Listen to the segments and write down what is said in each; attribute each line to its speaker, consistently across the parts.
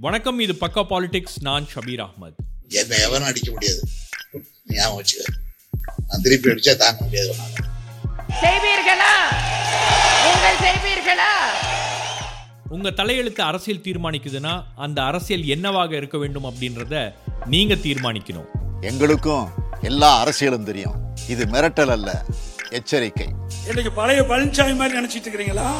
Speaker 1: வணக்கம் இது பக்கா பாலிடிக்ஸ். நான் ஷபீர் அஹ்மத்.
Speaker 2: என்னை எவனும் அடிக்க முடியாது. ஞாபகம் வச்சுக்க. நான் திருப்பி அடிச்சா தாங்க முடியாது.
Speaker 3: செய்வீர்களா? நீங்கள் செய்வீர்களா?
Speaker 1: உங்க தலையெழுத்து அரசியல் தீர்மானிக்குதுன்னா அந்த அரசியல் என்னவாக இருக்க வேண்டும் அப்படின்றத நீங்க தீர்மானிக்கணும்.
Speaker 4: எங்களுக்கும் எல்லா அரசியலும் தெரியும். இது மிரட்டல் அல்ல எச்சரிக்கை.
Speaker 5: இன்னைக்கு பழைய பழனிசாமி மாதிரி நினைச்சிட்டு இருக்கிறீங்களா?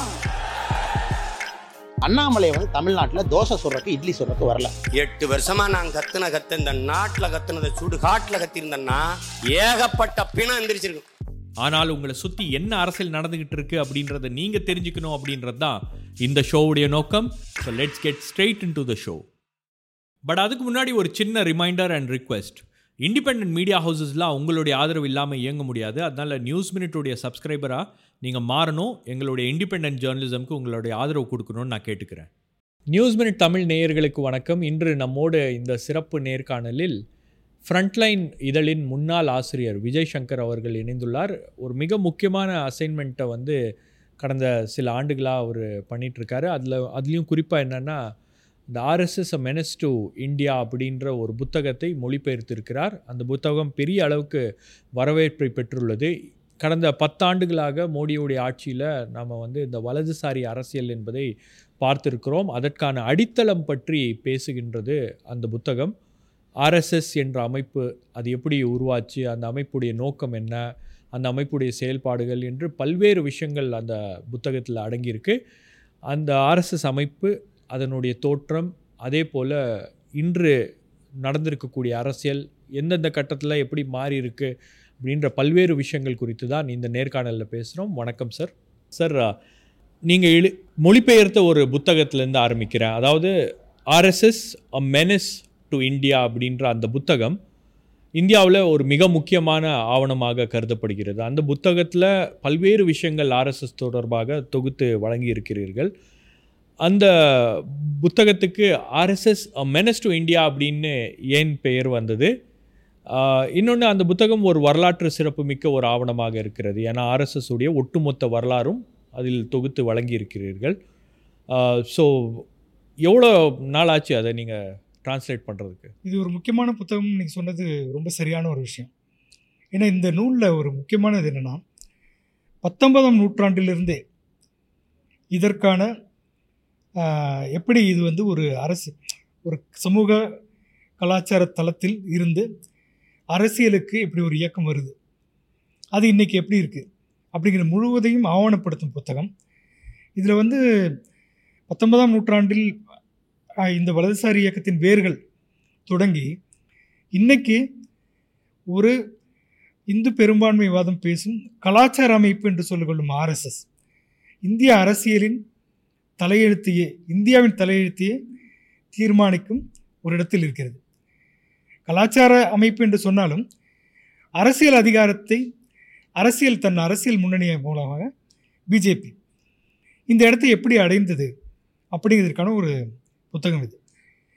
Speaker 6: அண்ணாமலை வந்து தமிழ்நாட்டில் தோசை சுடுறக்கு இட்லி சுடுறக்கு வரல.
Speaker 7: எட்டு வருஷமா நான் கத்துன கத்து இந்த நாட்டுல கத்துனதை சுடு காட்டுல கத்திருந்தேன்னா ஏகப்பட்ட பிணம் எந்திரிச்சிருக்கும்.
Speaker 1: ஆனால் உங்களை சுத்தி என்ன அரசியல் நடந்துகிட்டு இருக்கு அப்படின்றத நீங்க தெரிஞ்சுக்கணும் அப்படின்றது தான் இந்த ஷோவுடைய நோக்கம். So let's get straight into the show but அதுக்கு முன்னாடி ஒரு சின்ன reminder and request independent media ஹவுசஸ்லாம் உங்களுடைய ஆதரவு இல்லாமல் இயங்க முடியாது. அதனால நியூஸ் மினிட்டுடைய சப்ஸ்கிரைபராக நீங்கள் மாறணும். எங்களுடைய இண்டிபெண்ட் ஜேர்னலிசம்க்கு உங்களுடைய ஆதரவு கொடுக்கணும்னு நான் கேட்டுக்கிறேன். நியூஸ் மினிட் தமிழ் நேயர்களுக்கு வணக்கம். இன்று நம்மோடு இந்த சிறப்பு நேர்காணலில் ஃப்ரண்ட்லைன் இதழின் முன்னாள் ஆசிரியர் விஜய் சங்கர் அவர்கள் இணைந்துள்ளார். ஒரு மிக முக்கியமான அசைன்மெண்ட்டை வந்து கடந்த சில ஆண்டுகளாக அவர் பண்ணிகிட்ருக்காரு அதில் அதுலேயும் குறிப்பாக என்னென்னா இந்த ஆர்எஸ்எஸ் மெனஸ் டு இந்தியா அப்படின்ற ஒரு புத்தகத்தை மொழிபெயர்த்திருக்கிறார். அந்த புத்தகம் பெரிய அளவுக்கு வரவேற்பை பெற்றுள்ளது. கடந்த பத்தாண்டுகளாக மோடியுடைய ஆட்சியில் நாம் வந்து இந்த வலதுசாரி அரசியல் என்பதை பார்த்திருக்கிறோம். அதற்கான அடித்தளம் பற்றி பேசுகின்றது அந்த புத்தகம். ஆர்எஸ்எஸ் என்ற அமைப்பு அது எப்படி உருவாச்சு அந்த அமைப்புடைய நோக்கம் என்ன அந்த அமைப்புடைய செயல்பாடுகள் என்று பல்வேறு விஷயங்கள் அந்த புத்தகத்தில் அடங்கியிருக்கு. அந்த ஆர்எஸ்எஸ் அமைப்பு அதனுடைய தோற்றம் அதே போல் இன்று நடந்திருக்கக்கூடிய அரசியல் எந்தெந்த கட்டத்தில் எப்படி மாறி இருக்குது அப்படின்ற பல்வேறு விஷயங்கள் குறித்து தான் இந்த நேர்காணலில் பேசுகிறோம் வணக்கம் சார் சார் நீங்கள் எழு மொழிபெயர்த்த ஒரு புத்தகத்திலேருந்து ஆரம்பிக்கிறேன் அதாவது RSS a menace to India அப்படின்ற அந்த புத்தகம் இந்தியாவில் ஒரு மிக முக்கியமான ஆவணமாக கருதப்படுகிறது. அந்த புத்தகத்தில் பல்வேறு விஷயங்கள் ஆர்எஸ்எஸ் தொடர்பாக தொகுத்து வழங்கியிருக்கிறீர்கள். அந்த புத்தகத்துக்கு ஆர்எஸ்எஸ் மெனஸ் டு இந்தியா அப்படின்னு ஏன் பெயர் வந்தது? இன்னொன்று அந்த புத்தகம் ஒரு வரலாற்று சிறப்புமிக்க ஒரு ஆவணமாக இருக்கிறது. ஏன்னா ஆர்எஸ்எஸ் உடைய ஒட்டுமொத்த வரலாறும் அதில் தொகுத்து வழங்கியிருக்கிறீர்கள். ஸோ எவ்வளோ நாள் ஆச்சு அதை நீங்கள் டிரான்ஸ்லேட் பண்ணுறதுக்கு
Speaker 8: இது ஒரு முக்கியமான புத்தகம் நீங்கள் சொன்னது ரொம்ப சரியான ஒரு விஷயம். ஏன்னா இந்த நூலில் ஒரு முக்கியமானது என்னென்னா பத்தொன்பதாம் நூற்றாண்டிலிருந்தே இதற்கான எப்படி இது வந்து ஒரு அரசு ஒரு சமூக கலாச்சார தளத்தில் இருந்து அரசியலுக்கு இப்படி ஒரு இயக்கம் வருது. அது இன்றைக்கி எப்படி இருக்குது அப்படிங்கிற முழுவதையும் ஆவணப்படுத்தும் புத்தகம். இதில் வந்து பத்தொன்பதாம் நூற்றாண்டில் இந்த வலதுசாரி இயக்கத்தின் வேர்கள் தொடங்கி இன்றைக்கி ஒரு இந்து பெரும்பான்மைவாதம் பேசும் கலாச்சார அமைப்பு என்று சொல்லிக்கொள்ளும் ஆர்எஸ்எஸ் இந்திய அரசியலின் தலையெழுத்தையே இந்தியாவின் தலையெழுத்தையே தீர்மானிக்கும் ஒரு இடத்தில் இருக்கிறது. கலாச்சார அமைப்பு என்று சொன்னாலும் அரசியல் அதிகாரத்தை அரசியல் தன் அரசியல் முன்னணி மூலமாக பிஜேபி இந்த இடத்தை எப்படி அடைந்தது அப்படிங்கிறதுக்கான ஒரு புத்தகம் இது.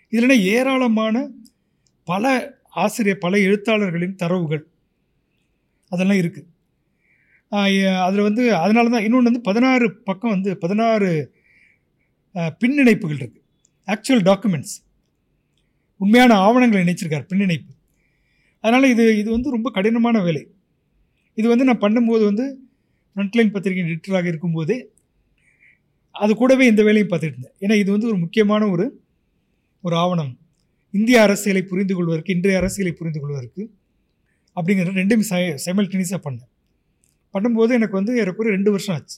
Speaker 8: இதில் ஏராளமான பல ஆசிரியர் பல எழுத்தாளர்களின் தரவுகள் அதெல்லாம் இருக்குது அதில் வந்து அதனால தான் இன்னொன்று வந்து பதினாறு பக்கம் வந்து பதினாறு பின்னிணைப்புகள் இருக்குது ஆக்சுவல் டாக்குமெண்ட்ஸ் உண்மையான ஆவணங்களை இணைச்சிருக்கார் பின்னிணைப்பு. அதனால் இது இது வந்து ரொம்ப கடினமான வேலை. இது வந்து நான் பண்ணும்போது வந்து ஃப்ரண்ட்லைன் பத்திரிகை எடிட்டராக இருக்கும்போதே அது கூடவே இந்த வேலையும் பார்த்துட்டு இருந்தேன். ஏன்னா இது வந்து ஒரு முக்கியமான ஒரு ஒரு ஆவணம். இந்திய அரசியலை புரிந்து கொள்வதற்கு இன்றைய அரசியலை புரிந்து கொள்வதற்கு அப்படிங்கிறது ரெண்டுமே சை சைமல்டேனியஸாக பண்ணேன். பண்ணும்போது எனக்கு வந்து ஏறக்குறைய ரெண்டு வருஷம் ஆச்சு.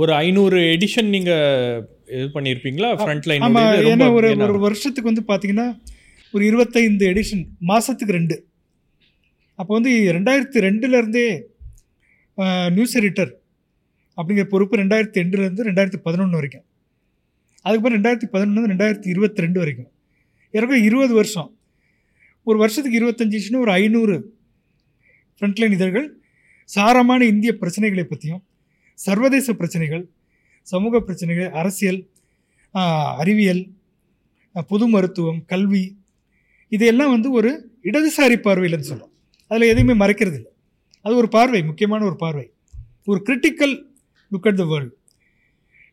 Speaker 1: ஒரு ஐநூறு எடிஷன் நீங்கள் இது பண்ணியிருப்பீங்களா ஃப்ரண்ட் லைன்
Speaker 8: ஆமாம் ஏன்னா ஒரு ஒரு வருஷத்துக்கு வந்து பார்த்தீங்கன்னா ஒரு இருபத்தைந்து எடிஷன் மாதத்துக்கு ரெண்டு. அப்போ வந்து ரெண்டாயிரத்தி ரெண்டுலேருந்தே நியூஸ் எடிட்டர் அப்படிங்கிற பொறுப்பு ரெண்டாயிரத்தி ரெண்டுலேருந்து ரெண்டாயிரத்தி பதினொன்று வரைக்கும். அதுக்கப்புறம் ரெண்டாயிரத்தி பதினொன்று ரெண்டாயிரத்தி இருபத்தி ரெண்டு வரைக்கும். ஏறக்குறைய இருபது வருஷம். ஒரு வருஷத்துக்கு இருபத்தஞ்சி ஒரு ஐநூறு ஃப்ரண்ட்லைன் இதழ்கள் சாரமான இந்திய பிரச்சனைகளை பற்றியும் சர்வதேச பிரச்சனைகள் சமூக பிரச்சனைகள் அரசியல் அறிவியல் பொது மருத்துவம் கல்வி இதையெல்லாம் வந்து ஒரு இடதுசாரி பார்வையில்னு சொல்லும் அதில் எதையுமே மறைக்கிறது இல்லை. அது ஒரு பார்வை முக்கியமான ஒரு பார்வை. ஒரு critical look at the world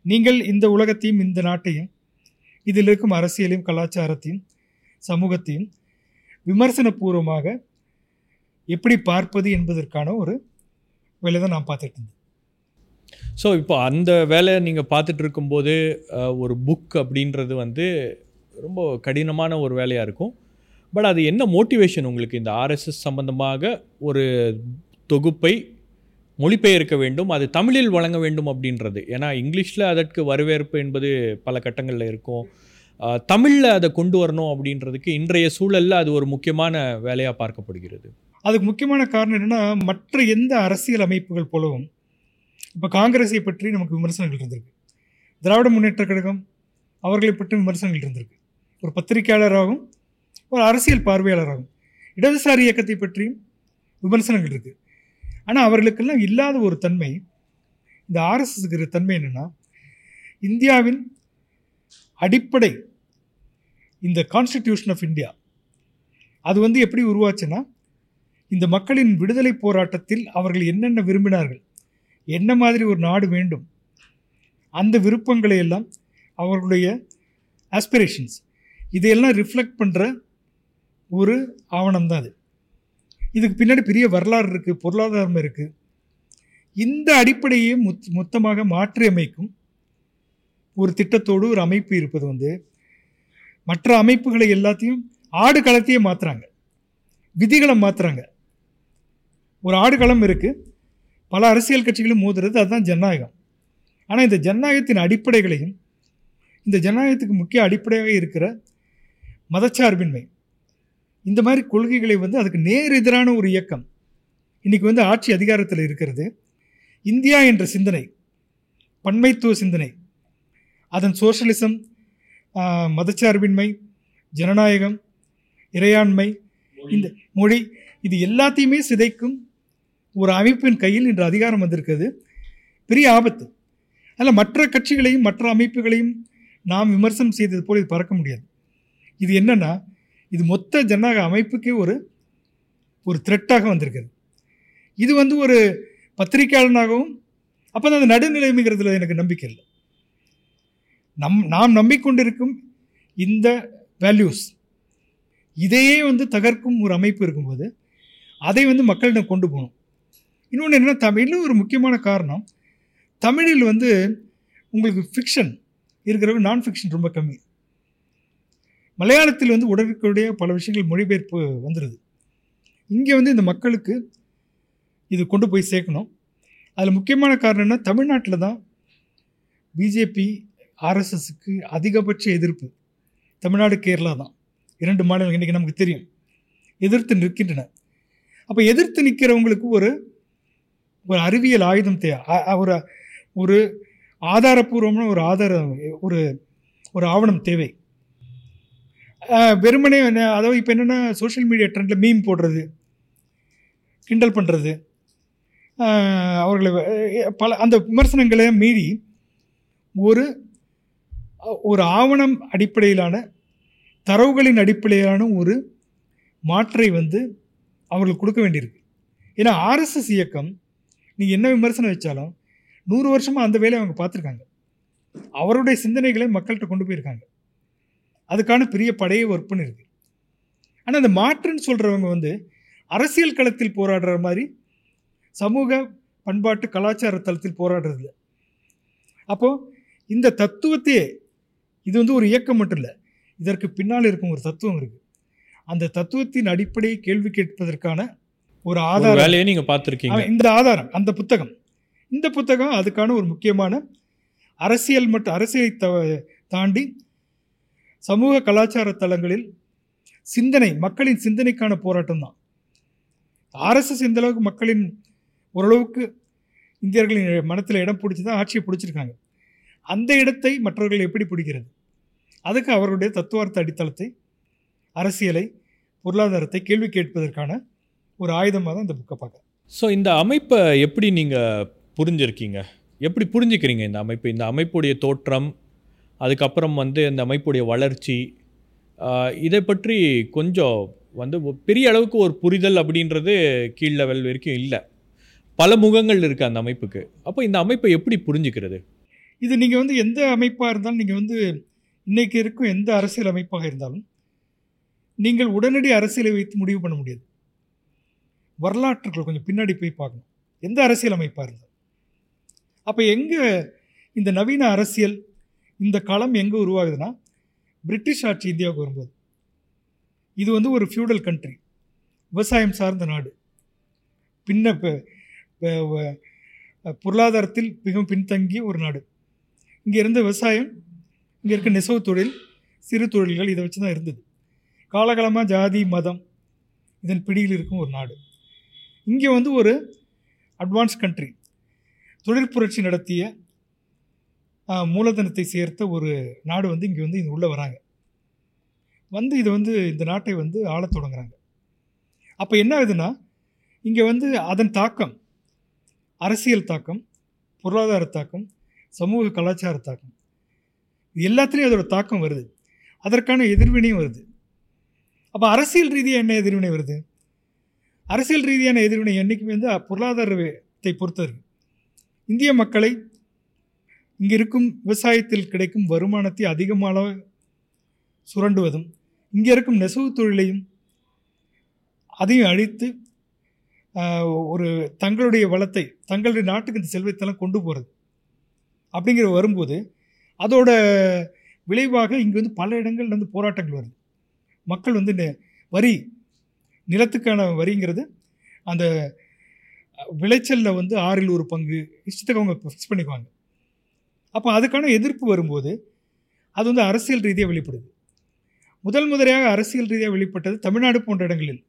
Speaker 8: நீங்கள் இந்த உலகத்தையும் இந்த நாட்டையும் இதில் இருக்கும் அரசியலையும் கலாச்சாரத்தையும் சமூகத்தையும் விமர்சனபூர்வமாக எப்படி பார்ப்பது என்பதற்கான ஒரு வேலை தான் நான் பார்த்துட்டு இருந்தேன்.
Speaker 1: ஸோ இப்போ அந்த வேலையை நீங்கள் பார்த்துட்டு இருக்கும்போது ஒரு புக் அப்படின்றது வந்து ரொம்ப கடினமான ஒரு வேலையாக இருக்கும். பட் அது என்ன மோட்டிவேஷன் உங்களுக்கு? இந்த ஆர்எஸ்எஸ் சம்பந்தமாக ஒரு தொகுப்பை மொழிபெயர்க்க வேண்டும் அது தமிழில் வழங்க வேண்டும் அப்படின்றது. ஏன்னா இங்கிலீஷில் அதற்கு வரவேற்பு என்பது பல கட்டங்களில் இருக்கும். தமிழில் அதை கொண்டு வரணும் அப்படின்றதுக்கு இன்றைய சூழலில் அது ஒரு முக்கியமான வேலையாக பார்க்கப்படுகிறது.
Speaker 8: அதுக்கு முக்கியமான காரணம் என்னென்னா மற்ற எந்த அரசியல் அமைப்புகள் போலவும் இப்போ காங்கிரஸை பற்றி நமக்கு விமர்சனங்கள் இருந்திருக்கு. திராவிட முன்னேற்ற கழகம் அவர்களை பற்றி விமர்சனங்கள் இருந்திருக்கு. ஒரு பத்திரிகையாளராகவும் ஒரு அரசியல் பார்வையாளராகும். இடதுசாரி இயக்கத்தை பற்றியும் விமர்சனங்கள் இருக்குது ஆனால் அவர்களுக்கெல்லாம் இல்லாத ஒரு தன்மை இந்த ஆர்எஸ்எஸ்க்கு இருக்கிற தன்மை என்னென்னா இந்தியாவின் அடிப்படை இந்த கான்ஸ்டிடியூஷன் ஆஃப் இந்தியா அது வந்து எப்படி உருவாச்சுன்னா இந்த மக்களின் விடுதலை போராட்டத்தில் அவர்கள் என்னென்ன விரும்பினார்கள் என்ன மாதிரி ஒரு நாடு வேண்டும் அந்த விருப்பங்களை எல்லாம் அவர்களுடைய ஆஸ்பிரேஷன்ஸ் இதையெல்லாம் ரிஃப்ளெக்ட் பண்ணுற ஒரு ஆவணம் தான் அது. இதுக்கு பின்னாடி பெரிய வரலாறு இருக்குது பொருளாதாரம் இருக்குது இந்த அடிப்படையை முத் மொத்தமாக மாற்றியமைக்கும் ஒரு திட்டத்தோடு ஒரு அமைப்பு இருப்பது வந்து மற்ற அமைப்புகளை எல்லாத்தையும் ஆடு களத்தையே மாற்றுறாங்க விதிகளை மாற்றுறாங்க ஒரு ஆடு களம் இருக்குது பல அரசியல் கட்சிகளும் மோதுறது அதுதான் ஜனநாயகம். ஆனால் இந்த ஜனநாயகத்தின் அடிப்படைகளையும் இந்த ஜனநாயகத்துக்கு முக்கிய அடிப்படையாக இருக்கிற மதச்சார்பின்மை இந்த மாதிரி கொள்கைகளை வந்து அதுக்கு நேர் எதிரான ஒரு இயக்கம். இன்றைக்கி வந்து ஆட்சி அதிகாரத்தில் இருக்கிறது. இந்தியா என்ற சிந்தனை பன்மைத்துவ சிந்தனை அதன் சோஷலிசம் மதச்சார்பின்மை ஜனநாயகம் இறையாண்மை இந்த மொழி இது எல்லாத்தையுமே சிதைக்கும் ஒரு அமைப்பின் கையில் இன்று அதிகாரம் வந்திருக்கிறது. பெரிய ஆபத்து. அதில் மற்ற கட்சிகளையும் மற்ற அமைப்புகளையும் நாம் விமர்சனம் செய்தது போல் இது பறக்க முடியாது. இது என்னன்னா இது மொத்த ஜனநாயக அமைப்புக்கே ஒரு ஒரு த்ரெட்டாக வந்திருக்குது. இது வந்து ஒரு பத்திரிகையாளனாகவும் அப்போ அந்த நடுநிலைமைங்கிறதுல எனக்கு நம்பிக்கை இல்லை. நம் நாம் நம்பிக்கொண்டிருக்கும் இந்த வேல்யூஸ் இதையே வந்து தகர்க்கும் ஒரு அமைப்பு இருக்கும்போது அதை வந்து மக்களிடம் கொண்டு போகணும். இன்னொன்று என்னென்னா தமிழில் ஒரு முக்கியமான காரணம் தமிழில் வந்து உங்களுக்கு ஃபிக்ஷன் இருக்கிறவங்க நான் ஃபிக்ஷன் ரொம்ப கம்மி. மலையாளத்தில் வந்து உடனுக்குடைய பல விஷயங்கள் மொழிபெயர்ப்பு வந்துடுது இங்கே வந்து இந்த மக்களுக்கு இது கொண்டு போய் சேர்க்கணும். அதில் முக்கியமான காரணம் தமிழ்நாட்டில் தான் பிஜேபி ஆர்எஸ்எஸ்க்கு அதிகபட்ச எதிர்ப்பு. தமிழ்நாடு கேரளா தான். இரண்டு மாநிலங்கள் இன்றைக்கி நமக்கு தெரியும். எதிர்த்து நிற்கின்றன. அப்போ எதிர்த்து நிற்கிறவங்களுக்கு ஒரு ஒரு அறிவியல் ஆயுதம் தேவை. ஒரு ஒரு ஆதாரபூர்வமான ஒரு ஆதார ஒரு ஒரு ஆவணம் தேவை. வெறுமனே என்ன- அதாவது இப்போ என்னென்னா சோஷியல் மீடியா ட்ரெண்டில் மீம் போடுறது கிண்டல் பண்ணுறது அவர்களை பல அந்த விமர்சனங்களை மீறி ஒரு ஒரு ஆவணம் அடிப்படையிலான தரவுகளின் அடிப்படையிலான ஒரு மாற்றை வந்து அவர்களுக்கு கொடுக்க வேண்டியிருக்கு. ஏன்னா ஆர்எஸ்எஸ் இயக்கம் நீங்கள் என்ன விமர்சனம் வச்சாலும் நூறு வருஷமாக அந்த வேலையை அவங்க பார்த்துருக்காங்க. அவருடைய சிந்தனைகளை மக்கள்கிட்ட கொண்டு போயிருக்காங்க. அதுக்கான பெரிய படையை ஒர்க் பண்ணியிருக்கு ஆனால் அந்த மாற்றுன்னு சொல்கிறவங்க வந்து அரசியல் களத்தில் போராடுற மாதிரி சமூக பண்பாட்டு கலாச்சார தளத்தில் போராடுறதில்ல அப்போது இந்த தத்துவத்தையே இது வந்து ஒரு இயக்கம் மட்டும் இல்லை இதற்கு பின்னால் இருக்கும் ஒரு தத்துவம் இருக்குது அந்த தத்துவத்தின் அடிப்படையை கேள்வி கேட்பதற்கான ஒரு ஆதாரம்.
Speaker 1: வேலையை நீங்கள் பார்த்துருக்கீங்க.
Speaker 8: இந்த ஆதாரம் அந்த புத்தகம். இந்த புத்தகம் அதுக்கான ஒரு முக்கியமான அரசியல் மற்றும் அரசியலை த- தாண்டி சமூக கலாச்சார தளங்களில் சிந்தனை மக்களின் சிந்தனைக்கான போராட்டம் தான் ஆர்எஸ்எஸ் இந்த அளவுக்கு மக்களின் ஓரளவுக்கு இந்தியர்களின் மனத்தில் இடம் பிடிச்சி தான் ஆட்சியை பிடிச்சிருக்காங்க. அந்த இடத்தை மற்றவர்கள் எப்படி பிடிக்கிறது? அதுக்கு அவர்களுடைய தத்துவார்த்த அடித்தளத்தை அரசியலை பொருளாதாரத்தை கேள்வி கேட்பதற்கான ஒரு ஆயுதமாக தான் இந்த புக்கை பார்க்குறேன்.
Speaker 1: ஸோ இந்த அமைப்பை எப்படி நீங்கள் புரிஞ்சிருக்கீங்க? எப்படி புரிஞ்சுக்கிறீங்க இந்த அமைப்பு? இந்த அமைப்புடைய தோற்றம் அதுக்கப்புறம் வந்து இந்த அமைப்புடைய வளர்ச்சி இதை பற்றி கொஞ்சம் வந்து பெரிய அளவுக்கு ஒரு புரிதல் அப்படின்றது கீழ் லெவல் வரைக்கும் இல்லை. பல முகங்கள் இருக்குது அந்த அமைப்புக்கு. அப்போ இந்த அமைப்பை எப்படி புரிஞ்சுக்கிறது?
Speaker 8: இது நீங்கள் வந்து எந்த அமைப்பாக இருந்தாலும் நீங்கள் வந்து இன்றைக்கி இருக்கும் எந்த அரசியல் அமைப்பாக இருந்தாலும் நீங்கள் உடனடி அரசியலை வைத்து முடிவு பண்ண முடியாது. வரலாற்றுகள் கொஞ்சம் பின்னாடி போய் பார்க்கணும். எந்த அரசியல் அமைப்பாக இருந்தாலும். அப்போ எங்கே இந்த நவீன அரசியல் இந்த களம் எங்கே உருவாகுதுன்னா பிரிட்டிஷ் ஆட்சி இந்தியாவுக்கு வரும்போது. இது வந்து ஒரு ஃபியூடல் கண்ட்ரி விவசாயம் சார்ந்த நாடு. பின்ன பொருளாதாரத்தில் மிகவும் பின்தங்கிய ஒரு நாடு. இங்கே இருந்த விவசாயம் இங்கே இருக்க நெசவு தொழில் சிறு தொழில்கள் இதை வச்சு தான் இருந்தது. காலகாலமாக ஜாதி மதம் இதன் பிடியில் இருக்கும் ஒரு நாடு. இங்கே வந்து ஒரு அட்வான்ஸ் கண்ட்ரி தொழிற்புரட்சி நடத்திய மூலதனத்தை சேர்த்த ஒரு நாடு வந்து இங்கே வந்து இது உள்ளே வராங்க. வந்து இது வந்து இந்த நாட்டை வந்து ஆளத் தொடங்குறாங்க. அப்போ என்ன ஆகுதுன்னா இங்கே வந்து அதன் தாக்கம் அரசியல் தாக்கம் பொருளாதார தாக்கம் சமூக கலாச்சார தாக்கம் இது எல்லாத்துலேயும் அதோட தாக்கம் வருது. அதற்கான எதிர்வினையும் வருது. அப்போ அரசியல் ரீதியாக என்ன எதிர்வினை வருது? அரசியல் ரீதியான எதிர்வினை என்றைக்குமே வந்து பொருளாதாரத்தை பொறுத்தது இந்திய மக்களை இங்கே இருக்கும் விவசாயத்தில் கிடைக்கும் வருமானத்தை அதிகமாக சுரண்டுவதும் இங்கே இருக்கும் நெசவு தொழிலையும் அதையும் அழித்து ஒரு தங்களுடைய வளத்தை தங்களுடைய நாட்டுக்கு இந்த செல்வத்தெல்லாம் கொண்டு போகிறது அப்படிங்கிற வரும்போது அதோட விளைவாக இங்கே வந்து பல இடங்கள்ல வந்து போராட்டங்கள் வருது. மக்கள் வந்து நெ- வரி நிலத்துக்கான வரிங்கிறது அந்த விளைச்சலில் வந்து ஆறில் ஒரு பங்கு இஷ்டத்துக்கு அவங்க ஃபிக்ஸ் பண்ணிக்குவாங்க. அப்போ அதுக்கான எதிர்ப்பு வரும்போது அது வந்து அரசியல் ரீதியாக வெளிப்படுது. முதல் முதலையாக அரசியல் ரீதியாக வெளிப்பட்டது தமிழ்நாடு போன்ற இடங்களில்.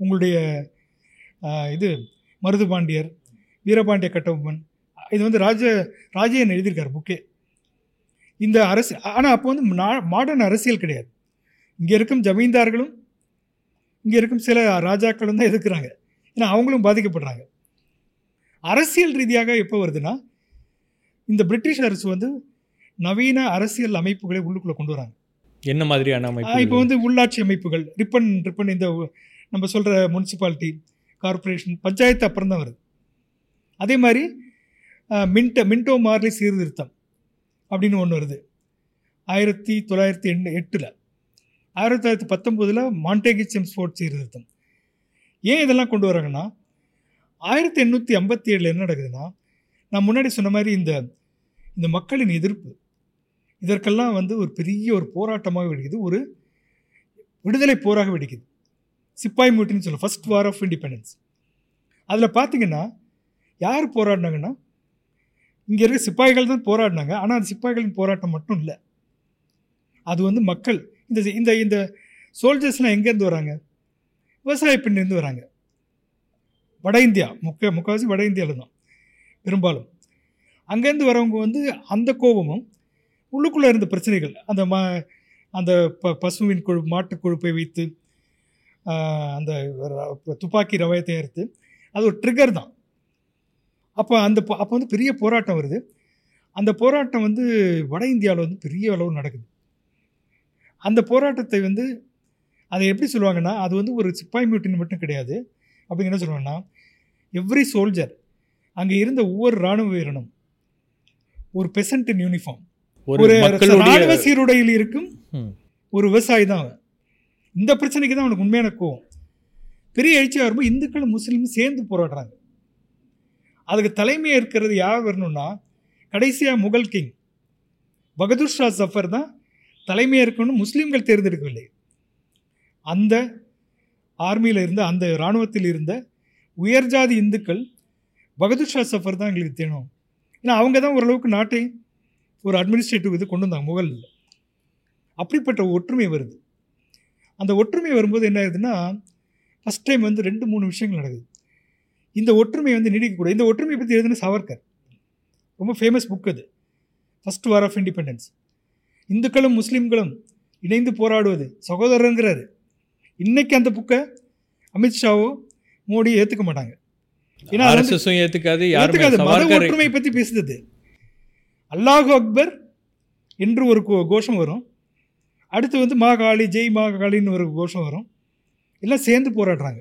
Speaker 8: உங்களுடைய இது மருதுபாண்டியர் வீரபாண்டிய கட்டபொம்மன் இது வந்து ராஜ ராஜையன் எழுதியிருக்கார் புக்கே. இந்த அரசு ஆனால் அப்போ வந்து மாடர்ன் அரசியல் கிடையாது. இங்கே இருக்கும் ஜமீன்தார்களும் இங்கே இருக்கும் சில ராஜாக்களும் தான் எதிர்க்கிறாங்க. ஏன்னா அவங்களும் பாதிக்கப்படுறாங்க. அரசியல் ரீதியாக எப்போ வருதுன்னா இந்த பிரிட்டிஷ் அரசு வந்து நவீன அரசியல் அமைப்புகளை உள்ளுக்குள்ளே கொண்டு வராங்க.
Speaker 1: என்ன மாதிரியான
Speaker 8: இப்போ
Speaker 1: அமைப்பு
Speaker 8: வந்து உள்ளாட்சி அமைப்புகள் ரிப்பன் ரிப்பன் இந்த நம்ம சொல்கிற முனிசிபாலிட்டி கார்ப்பரேஷன் பஞ்சாயத்து அப்புறம் தான் வருது. அதே மாதிரி மின்ட மின்டோ மார்லி சீர்திருத்தம் அப்படின்னு ஒன்று வருது. ஆயிரத்தி தொள்ளாயிரத்தி எண்ணு எட்டில். ஆயிரத்தி தொள்ளாயிரத்தி பத்தொம்போதில் மாண்டேகி செம்ஸ்ஃபோர்ட் சீர்திருத்தம். ஏன் இதெல்லாம் கொண்டு வராங்கன்னா ஆயிரத்தி எண்ணூற்றி ஐம்பத்தி ஏழில் என்ன நடக்குதுன்னா நான் முன்னாடி சொன்ன மாதிரி இந்த இந்த மக்களின் எதிர்ப்பு. இதற்கெல்லாம் வந்து ஒரு பெரிய ஒரு போராட்டமாக வெடிக்குது. ஒரு விடுதலை போராக வெடிக்குது. சிப்பாய் மூட்டின்னு சொல்லுவோம் ஃபர்ஸ்ட் வார் ஆஃப் இண்டிபெண்டன்ஸ் அதில் பார்த்தீங்கன்னா யார் போராடினாங்கன்னா இங்கே இருக்க சிப்பாய்கள் தான் போராடினாங்க. ஆனால் அந்த சிப்பாய்களின் போராட்டம் மட்டும் இல்லை. அது வந்து மக்கள் இந்த இந்த இந்த சோல்ஜர்ஸ்லாம் எங்கேருந்து வராங்க? விவசாய பின்னிருந்து வராங்க. வட இந்தியா முக்க முக்கால்வாசி வட இந்தியாவில் தான் பெரும்பாலும். அங்கேருந்து வரவங்க வந்து அந்த கோபமும் உள்ளுக்குள்ளே இருந்த பிரச்சனைகள் அந்த ம அந்த ப பசுவின் கொழு மாட்டு கொழுப்பை வைத்து அந்த துப்பாக்கி ரவையை தயாரித்து அது ஒரு ட்ரிகர் தான். அப்போ அந்த அப்போ வந்து பெரிய போராட்டம் வருது. அந்த போராட்டம் வந்து வட இந்தியாவில் வந்து பெரிய அளவு நடக்குது. அந்த போராட்டத்தை வந்து அதை எப்படி சொல்லுவாங்கன்னா அது வந்து ஒரு சிப்பாய் மியூட்டின் மட்டும் கிடையாது. அப்படிங்க என்ன சொல்லுவாங்கன்னா எவ்ரி சோல்ஜர் அங்கே இருந்த ஒவ்வொரு இராணுவ வீரனும் ஒரு பெசன்ட் இன் யூனிஃபார்ம்
Speaker 1: ஒரு
Speaker 8: ராணுவ சீருடையில் இருக்கும். ஒரு விவசாயி தான் அவன். இந்த பிரச்சனைக்கு தான் அவனுக்கு உண்மையான கோவம். பெரிய எழுச்சியாக வரும்போது இந்துக்களும் முஸ்லீமும் சேர்ந்து போராடுறாங்க. அதுக்கு தலைமையாக இருக்கிறது யார் வரணும்னா கடைசியாக முகல் கிங். பகதூர் ஷா ஜஃபர் தான் தலைமையாக இருக்கணும்னு முஸ்லீம்கள் தேர்ந்தெடுக்கவில்லை. அந்த ஆர்மியில் இருந்த அந்த இராணுவத்தில் இருந்த உயர்ஜாதி இந்துக்கள் பகதூர் ஷா சஃபர் தான் எங்களுக்கு தேணும் ஏன்னா அவங்க தான் ஓரளவுக்கு நாட்டை ஒரு அட்மினிஸ்ட்ரேட்டிவ் இது கொண்டு வந்தாங்க முகலில் அப்படிப்பட்ட ஒற்றுமை வருது. அந்த ஒற்றுமை வரும்போது என்ன ஆகுதுன்னா ஃபஸ்ட் டைம் வந்து ரெண்டு மூணு விஷயங்கள் நடக்குது. இந்த ஒற்றுமை வந்து நீடிக்கக்கூடாது. இந்த ஒற்றுமையை பற்றி எழுதுன சாவர்கர் ரொம்ப ஃபேமஸ் புக் அது. ஃபர்ஸ்ட் வார் ஆஃப் இண்டிபெண்டன்ஸ் இந்துக்களும் முஸ்லீம்களும் இணைந்து போராடுவது சகோதரங்கிறாரு இன்றைக்கி அந்த புக்கை அமித்ஷாவோ மோடி ஏற்றுக்க மாட்டாங்க. ஏன்னா
Speaker 1: ஏத்துக்காது யாருமே
Speaker 8: ஏத்துக்காது. மத ஒற்றுமை பற்றி பேசுது அல்லாஹு அக்பர் என்று ஒரு கோஷம் வரும். அடுத்து வந்து மாகாளி ஜெய் மாகாளின்னு ஒரு கோஷம் வரும். எல்லாம் சேர்ந்து போராடுறாங்க.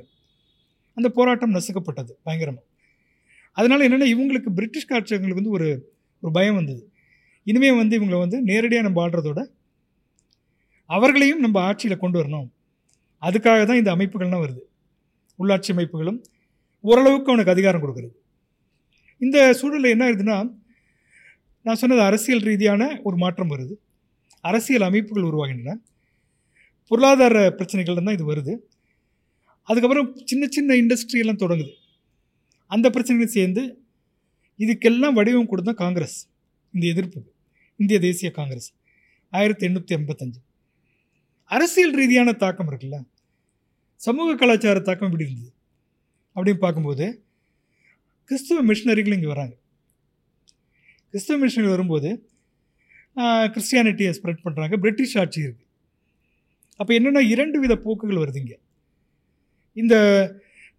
Speaker 8: அந்த போராட்டம் நசுக்கப்பட்டது பயங்கரமாக அதனால என்னென்னா இவங்களுக்கு பிரிட்டிஷ் காட்சியங்களுக்கு வந்து ஒரு ஒரு பயம் வந்தது. இனிமேல் வந்து இவங்களை வந்து நேரடியாக நம்ம ஆடுறதோட அவர்களையும் நம்ம ஆட்சியில் கொண்டு வரணும். அதுக்காக தான் இந்த அமைப்புகள்லாம் வருது. உள்ளாட்சி அமைப்புகளும் ஓரளவுக்கு அவனுக்கு அதிகாரம் கொடுக்குறது. இந்த சூழலில் என்ன ஆகுதுன்னா நான் சொன்னது அரசியல் ரீதியான ஒரு மாற்றம் வருது. அரசியல் அமைப்புகள் உருவாகின்றன. பொருளாதார பிரச்சனைகள் தான் இது வருது. அதுக்கப்புறம் சின்ன சின்ன இண்டஸ்ட்ரியெல்லாம் தொடங்குது. அந்த பிரச்சனைகள் சேர்ந்து இதுக்கெல்லாம் வடிவம் கொடுத்தா காங்கிரஸ் இந்த எதிர்ப்பு இந்திய தேசிய காங்கிரஸ் ஆயிரத்தி எண்ணூற்றி எண்பத்தஞ்சு அரசியல் ரீதியான தாக்கம் இருக்குல்ல? சமூக கலாச்சார தாக்கம் இப்படி இருந்தது? அப்படின்னு பார்க்கும்போது கிறிஸ்துவ மிஷினரிகள் இங்கே வராங்க. கிறிஸ்துவ மிஷினரி வரும்போது கிறிஸ்டியானிட்டியை ஸ்ப்ரெட் பண்ணுறாங்க பிரிட்டிஷ் ஆட்சி இருக்குது அப்போ என்னென்னா இரண்டு வித போக்குகள் வருது இங்கே. இந்த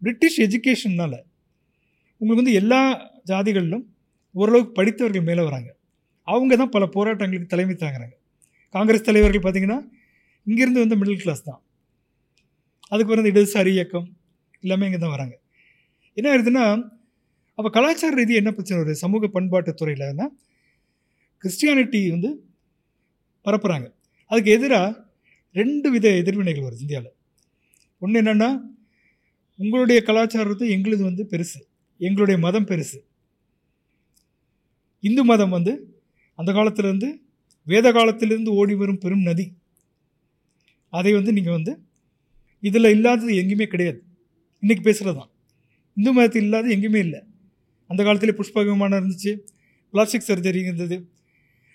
Speaker 8: பிரிட்டிஷ் எஜுகேஷன்னால் உங்களுக்கு வந்து எல்லா ஜாதிகளிலும் ஓரளவுக்கு படித்தவர்கள் மேலே வராங்க. அவங்க தான் பல போராட்டங்களுக்கு தலைமை தாங்குறாங்க. காங்கிரஸ் தலைவர்கள் பார்த்திங்கன்னா இங்கேருந்து வந்து மிடில் கிளாஸ் தான். அதுக்கு பிறகு இடதுசாரி இயக்கம் எல்லாமே இங்கே தான் வராங்க. என்ன ஆயிடுதுன்னா அப்போ கலாச்சார ரீதி என்ன பிரச்சனை வருது? சமூக பண்பாட்டு துறையில்னா கிறிஸ்டியானிட்டி வந்து பரப்புகிறாங்க அதுக்கு எதிராக ரெண்டு வித எதிர்வினைகள் வருது இந்தியாவில் ஒன்று என்னென்னா உங்களுடைய கலாச்சாரத்தை எங்களுது வந்து பெருசு. எங்களுடைய மதம் பெருசு. இந்து மதம் வந்து அந்த காலத்திலேருந்து வேத காலத்திலிருந்து ஓடி வரும் பெரும் நதி. அதை வந்து நீங்கள் வந்து இதில் இல்லாதது எங்கேயுமே கிடையாது. இன்றைக்கி பேசுகிறது தான் இந்து மதத்தில் இல்லாத எங்கேயுமே இல்லை. அந்த காலத்தில் புஷ்ப விமானம் இருந்துச்சு பிளாஸ்டிக் சர்ஜரி இருந்தது.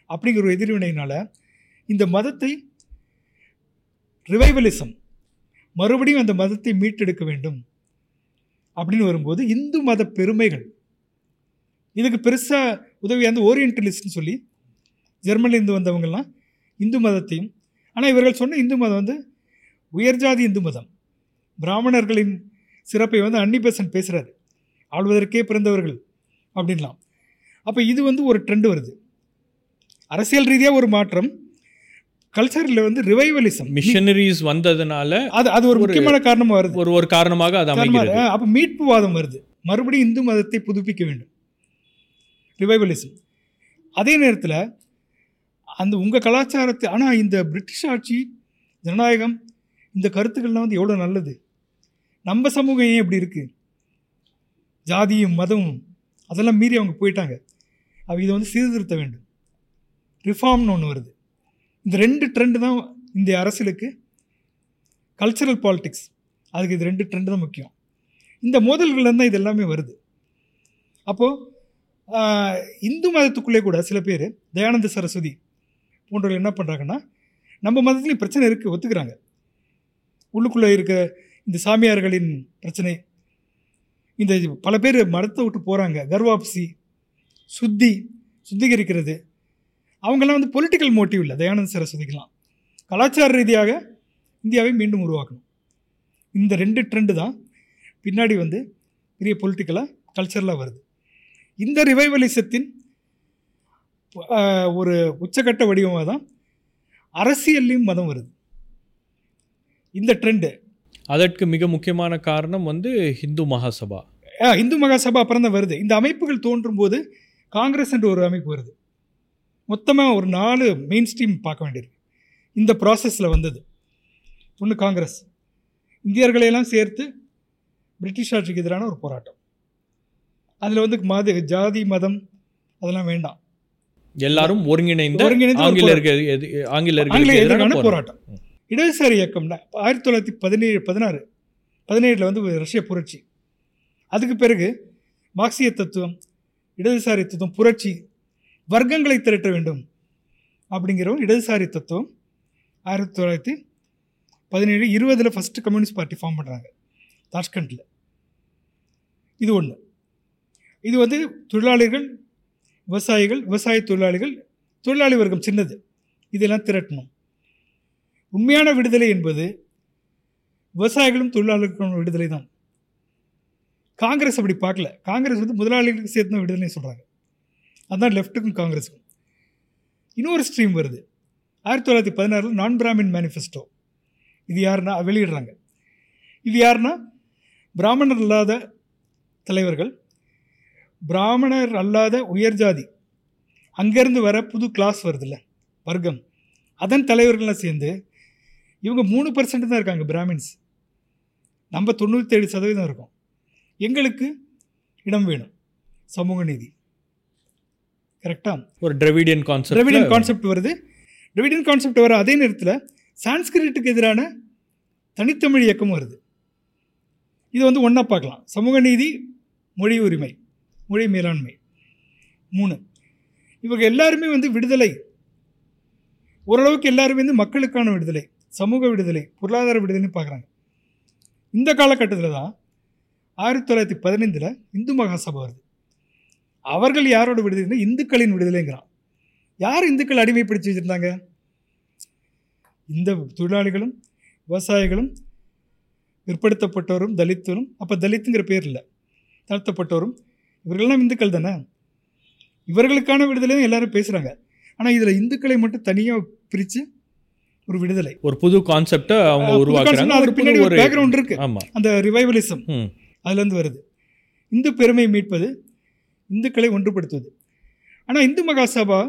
Speaker 8: அப்படிங்கிற ஒரு எதிர்வினையினால் இந்த மதத்தை ரிவைவலிசம் மறுபடியும் அந்த மதத்தை மீட்டெடுக்க வேண்டும் அப்படின்னு வரும்போது இந்து மத பெருமைகள். இதுக்கு பெருசாக உதவி அந்த ஓரியன்டலிஸ்ட்னு சொல்லி ஜெர்மனிலேருந்து வந்தவங்கெல்லாம் இந்து மதத்தையும் ஆனால் இவர்கள் சொன்ன இந்து மதம் வந்து உயர்ஜாதி இந்து மதம். பிராமணர்களின் சிறப்பை வந்து அன்னிபெசன்ட் பேசுகிறாரு ஆள்வதற்கே பிறந்தவர்கள் அப்படின்லாம். அப்போ இது வந்து ஒரு ட்ரெண்ட் வருது. அரசியல் ரீதியாக ஒரு மாற்றம். கல்ச்சரில் வந்து ரிவைவலிசம்
Speaker 1: மிஷனரிஸ் வந்ததுனால
Speaker 8: அது அது ஒரு
Speaker 1: ஒரு-
Speaker 8: முக்கியமான காரணமாக வருது.
Speaker 1: ஒரு ஒரு காரணமாக அது அமைகிறது.
Speaker 8: அப்போ மீட்புவாதம் வருது. மறுபடியும் இந்து மதத்தை புதுப்பிக்க வேண்டும். ரிவைவலிசம் அதே நேரத்தில் அந்த உங்கள் கலாச்சாரத்தை ஆனால் இந்த பிரிட்டிஷ் ஆட்சி ஜனநாயகம் இந்த கருத்துக்கள்லாம் வந்து எவ்வளோ நல்லது? நம்ம சமூகம் ஏன் இப்படி இருக்குது ஜாதியும் மதமும் அதெல்லாம் மீறி அவங்க போயிட்டாங்க. அவ இதை வந்து சீர்திருத்த வேண்டும். ரிஃபார்ம்னு ஒன்று வருது. இந்த ரெண்டு ட்ரெண்டு தான் இந்திய அரசியலுக்கு கல்ச்சரல் பாலிட்டிக்ஸ் அதுக்கு இது ரெண்டு ட்ரெண்டு தான் முக்கியம். இந்த மோதல்கள்ல தான் இது எல்லாமே வருது. அப்போது இந்து மதத்துக்குள்ளே கூட சில பேர் தயானந்த சரஸ்வதி போன்றவர்கள் என்ன பண்ணுறாங்கன்னா நம்ம மதத்துலேயும் பிரச்சனை இருக்குது ஒத்துக்கிறாங்க. உள்ளுக்குள்ளே இருக்க இந்த சாமியார்களின் பிரச்சனை. இந்த பல பேர் மதத்தை விட்டு போகிறாங்க கர்வாப்சி சுத்தி சுத்திகரிக்கிறது. அவங்கெல்லாம் வந்து பொலிட்டிக்கல் மோட்டிவ் இல்லை. தயானந்த சரஸ்வதிக்கெல்லாம். கலாச்சார ரீதியாக இந்தியாவை மீண்டும் உருவாக்கணும். இந்த ரெண்டு ட்ரெண்டு தான் பின்னாடி வந்து பெரிய பொலிட்டிக்கலாக கல்ச்சரலாக வருது. இந்த ரிவைவலிசத்தின் ஒரு உச்சக்கட்ட வடிவமாக தான் அரசியல்லையும் மதம் வருது. இந்த ட்ரெண்டு
Speaker 1: அதற்கு மிக முக்கியமான காரணம் வந்து ஹிந்து மகாசபா.
Speaker 8: இந்து மகாசபா அப்புறம் தான் வருது. இந்த அமைப்புகள் தோன்றும் போது காங்கிரஸ் என்ற ஒரு அமைப்பு வருது. மொத்தமாக ஒரு நாலு மெயின் ஸ்ட்ரீம் பார்க்க வேண்டியிருக்கு. இந்த ப்ராசஸில் வந்தது. ஒன்று காங்கிரஸ். இந்தியர்களையெல்லாம் சேர்த்து பிரிட்டிஷ் ஆட்சிக்கு எதிரான ஒரு போராட்டம். அதில் வந்து மத ஜாதி மதம் அதெல்லாம் வேண்டாம்.
Speaker 1: எல்லாரும் ஒருங்கிணைந்த
Speaker 8: ஒருங்கிணைந்த
Speaker 1: ஆங்கிலேயர்களுக்கு
Speaker 8: ஆங்கிலேய
Speaker 1: எதிரான போராட்டம்.
Speaker 8: இடதுசாரி இயக்கம்னா ஆயிரத்தி தொள்ளாயிரத்தி பதினேழு பதினாறு பதினேழில் வந்து ரஷ்ய புரட்சி. அதுக்கு பிறகு மார்க்சிய தத்துவம் இடதுசாரி தத்துவம் புரட்சி வர்க்கங்களை திரட்ட வேண்டும் அப்படிங்கிற இடதுசாரி தத்துவம் ஆயிரத்தி தொள்ளாயிரத்தி பதினேழு இருபதில் ஃபஸ்ட்டு கம்யூனிஸ்ட் பார்ட்டி ஃபார்ம் பண்ணுறாங்க தாஷ்கண்டில். இது ஒன்று இது வந்து தொழிலாளிகள் விவசாயிகள் விவசாய தொழிலாளிகள் தொழிலாளி வர்க்கம் சின்னது. இதெல்லாம் திரட்டணும். உண்மையான விடுதலை என்பது விவசாயிகளும் தொழிலாளர்களும் விடுதலை தான். காங்கிரஸ் அப்படி பார்க்கல. காங்கிரஸ் வந்து முதலாளிகளுக்கு சேர்த்து விடுதலைன்னு சொல்கிறாங்க அதுதான் லெஃப்ட்டுக்கும் காங்கிரஸுக்கும். இன்னொரு ஸ்ட்ரீம் வருது. ஆயிரத்தி தொள்ளாயிரத்தி பதினாறில் நான் பிராமின் மேனிஃபெஸ்டோ. இது யாருன்னா? வெளியிடுறாங்க. இது யாருன்னா? பிராமணர் இல்லாத தலைவர்கள். பிராமணர் அல்லாத உயர் ஜாதி. அங்கேருந்து வர புது கிளாஸ் வருதுல்ல வர்க்கம். அதன் தலைவர்கள்லாம் சேர்ந்து இவங்க மூணு பர்சன்ட் தான் இருக்காங்க பிராமின்ஸ். நம்ம தொண்ணூற்றேழு சதவீதம் இருக்கோம். எங்களுக்கு இடம் வேணும். சமூக நீதி. கரெக்டாக
Speaker 1: ஒரு டிரவிடியன் கான்செப்ட்
Speaker 8: டிரவிடியன் கான்செப்ட் வருது. டிரவிடியன் கான்செப்ட் வர அதே நேரத்தில் சான்ஸ்கிரிட்டுக்கு எதிரான தனித்தமிழ் இயக்கம் வருது. இது வந்து ஒன்றா பார்க்கலாம். சமூக நீதி மொழி உரிமை மொழி மேலாண்மை. மூணு. இவங்க எல்லாருமே வந்து விடுதலை. ஓரளவுக்கு எல்லாருமே வந்து மக்களுக்கான விடுதலை. சமூக விடுதலை பொருளாதார விடுதலைன்னு பார்க்குறாங்க. இந்த காலகட்டத்தில் தான் ஆயிரத்தி தொள்ளாயிரத்தி பதினைந்தில் இந்து மகாசபா வருது. அவர்கள் யாரோட விடுதலைன்னா இந்துக்களின் விடுதலைங்கிறான். யார் இந்துக்கள் அடிமைப்படுத்தி வச்சுருந்தாங்க? இந்த தொழிலாளிகளும் விவசாயிகளும் பிற்படுத்தப்பட்டோரும் தலித்தரும் அப்போ தலித்துங்கிற பேர் இல்லை தாழ்த்தப்பட்டோரும் இவர்களெல்லாம் இந்துக்கள் தானே? இவர்களுக்கான விடுதலையும் எல்லாரும் பேசுகிறாங்க ஆனால் இதில் இந்துக்களை மட்டும் தனியாக பிரித்து ஒரு விடுதலை.
Speaker 1: ஒரு புது கான்செப்டை அவங்க உருவாக்குறாங்க.
Speaker 8: அதுக்கு பின்னாடி ஒரு பேக்ரவுண்ட் இருக்கு.
Speaker 1: ஆமா.
Speaker 8: அந்த ரிவைவலிசம் அதுலேருந்து வருது. இந்து பெருமையை மீட்பது இந்துக்களை ஒன்றுபடுத்துவது. ஆனால் இந்து மகாசபா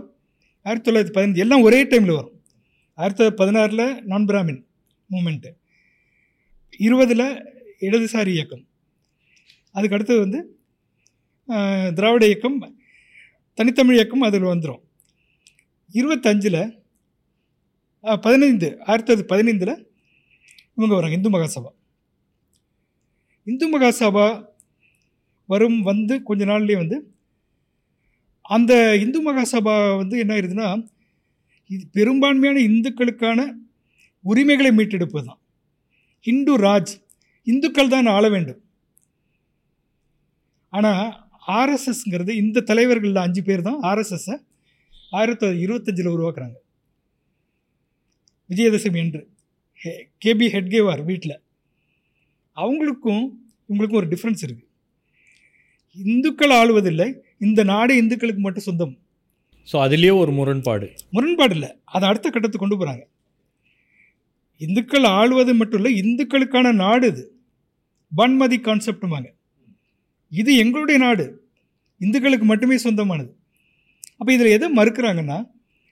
Speaker 8: ஆயிரத்தி தொள்ளாயிரத்தி பதினஞ்சு எல்லாம் ஒரே டைமில் வரும். ஆயிரத்தி தொள்ளாயிரத்தி பதினாறில் நான் பிராமின் மூமெண்ட்டு இருபதில் இடதுசாரி இயக்கம். அதுக்கு அடுத்தது வந்து திராவிட இயக்கம் தனித்தமிழ் இயக்கம் அதில் வந்துடும் இருபத்தஞ்சில் பதினைந்து ஆயிரத்தி தொள்ளாயிரத்தி பதினைந்தில் இவங்க வராங்க இந்து மகாசபா. இந்து மகாசபா வரும் வந்து கொஞ்ச நாள்லேயே வந்து அந்த இந்து மகாசபா வந்து என்ன ஆயிடுதுன்னா இது பெரும்பான்மையான இந்துக்களுக்கான உரிமைகளை மீட்டெடுப்பது தான் இந்து ராஜ் இந்துக்கள் தான் ஆள வேண்டும். ஆனால் ஆர்எஸ்எஸ்ங்கிறது இந்த தலைவர்களில் அஞ்சு பேர் தான் ஆர்எஸ்எஸ்ஸை ஆயிரத்தி தொள்ளாயிரத்தி இருபத்தஞ்சில் உருவாக்குறாங்க. விஜயதசமி என்று ஹே- கேபி ஹெட்கேவார் வீட்டில் அவங்களுக்கும் இவங்களுக்கும் ஒரு டிஃப்ரென்ஸ் இருக்குது இந்துக்கள் ஆளுவதில்லை இந்த நாடு இந்துக்களுக்கு மட்டும் சொந்தம்.
Speaker 1: ஸோ அதுலேயே ஒரு முரண்பாடு.
Speaker 8: முரண்பாடு இல்லை. அதை அடுத்த கட்டத்துக்கு கொண்டு போகிறாங்க இந்துக்கள் ஆளுவது மட்டும் இல்லை இந்துக்களுக்கான நாடு இது. பன்மதி கான்செப்டுமாங்க இது எங்களுடைய நாடு. இந்துக்களுக்கு மட்டுமே சொந்தமானது. அப்போ இதில் எதை மறுக்கிறாங்கன்னா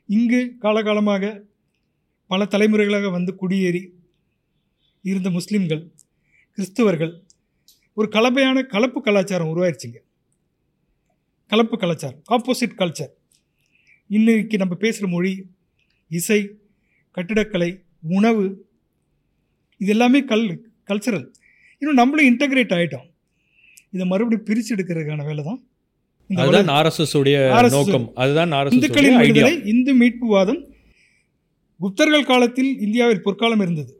Speaker 8: இங்கு காலகாலமாக பல தலைமுறைகளாக வந்து குடியேறி இருந்த முஸ்லீம்கள் கிறிஸ்துவர்கள் ஒரு கலவையான கலப்பு கலாச்சாரம் உருவாயிருச்சுங்க. கலப்பு கலாச்சாரம் ஆப்போசிட் கல்ச்சர் இன்னைக்கு நம்ம பேசுகிற மொழி இசை கட்டிடக்கலை உணவு இது எல்லாமே கல் கல்ச்சரல் இன்னும் நம்மளும் இன்டகிரேட் ஆகிட்டோம் இதை மறுபடியும் பிரித்து எடுக்கிறதுக்கான வேலை தான்
Speaker 1: அதுதான் ஆர்எஸ்எஸ் உடைய
Speaker 8: RSS
Speaker 1: நோக்கம். அதுதான்
Speaker 8: இந்துக்களின் விடுதலை இந்து மீட்புவாதம் குப்தர்கள் காலத்தில் இந்தியாவில் பொற்காலம் இருந்தது.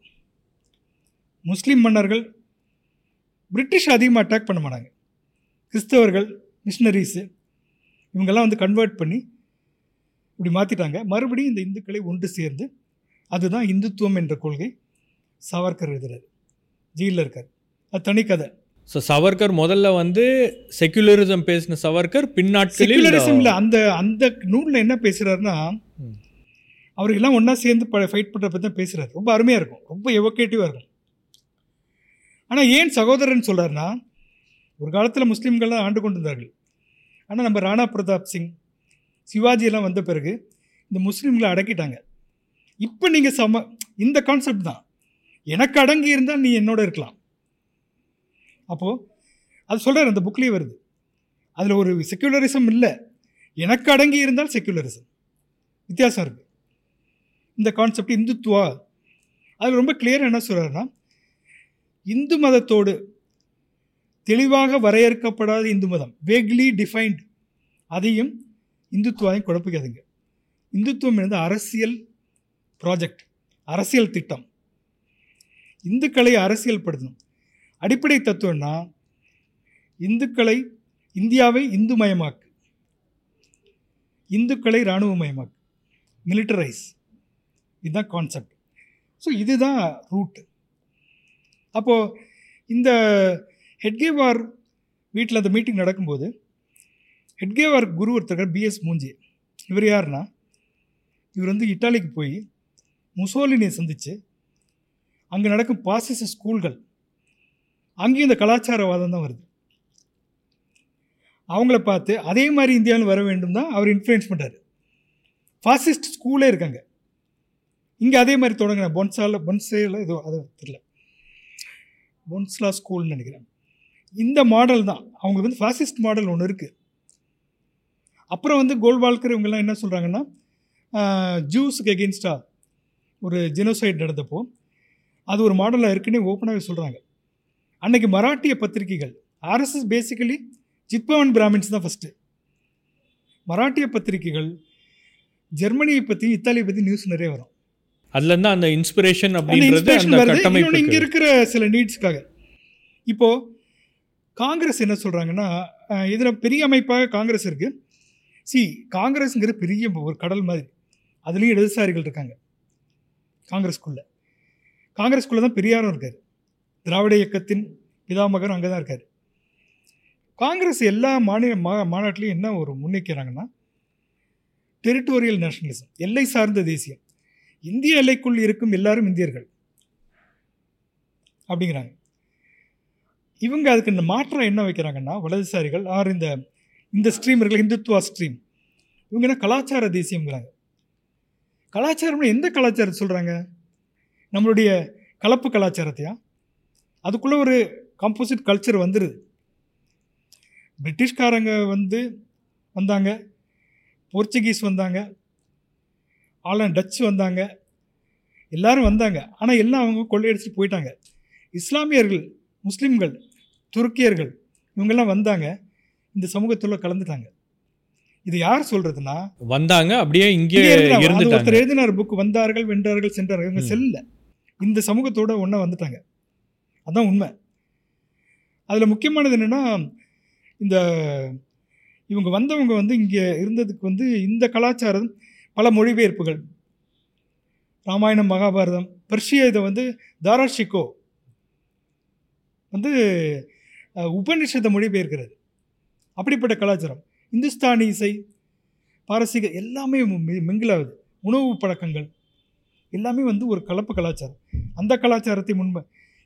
Speaker 8: முஸ்லிம் மன்னர்கள் பிரிட்டிஷ் அதிகமாக அட்டாக் பண்ண மாட்டாங்க. கிறிஸ்தவர்கள் மிஷினரிஸு இவங்கெல்லாம் வந்து கன்வெர்ட் பண்ணி இப்படி மாற்றிட்டாங்க மறுபடியும் இந்த இந்துக்களை ஒன்று சேர்ந்து அதுதான் இந்துத்துவம் என்ற கொள்கை சாவர்கர் எழுதுறாரு. ஜெயிலில் இருக்கார். அது தனி கதை.
Speaker 1: ஸோ சவர்கர் முதல்ல வந்து செக்குலரிசம் பேசின சவர்கர் பின்னாட்களில்
Speaker 8: செக்குலரிசம்ல அந்த அந்த நூலில் என்ன பேசுகிறாருன்னா. அவருக்கெல்லாம் ஒன்றா சேர்ந்து ப ஃபைட் பண்ணுற பற்றி தான் பேசுகிறாரு ரொம்ப அருமையாக இருக்கும். ரொம்ப எவோகேட்டிவாக இருக்கும். ஆனால் ஏன் சகோதரன் சொல்கிறாருன்னா ஒரு காலத்தில் முஸ்லீம்கள்லாம் ஆண்டு கொண்டிருந்தார்கள். ஆனால் நம்ம ராணா பிரதாப் சிங் சிவாஜியெல்லாம் வந்த பிறகு இந்த முஸ்லீம்களை அடக்கிட்டாங்க. இப்போ நீங்கள் சம இந்த கான்செப்ட் தான். எனக்கு அடங்கி இருந்தால் நீ என்னோட இருக்கலாம். அப்போது அது சொல்கிறார் அந்த புக்லேயே வருது. அதில் ஒரு செக்குலரிசம் இல்லை. எனக்கு அடங்கி இருந்தால் செக்குலரிசம் வித்தியாசம் இருக்குது இந்த கான்செப்ட் இந்துத்துவா? அதில் ரொம்ப கிளியர் என்ன சொல்கிறாருன்னா இந்து மதத்தோடு தெளிவாக வரையறுக்கப்படாத இந்து மதம் வேக்லி டிஃபைன்டு அதையும் இந்துத்துவாவையும் குழப்பிக்காதுங்க. இந்துத்துவம் என்பது அரசியல் ப்ராஜெக்ட் அரசியல் திட்டம். இந்துக்களை அரசியல்படுத்தணும். அடிப்படை தத்துவம்னா இந்துக்களை இந்தியாவை இந்து மயமாக்கு இந்துக்களை இராணுவமயமாக்கு மிலிட்டரைஸ் இதுதான் கான்செப்ட் ஸோ இதுதான் ரூட் அப்போது இந்த ஹெட்கேவார் வீட்டில் அந்த மீட்டிங் நடக்கும்போது ஹெட்கேவார் குரு ஒருத்தர் பிஎஸ் மூஞ்சி. இவர் யாருன்னா இவர் வந்து இட்டாலிக்கு போய் முசோலினியை சந்தித்து அங்கே நடக்கும் பாசிச ஸ்கூல்கள் அங்கேயும் இந்த கலாச்சாரவாதம் தான் வருது. அவங்கள பார்த்து அதே மாதிரி இந்தியாவில் வர வேண்டும் தான் அவர் இன்ஃப்ளூயன்ஸ் பண்ணுறாரு ஃபாசிஸ்ட் ஸ்கூலே இருக்காங்க. இங்கே அதே மாதிரி தொடங்கின பொன்சால பொன்சேல ஏதோ அது தெரியல. பொன்ஸ்லா ஸ்கூல்னு நினைக்கிறேன். இந்த மாடல் தான். அவங்க வந்து ஃபாசிஸ்ட் மாடல் ஒன்று இருக்குது அப்புறம் வந்து கோல்வால்கர் இவங்கெல்லாம் என்ன சொல்கிறாங்கன்னா ஜூஸுக்கு எகெயின்ஸ்டாக ஒரு ஜெனோசைட் நடந்தப்போ அது ஒரு மாடலாக இருக்குன்னு ஓப்பனாகவே சொல்கிறாங்க அன்றைக்கி மராட்டிய பத்திரிகைகள் ஆர்எஸ்எஸ் பேசிக்கலி ஜித்பவன் பிராமின்ஸ் தான் ஃபஸ்ட்டு மராட்டிய பத்திரிகைகள் ஜெர்மனியை பற்றி இத்தாலியை பற்றி நியூஸ் நிறைய வரும்.
Speaker 1: அதுல இருந்து அந்த இன்ஸ்பிரேஷன் அப்படின்றது அந்த
Speaker 8: இங்கே இருக்கிற சில நீட்ஸ்க்காக இப்போ காங்கிரஸ் என்ன சொல்கிறாங்கன்னா இதில் பெரிய அமைப்பாக காங்கிரஸ் இருக்குது சி காங்கிரஸ்ங்கிற பெரிய ஒரு கடல் மாதிரி. அதுலேயும் இடதுசாரிகள் இருக்காங்க. காங்கிரஸ்குள்ளே. காங்கிரஸ்குள்ளே தான் பெரியாரும் இருக்கார். திராவிட இயக்கத்தின் பிதாமகரும் அங்கே தான் இருக்கார். காங்கிரஸ் எல்லா மாநில மா மாநாட்டிலையும் என்ன ஒரு முன்னிக்கிறாங்கன்னா டெரிட்டோரியல் நேஷனலிசம் எல்லை சார்ந்த தேசியம். இந்திய எல்லைக்குள் இருக்கும் எல்லாரும் இந்தியர்கள். அப்படிங்கிறாங்க. இவங்க அதுக்கு இந்த மாற்றம் என்ன வைக்கிறாங்கன்னா வலதுசாரிகள் ஆர் இந்த இந்த ஸ்ட்ரீம் இருக்குல்ல இந்துத்துவா ஸ்ட்ரீம். இவங்க என்ன கலாச்சார தேசியம்ங்கிறாங்க. கலாச்சாரம்னு எந்த கலாச்சாரத்தை சொல்கிறாங்க நம்மளுடைய கலப்பு கலாச்சாரத்தையா? அதுக்குள்ளே ஒரு காம்போசிட் கல்ச்சர் வந்துடுது பிரிட்டிஷ்காரங்க வந்து வந்தாங்க. போர்ச்சுகீஸ் வந்தாங்க. ஆலன் டச் வந்தாங்க. எல்லாரும் வந்தாங்க. ஆனால் எல்லாம் அவங்க கொள்ளையடிச்சிட்டு போயிட்டாங்க. இஸ்லாமியர்கள் முஸ்லீம்கள் துருக்கியர்கள் இவங்கெல்லாம் வந்தாங்க. இந்த சமூகத்தில் கலந்துட்டாங்க. இது யார் சொல்றதுன்னா
Speaker 1: வந்தாங்க அப்படியே இங்கே
Speaker 8: ஒருத்தர் எழுதினார் புக் வந்தார்கள் வென்றார்கள் சென்றார்கள் இவங்க. செல்ல. இந்த சமூகத்தோட ஒன்றா வந்துட்டாங்க. அதான் உண்மை. அதில் முக்கியமானது என்னென்னா இந்த இவங்க வந்தவங்க வந்து இங்கே இருந்ததுக்கு வந்து இந்த கலாச்சாரம் பல மொழிபெயர்ப்புகள். ராமாயணம் மகாபாரதம் பெர்ஷிய இதை வந்து தாராஷிகோ வந்து உபநிஷத்தை மொழிபெயர்க்கிறது. அப்படிப்பட்ட கலாச்சாரம். இந்துஸ்தானி இசை பாரசீக எல்லாமே மிங்கிலாவது உணவு பழக்கங்கள் எல்லாமே வந்து ஒரு கலப்பு கலாச்சாரம். அந்த கலாச்சாரத்தை முன்பு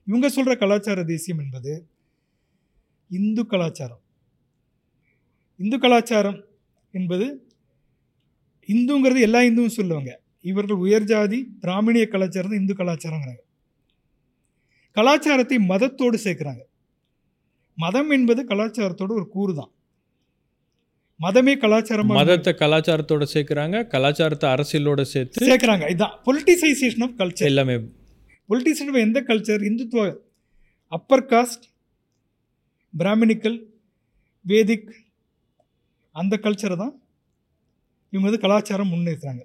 Speaker 8: இவங்க சொல்கிற கலாச்சார தேசியம் என்பது இந்து கலாச்சாரம். இந்து கலாச்சாரம் என்பது இந்துங்கிறது எல்லா இந்துவும் சொல்லுவாங்க. இவர்கள் உயர் ஜாதி பிராமணிய கலாச்சாரம் இந்து கலாச்சாரங்கிறாங்க. கலாச்சாரத்தை மதத்தோடு சேர்க்குறாங்க. மதம் என்பது கலாச்சாரத்தோட ஒரு கூறு தான் மதமே கலாச்சாரமாக
Speaker 1: மதத்தை கலாச்சாரத்தோட சேர்க்கறாங்க கலாச்சாரத்தை அரசியலோட சேர்த்து
Speaker 8: சேர்க்குறாங்க. இதுதான் பொலிட்டிசைசேஷன் ஆஃப் கல்ச்சர்
Speaker 1: எல்லாமே
Speaker 8: பொலிட்டிஷியன் எந்த culture Hindutva upper caste Brahminical Vedic அந்த கல்ச்சரை தான் இவங்க வந்து கலாச்சாரம் முன்னேற்றுறாங்க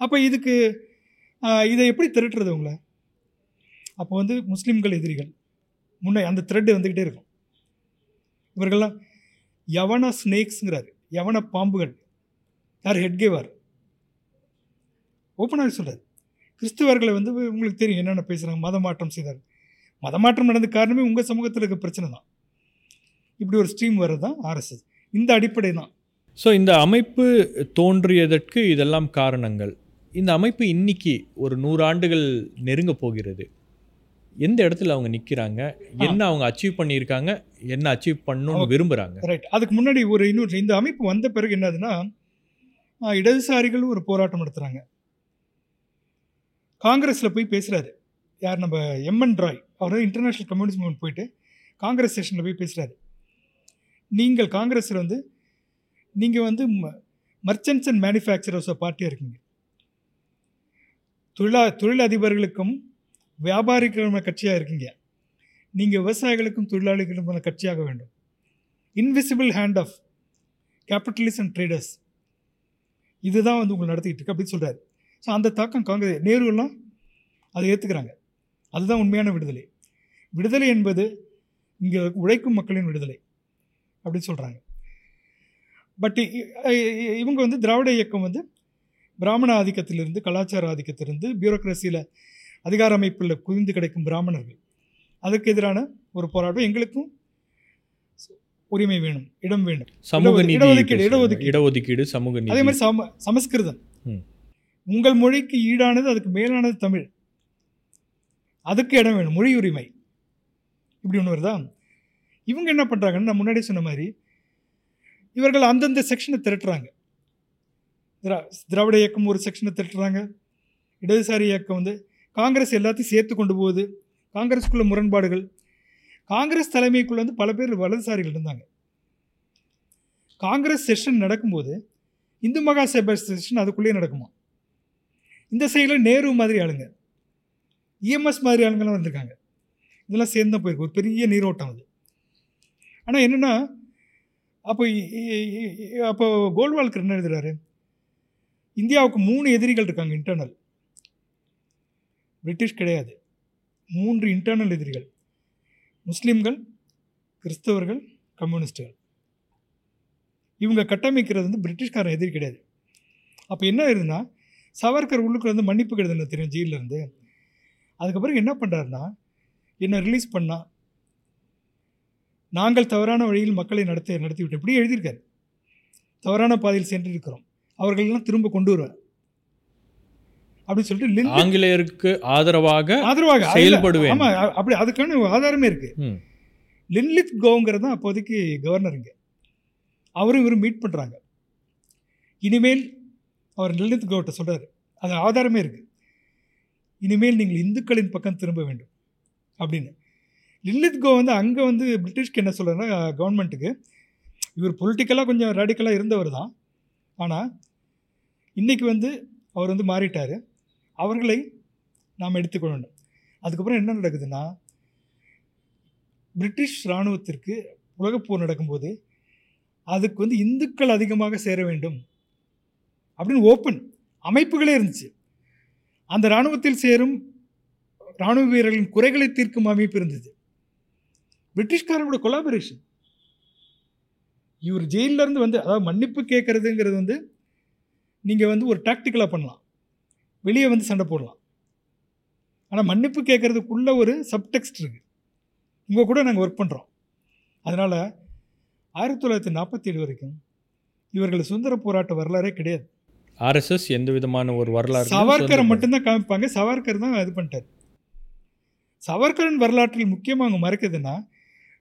Speaker 8: அப்போ இதுக்கு இதை எப்படி திரட்டுறது உங்களை அப்போ வந்து முஸ்லீம்கள் எதிரிகள். முன்னே அந்த த்ரெட் வந்துக்கிட்டே இருக்கும். இவர்கள்லாம் யவன ஸ்னேக்ஸுங்கிறாரு யவன பாம்புகள். யார் ஹெட்கேவார் ஓப்பனாக சொல்கிறார் கிறிஸ்துவர்களை வந்து உங்களுக்கு தெரியும் என்னென்ன பேசுகிறாங்க மத மாற்றம் செய்தார். மத மாற்றம் நடந்த காரணமே உங்கள் சமூகத்தில் இருக்க பிரச்சனை தான் இப்படி ஒரு ஸ்ட்ரீம் வர்றது தான் ஆர்எஸ்எஸ் இந்த அடிப்படை தான்
Speaker 1: ஸோ இந்த அமைப்பு தோன்றியதற்கு இதெல்லாம் காரணங்கள். இந்த அமைப்பு இன்னைக்கு ஒரு நூறு ஆண்டுகள் நெருங்க போகிறது. எந்த இடத்துல அவங்க நிற்கிறாங்க என்ன அவங்க அச்சீவ் பண்ணியிருக்காங்க? என்ன அச்சீவ் பண்ணணும்னு. விரும்புகிறாங்க
Speaker 8: ரைட் அதுக்கு முன்னாடி ஒரு இன்னொரு இந்த அமைப்பு வந்த பிறகு என்னதுன்னா இடதுசாரிகள் ஒரு போராட்டம் நடத்துகிறாங்க காங்கிரஸில் போய் பேசுகிறாரு யார்? நம்ம எம்என் ராய் அவர் இன்டர்நேஷ்னல் கம்யூனிஸ்ட் மூவ்மெண்ட் போயிட்டு காங்கிரஸ் செஷனில் போய் பேசுகிறாரு நீங்கள் காங்கிரஸில் வந்து நீங்கள் வந்து மர்ச்சன்ட்ஸ் அண்ட் மேனுஃபேக்சரர்ஸ் பார்ட்டியாக இருக்கீங்க. தொழிலா தொழிலதிபர்களுக்கும் வியாபாரிகளுமான கட்சியாக இருக்கீங்க. நீங்கள் விவசாயிகளுக்கும் தொழிலாளிகளுமான கட்சியாக வேண்டும். Invisible hand of capitalist and traders இதுதான் வந்து உங்களை நடத்திக்கிட்டு இருக்கு அப்படின்னு சொல்கிறாரு ஸோ அந்த தாக்கம் காங்கிரஸ் நேருலாம் அதை ஏற்றுக்கிறாங்க அதுதான் உண்மையான விடுதலை. விடுதலை என்பது இங்கே உழைக்கும் மக்களின் விடுதலை அப்படின்னு சொல்கிறாங்க பட் இவங்க வந்து திராவிட இயக்கம் வந்து பிராமண ஆதிக்கத்திலிருந்து கலாச்சார ஆதிக்கத்திலிருந்து பியூரோக்ரஸியில் அதிகார அமைப்பில் குவிந்து கிடைக்கும் பிராமணர்கள். அதுக்கு எதிரான ஒரு போராட்டம். எங்களுக்கும் உரிமை வேணும் இடம் வேணும்.
Speaker 1: சமூக
Speaker 8: இடஒதுக்கீடு. இடஒதுக்கீடு.
Speaker 1: இடஒதுக்கீடு சமூக
Speaker 8: அதே மாதிரி சம சமஸ்கிருதம். உங்கள் மொழிக்கு ஈடானது அதுக்கு மேலானது தமிழ். அதுக்கு இடம் வேணும் மொழி உரிமை இப்படி ஒன்று வருதா? இவங்க என்ன பண்ணுறாங்கன்னு நான் முன்னாடி சொன்ன மாதிரி இவர்கள் அந்தந்த செக்ஷனை திரட்டுறாங்க. திரா திராவிட இயக்கம் ஒரு செக்ஷனை திரட்டுறாங்க. இடதுசாரி இயக்கம் வந்து காங்கிரஸ் எல்லாத்தையும் சேர்த்து கொண்டு போகுது. காங்கிரஸுக்குள்ள முரண்பாடுகள். காங்கிரஸ் தலைமைக்குள்ள வந்து பல பேர் வலதுசாரிகள் இருந்தாங்க. காங்கிரஸ் செஷன் நடக்கும்போது இந்து மகா சபை செஷன் அதுக்குள்ளேயே நடக்குமா இந்த சைடில் நேரு மாதிரி ஆளுங்க. இஎம்எஸ் மாதிரி ஆளுங்கெல்லாம் வந்திருக்காங்க. இதெல்லாம் சேர்ந்து தான் போயிருக்கு. ஒரு பெரிய நீரோட்டம் அது. ஆனால் என்னென்னா அப்போ அப்போ கோல்வால்கர் என்ன எழுதுறாரு? இந்தியாவுக்கு மூணு எதிரிகள் இருக்காங்க இன்டர்னல் பிரிட்டிஷ் கிடையாது. மூன்று இன்டர்னல் எதிரிகள். முஸ்லீம்கள் கிறிஸ்தவர்கள் கம்யூனிஸ்டுகள். இவங்க கட்டமைக்கிறது வந்து பிரிட்டிஷ்காரன் எதிரி கிடையாது. அப்போ என்ன ஆயிருதுன்னா சவர்கர் உள்ளுக்குள்ள வந்து மன்னிப்பு கிடையாது தெரியும் ஜெயிலிருந்து அதுக்கப்புறம் என்ன பண்ணுறாருன்னா என்னை ரிலீஸ் பண்ணால் நாங்கள் தவறான வழியில் மக்களை நடத்த நடத்தி விட்டோம் இப்படி எழுதியிருக்காரு. தவறான பாதையில் சென்று இருக்கிறோம் அவர்களெல்லாம் திரும்ப கொண்டு வருவார். அப்படின்னு சொல்லிட்டு
Speaker 1: ஆங்கிலேயருக்கு ஆதரவாக
Speaker 8: ஆதரவாக
Speaker 1: செயல்படுவேன்.
Speaker 8: ஆமா அ- அப்படி அதுக்கான ஆதாரமே இருக்கு. லின்லித் கோங்கிறது தான் அப்போதைக்கு கவர்னர் இங்க. அவரும் இவரும் மீட் பண்றாங்க. இனிமேல் அவர் லின்லித் கோட்ட சொல்றாரு. அது ஆதாரமே இருக்கு. இனிமேல் நீங்கள் இந்துக்களின் பக்கம் திரும்ப வேண்டும். அப்படின்னு. லில்லித் கோ வந்து அங்கே வந்து பிரிட்டிஷ்க்கு என்ன சொல்கிறேன்னா கவர்மெண்ட்டுக்கு. இவர் பொலிட்டிக்கலாக கொஞ்சம் ரேடிக்கலாக இருந்தவர் தான். ஆனால் இன்றைக்கி வந்து அவர் வந்து மாறிட்டார். அவர்களை நாம் எடுத்துக்கொள்ள வேண்டும். அதுக்கப்புறம் என்ன நடக்குதுன்னா பிரிட்டிஷ் இராணுவத்திற்கு உலகப்போர் நடக்கும்போது அதுக்கு வந்து இந்துக்கள் அதிகமாக சேர வேண்டும் அப்படின்னு ஓப்பன் அமைப்புகளே இருந்துச்சு. அந்த இராணுவத்தில் சேரும் இராணுவ வீரர்களின் குறைகளை தீர்க்கும் அமைப்பு இருந்தது. பிரிட்டிஷ்காரங்களோட கொலாபரேஷன் இவர் ஜெயில்ல இருந்து வந்து அதாவது மன்னிப்பு கேட்கறதுங்கிறது வந்து நீங்கள் வந்து ஒரு டாக்டிக்கலாக பண்ணலாம். வெளியே வந்து சண்டை போடலாம். ஆனால் மன்னிப்பு கேட்கறதுக்குள்ள ஒரு சப்டெக்ஸ்ட் இருக்குது உங்கள் கூட நாங்கள் ஒர்க் பண்ணுறோம் அதனால் ஆயிரத்தி தொள்ளாயிரத்தி நாற்பத்தி ஏழு வரைக்கும் இவர்கள் சுதந்திர போராட்ட வரலாறே கிடையாது.
Speaker 1: ஆர்எஸ்எஸ் எந்த விதமான ஒரு வரலாறு
Speaker 8: சவர்கரை மட்டும்தான் காமிப்பாங்க. சவர்கர் தான் இது பண்ணிட்டார். சவர்கரின் வரலாற்றில் முக்கியமாக அவங்க மறைக்குதுன்னா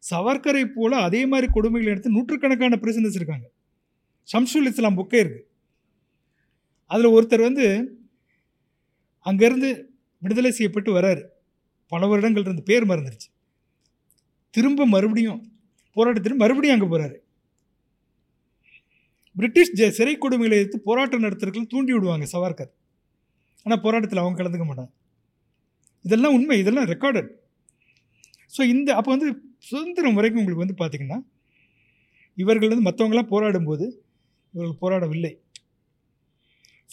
Speaker 8: சவர்கரை போல் அதே மாதிரி கொடுமைகள் எடுத்து நூற்றுக்கணக்கான பிரிசனர்ஸ் இருக்காங்க ஷம்சுல் இஸ்லாம் புக்கே இருக்குது அதில் ஒருத்தர் வந்து அங்கேருந்து விடுதலை செய்யப்பட்டு வர்றாரு பல வருடங்கள் இருந்து பேர் மறந்துருச்சு. திரும்ப மறுபடியும் போராட்டத்திற்கு மறுபடியும் அங்கே போகிறாரு பிரிட்டிஷ் ஜெ சிறை கொடுமைகளை எதிர்த்து போராட்டம் நடத்துறதுக்கு தூண்டி விடுவாங்க சவார்கர் ஆனால் போராட்டத்தில் அவங்க கலந்துக்க மாட்டாங்க. இதெல்லாம் உண்மை இதெல்லாம் ரெக்கார்டட் ஸோ இந்த அப்போ வந்து சுதந்திரம் வரைக்கும் உங்களுக்கு வந்து பார்த்திங்கன்னா இவர்கள் வந்து மற்றவங்களாம் போராடும்போது இவர்கள் போராடவில்லை.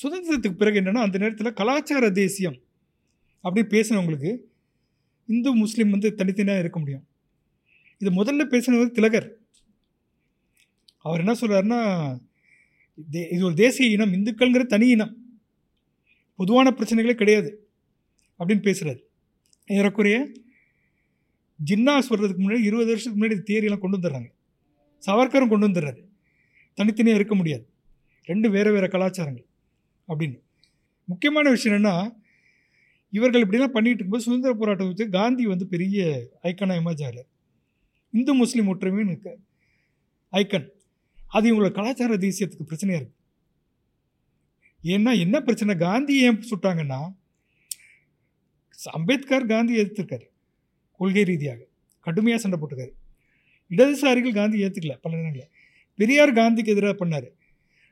Speaker 8: சுதந்திரத்துக்கு பிறகு என்னென்னா அந்த நேரத்தில் கலாச்சார தேசியம் அப்படின்னு பேசினவங்களுக்கு இந்து முஸ்லீம் வந்து தனித்தனியாக இருக்க முடியும். இது முதல்ல பேசினவர் திலகர். அவர் என்ன சொல்கிறாருன்னா தே- இது ஒரு தேசிய இனம் இந்துக்கள்ங்கிற தனி இனம். பொதுவான பிரச்சனைகளே கிடையாது அப்படின்னு பேசுகிறார் ஏறக்குறைய ஜின்னாஸ் வர்றதுக்கு முன்னாடி இருபது வருஷத்துக்கு முன்னாடி இந்த தியரியெல்லாம் கொண்டு வந்துடுறாங்க. சவர்க்கரும் கொண்டு வந்துடுறாரு. தனித்தனியாக இருக்க முடியாது. ரெண்டு வேறு வேறு கலாச்சாரங்கள் அப்படின்னு. முக்கியமான விஷயம் என்னென்னா இவர்கள் இப்படிலாம் பண்ணிகிட்டு இருக்கும்போது சுதந்திர போராட்டம் வச்சு காந்தி வந்து பெரிய ஐக்கனாக எமர்ஜ் இந்து முஸ்லீம் ஒற்றுமைன்னு ஐக்கன். அது இவங்களோட கலாச்சார தேசியத்துக்கு பிரச்சனையாக இருக்குது ஏன்னா என்ன பிரச்சனை? காந்தி ஏன் சுட்டாங்கன்னா அம்பேத்கர் காந்தி எதிர்த்திருக்காரு. கொள்கை ரீதியாக. கடுமையாக சண்டை போட்டுக்காரு இடதுசாரிகள் காந்தி ஏற்றுக்கல பல நேரங்களில். பெரியார் காந்திக்கு எதிராக பண்ணார்.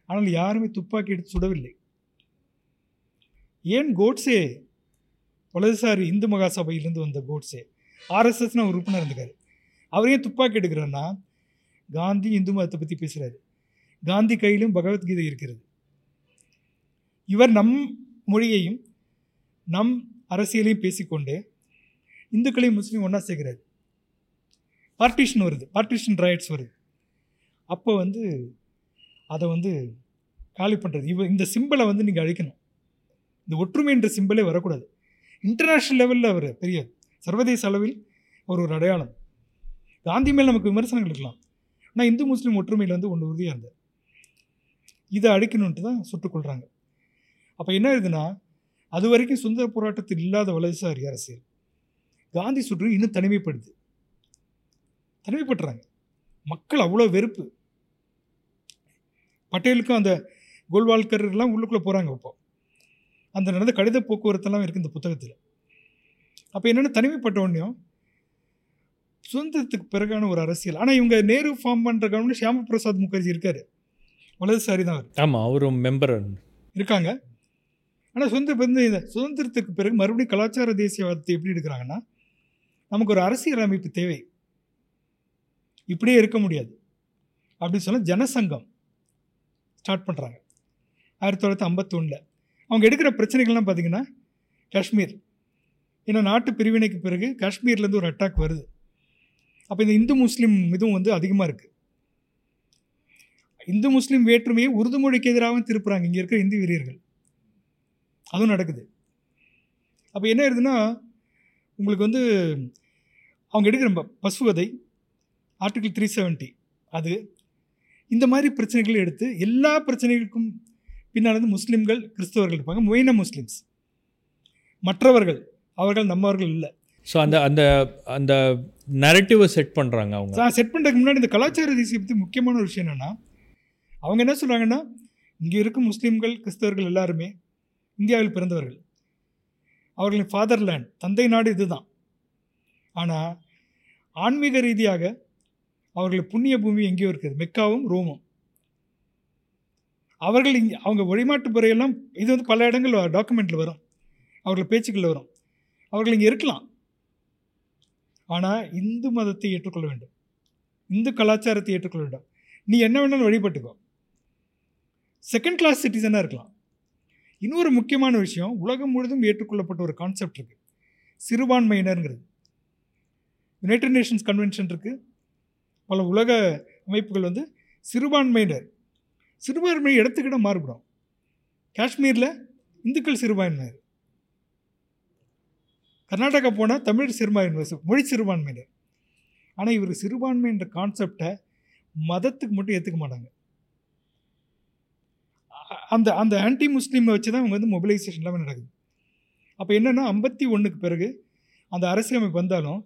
Speaker 8: ஆனால் யாருமே துப்பாக்கி எடுத்து சுடவில்லை. ஏன் கோட்ஸே வலதுசாரி இந்து மகாசபையிலிருந்து வந்த கோட்ஸே ஆர்எஸ்எஸ்னு ஒரு உறுப்பினர் இருந்திருக்காரு அவர் ஏன் துப்பாக்கி எடுக்கிறாருன்னா காந்தி இந்து மதத்தை பற்றி பேசுகிறாரு காந்தி கையிலும் பகவத்கீதை இருக்கிறது. இவர் நம் மொழியையும் நம் அரசியலையும் பேசிக்கொண்டு இந்துக்களையும் முஸ்லீம் ஒன்றா சேர்க்குறாரு. பார்ட்டிஷன் வருது. பார்ட்டிஷன் ரைட்ஸ் வருது. அப்போ வந்து அதை வந்து காலி பண்ணுறது இவ இந்த சிம்பிளை வந்து நீங்கள் அழிக்கணும். இந்த ஒற்றுமை என்ற சிம்பிளே வரக்கூடாது. இன்டர்நேஷ்னல் லெவலில் அவர் பெரிய சர்வதேச அளவில் ஒரு ஒரு அடையாளம். காந்தி மேல் நமக்கு விமர்சனங்கள் இருக்கலாம். ஆனால் இந்து முஸ்லீம் ஒற்றுமையில் வந்து ஒன்று உறுதியாக இருந்தார். இதை அழிக்கணுன்ட்டு தான் சுட்டுக்கொள்கிறாங்க அப்போ என்ன ஆகுதுன்னா அது வரைக்கும் சுதந்திர போராட்டத்தில் இல்லாத வலதுசாரி அரசியல். காந்தி சுற்று இன்னும் தனிமைப்படுது. தனிமைப்படுறாங்க மக்கள் அவ்வளோ வெறுப்பு. பட்டேலுக்கும் அந்த கோல்வால்கர் எல்லாம் உள்ளுக்குள்ளே போகிறாங்க இப்போ. அந்த நடந்த கடித போக்குவரத்தெல்லாம் இருக்குது இந்த புத்தகத்தில். அப்போ என்னென்ன தனிமைப்பட்ட உடனேயும் சுதந்திரத்துக்கு பிறகான ஒரு அரசியல். ஆனால் இவங்க நேரு ஃபார்ம் பண்ணுற கவர்மெண்ட் ஷியாம பிரசாத் முகர்ஜி இருக்கார். வலதுசாரி தான் அவர்.
Speaker 1: ஆமாம் அவரும் மெம்பர்
Speaker 8: இருக்காங்க. ஆனால் சுதந்திர வந்து இந்த சுதந்திரத்துக்கு பிறகு மறுபடியும் கலாச்சார தேசியவாதத்தை எப்படி எடுக்கிறாங்கன்னா நமக்கு ஒரு அரசியல் அமைப்பு தேவை. இப்படியே இருக்க முடியாது. அப்படின்னு சொன்னால் ஜனசங்கம் ஸ்டார்ட் பண்ணுறாங்க ஆயிரத்தி தொள்ளாயிரத்தி ஐம்பத்தொன்னில். அவங்க எடுக்கிற பிரச்சனைகள்லாம் பார்த்தீங்கன்னா காஷ்மீர். ஏன்னா நாட்டு பிரிவினைக்கு பிறகு காஷ்மீர்லேருந்து ஒரு அட்டாக் வருது. அப்போ இந்த இந்து முஸ்லீம் இதுவும் வந்து அதிகமாக இருக்குது இந்து முஸ்லீம் வேற்றுமையை உருது மொழிக்கு எதிராகவும் திருப்புறாங்க. இங்கே இருக்கிற இந்து வீரர்கள். அதுவும் நடக்குது. அப்போ என்ன ஆயிருதுன்னா உங்களுக்கு வந்து அவங்க எடுக்கிற ப- பசுவதை ஆர்டிகிள் த்ரீ செவன்ட்டி அது இந்த மாதிரி பிரச்சனைகளை எடுத்து எல்லா பிரச்சனைகளுக்கும் பின்னால் வந்து முஸ்லீம்கள் கிறிஸ்தவர்கள் இருப்பாங்க. மொயின முஸ்லீம்ஸ். மற்றவர்கள் அவர்கள் நம்மவர்கள் இல்லை.
Speaker 1: ஸோ அந்த அந்த அந்த நரேட்டிவை செட் பண்ணுறாங்க அவங்க.
Speaker 8: செட் பண்ணுறதுக்கு முன்னாடி இந்த கலாச்சார தேசிய பற்றி முக்கியமான ஒரு விஷயம் என்னென்னா அவங்க என்ன சொல்கிறாங்கன்னா இங்கே இருக்கும் முஸ்லீம்கள் கிறிஸ்தவர்கள் எல்லாருமே இந்தியாவில் பிறந்தவர்கள். அவர்களின் ஃபாதர்லேண்ட் தந்தை நாடு இதுதான். ஆனால் ஆன்மீக ரீதியாக அவர்கள் புண்ணிய பூமி எங்கேயோ இருக்குது. மெக்காவும் ரோமும். அவர்கள் இங்கே அவங்க வழிமாட்டு முறையெல்லாம் இது வந்து பல இடங்கள் டாக்குமெண்ட்டில் வரும். அவர்கள் பேச்சுக்களில் வரும். அவர்கள் இங்கே இருக்கலாம். ஆனால் இந்து மதத்தை ஏற்றுக்கொள்ள வேண்டும். இந்து கலாச்சாரத்தை ஏற்றுக்கொள்ள வேண்டும். நீ என்ன வேணாலும் வழிபட்டுக்கோ. செகண்ட் கிளாஸ் சிட்டிசனாக இருக்கலாம். இன்னொரு முக்கியமான விஷயம் உலகம் முழுதும் ஏற்றுக்கொள்ளப்பட்ட ஒரு கான்செப்ட் இருக்குது சிறுபான்மையினருங்கிறது. யுனைடெட் நேஷன்ஸ் கன்வென்ஷன் இருக்குது பல உலக அமைப்புகள் வந்து சிறுபான்மையினர் சிறுபான்மை இடத்துக்கிட மாறுபடும். காஷ்மீரில் இந்துக்கள் சிறுபான்மையினர். கர்நாடகா போனால் தமிழ் சிறுபான்மையினர் மொழி சிறுபான்மையினர். ஆனால் இவர் சிறுபான்மைன்ற கான்செப்டை மதத்துக்கு மட்டும் ஏற்றுக்க மாட்டாங்க. அந்த அந்த ஆன்டி முஸ்லீமை வச்சு தான் அவங்க வந்து மொபிலைசேஷன் எல்லாமே நடக்குது. அப்போ என்னென்னா ஐம்பத்தி ஒன்றுக்கு பிறகு அந்த அரசியலமைப்பு வந்தாலும்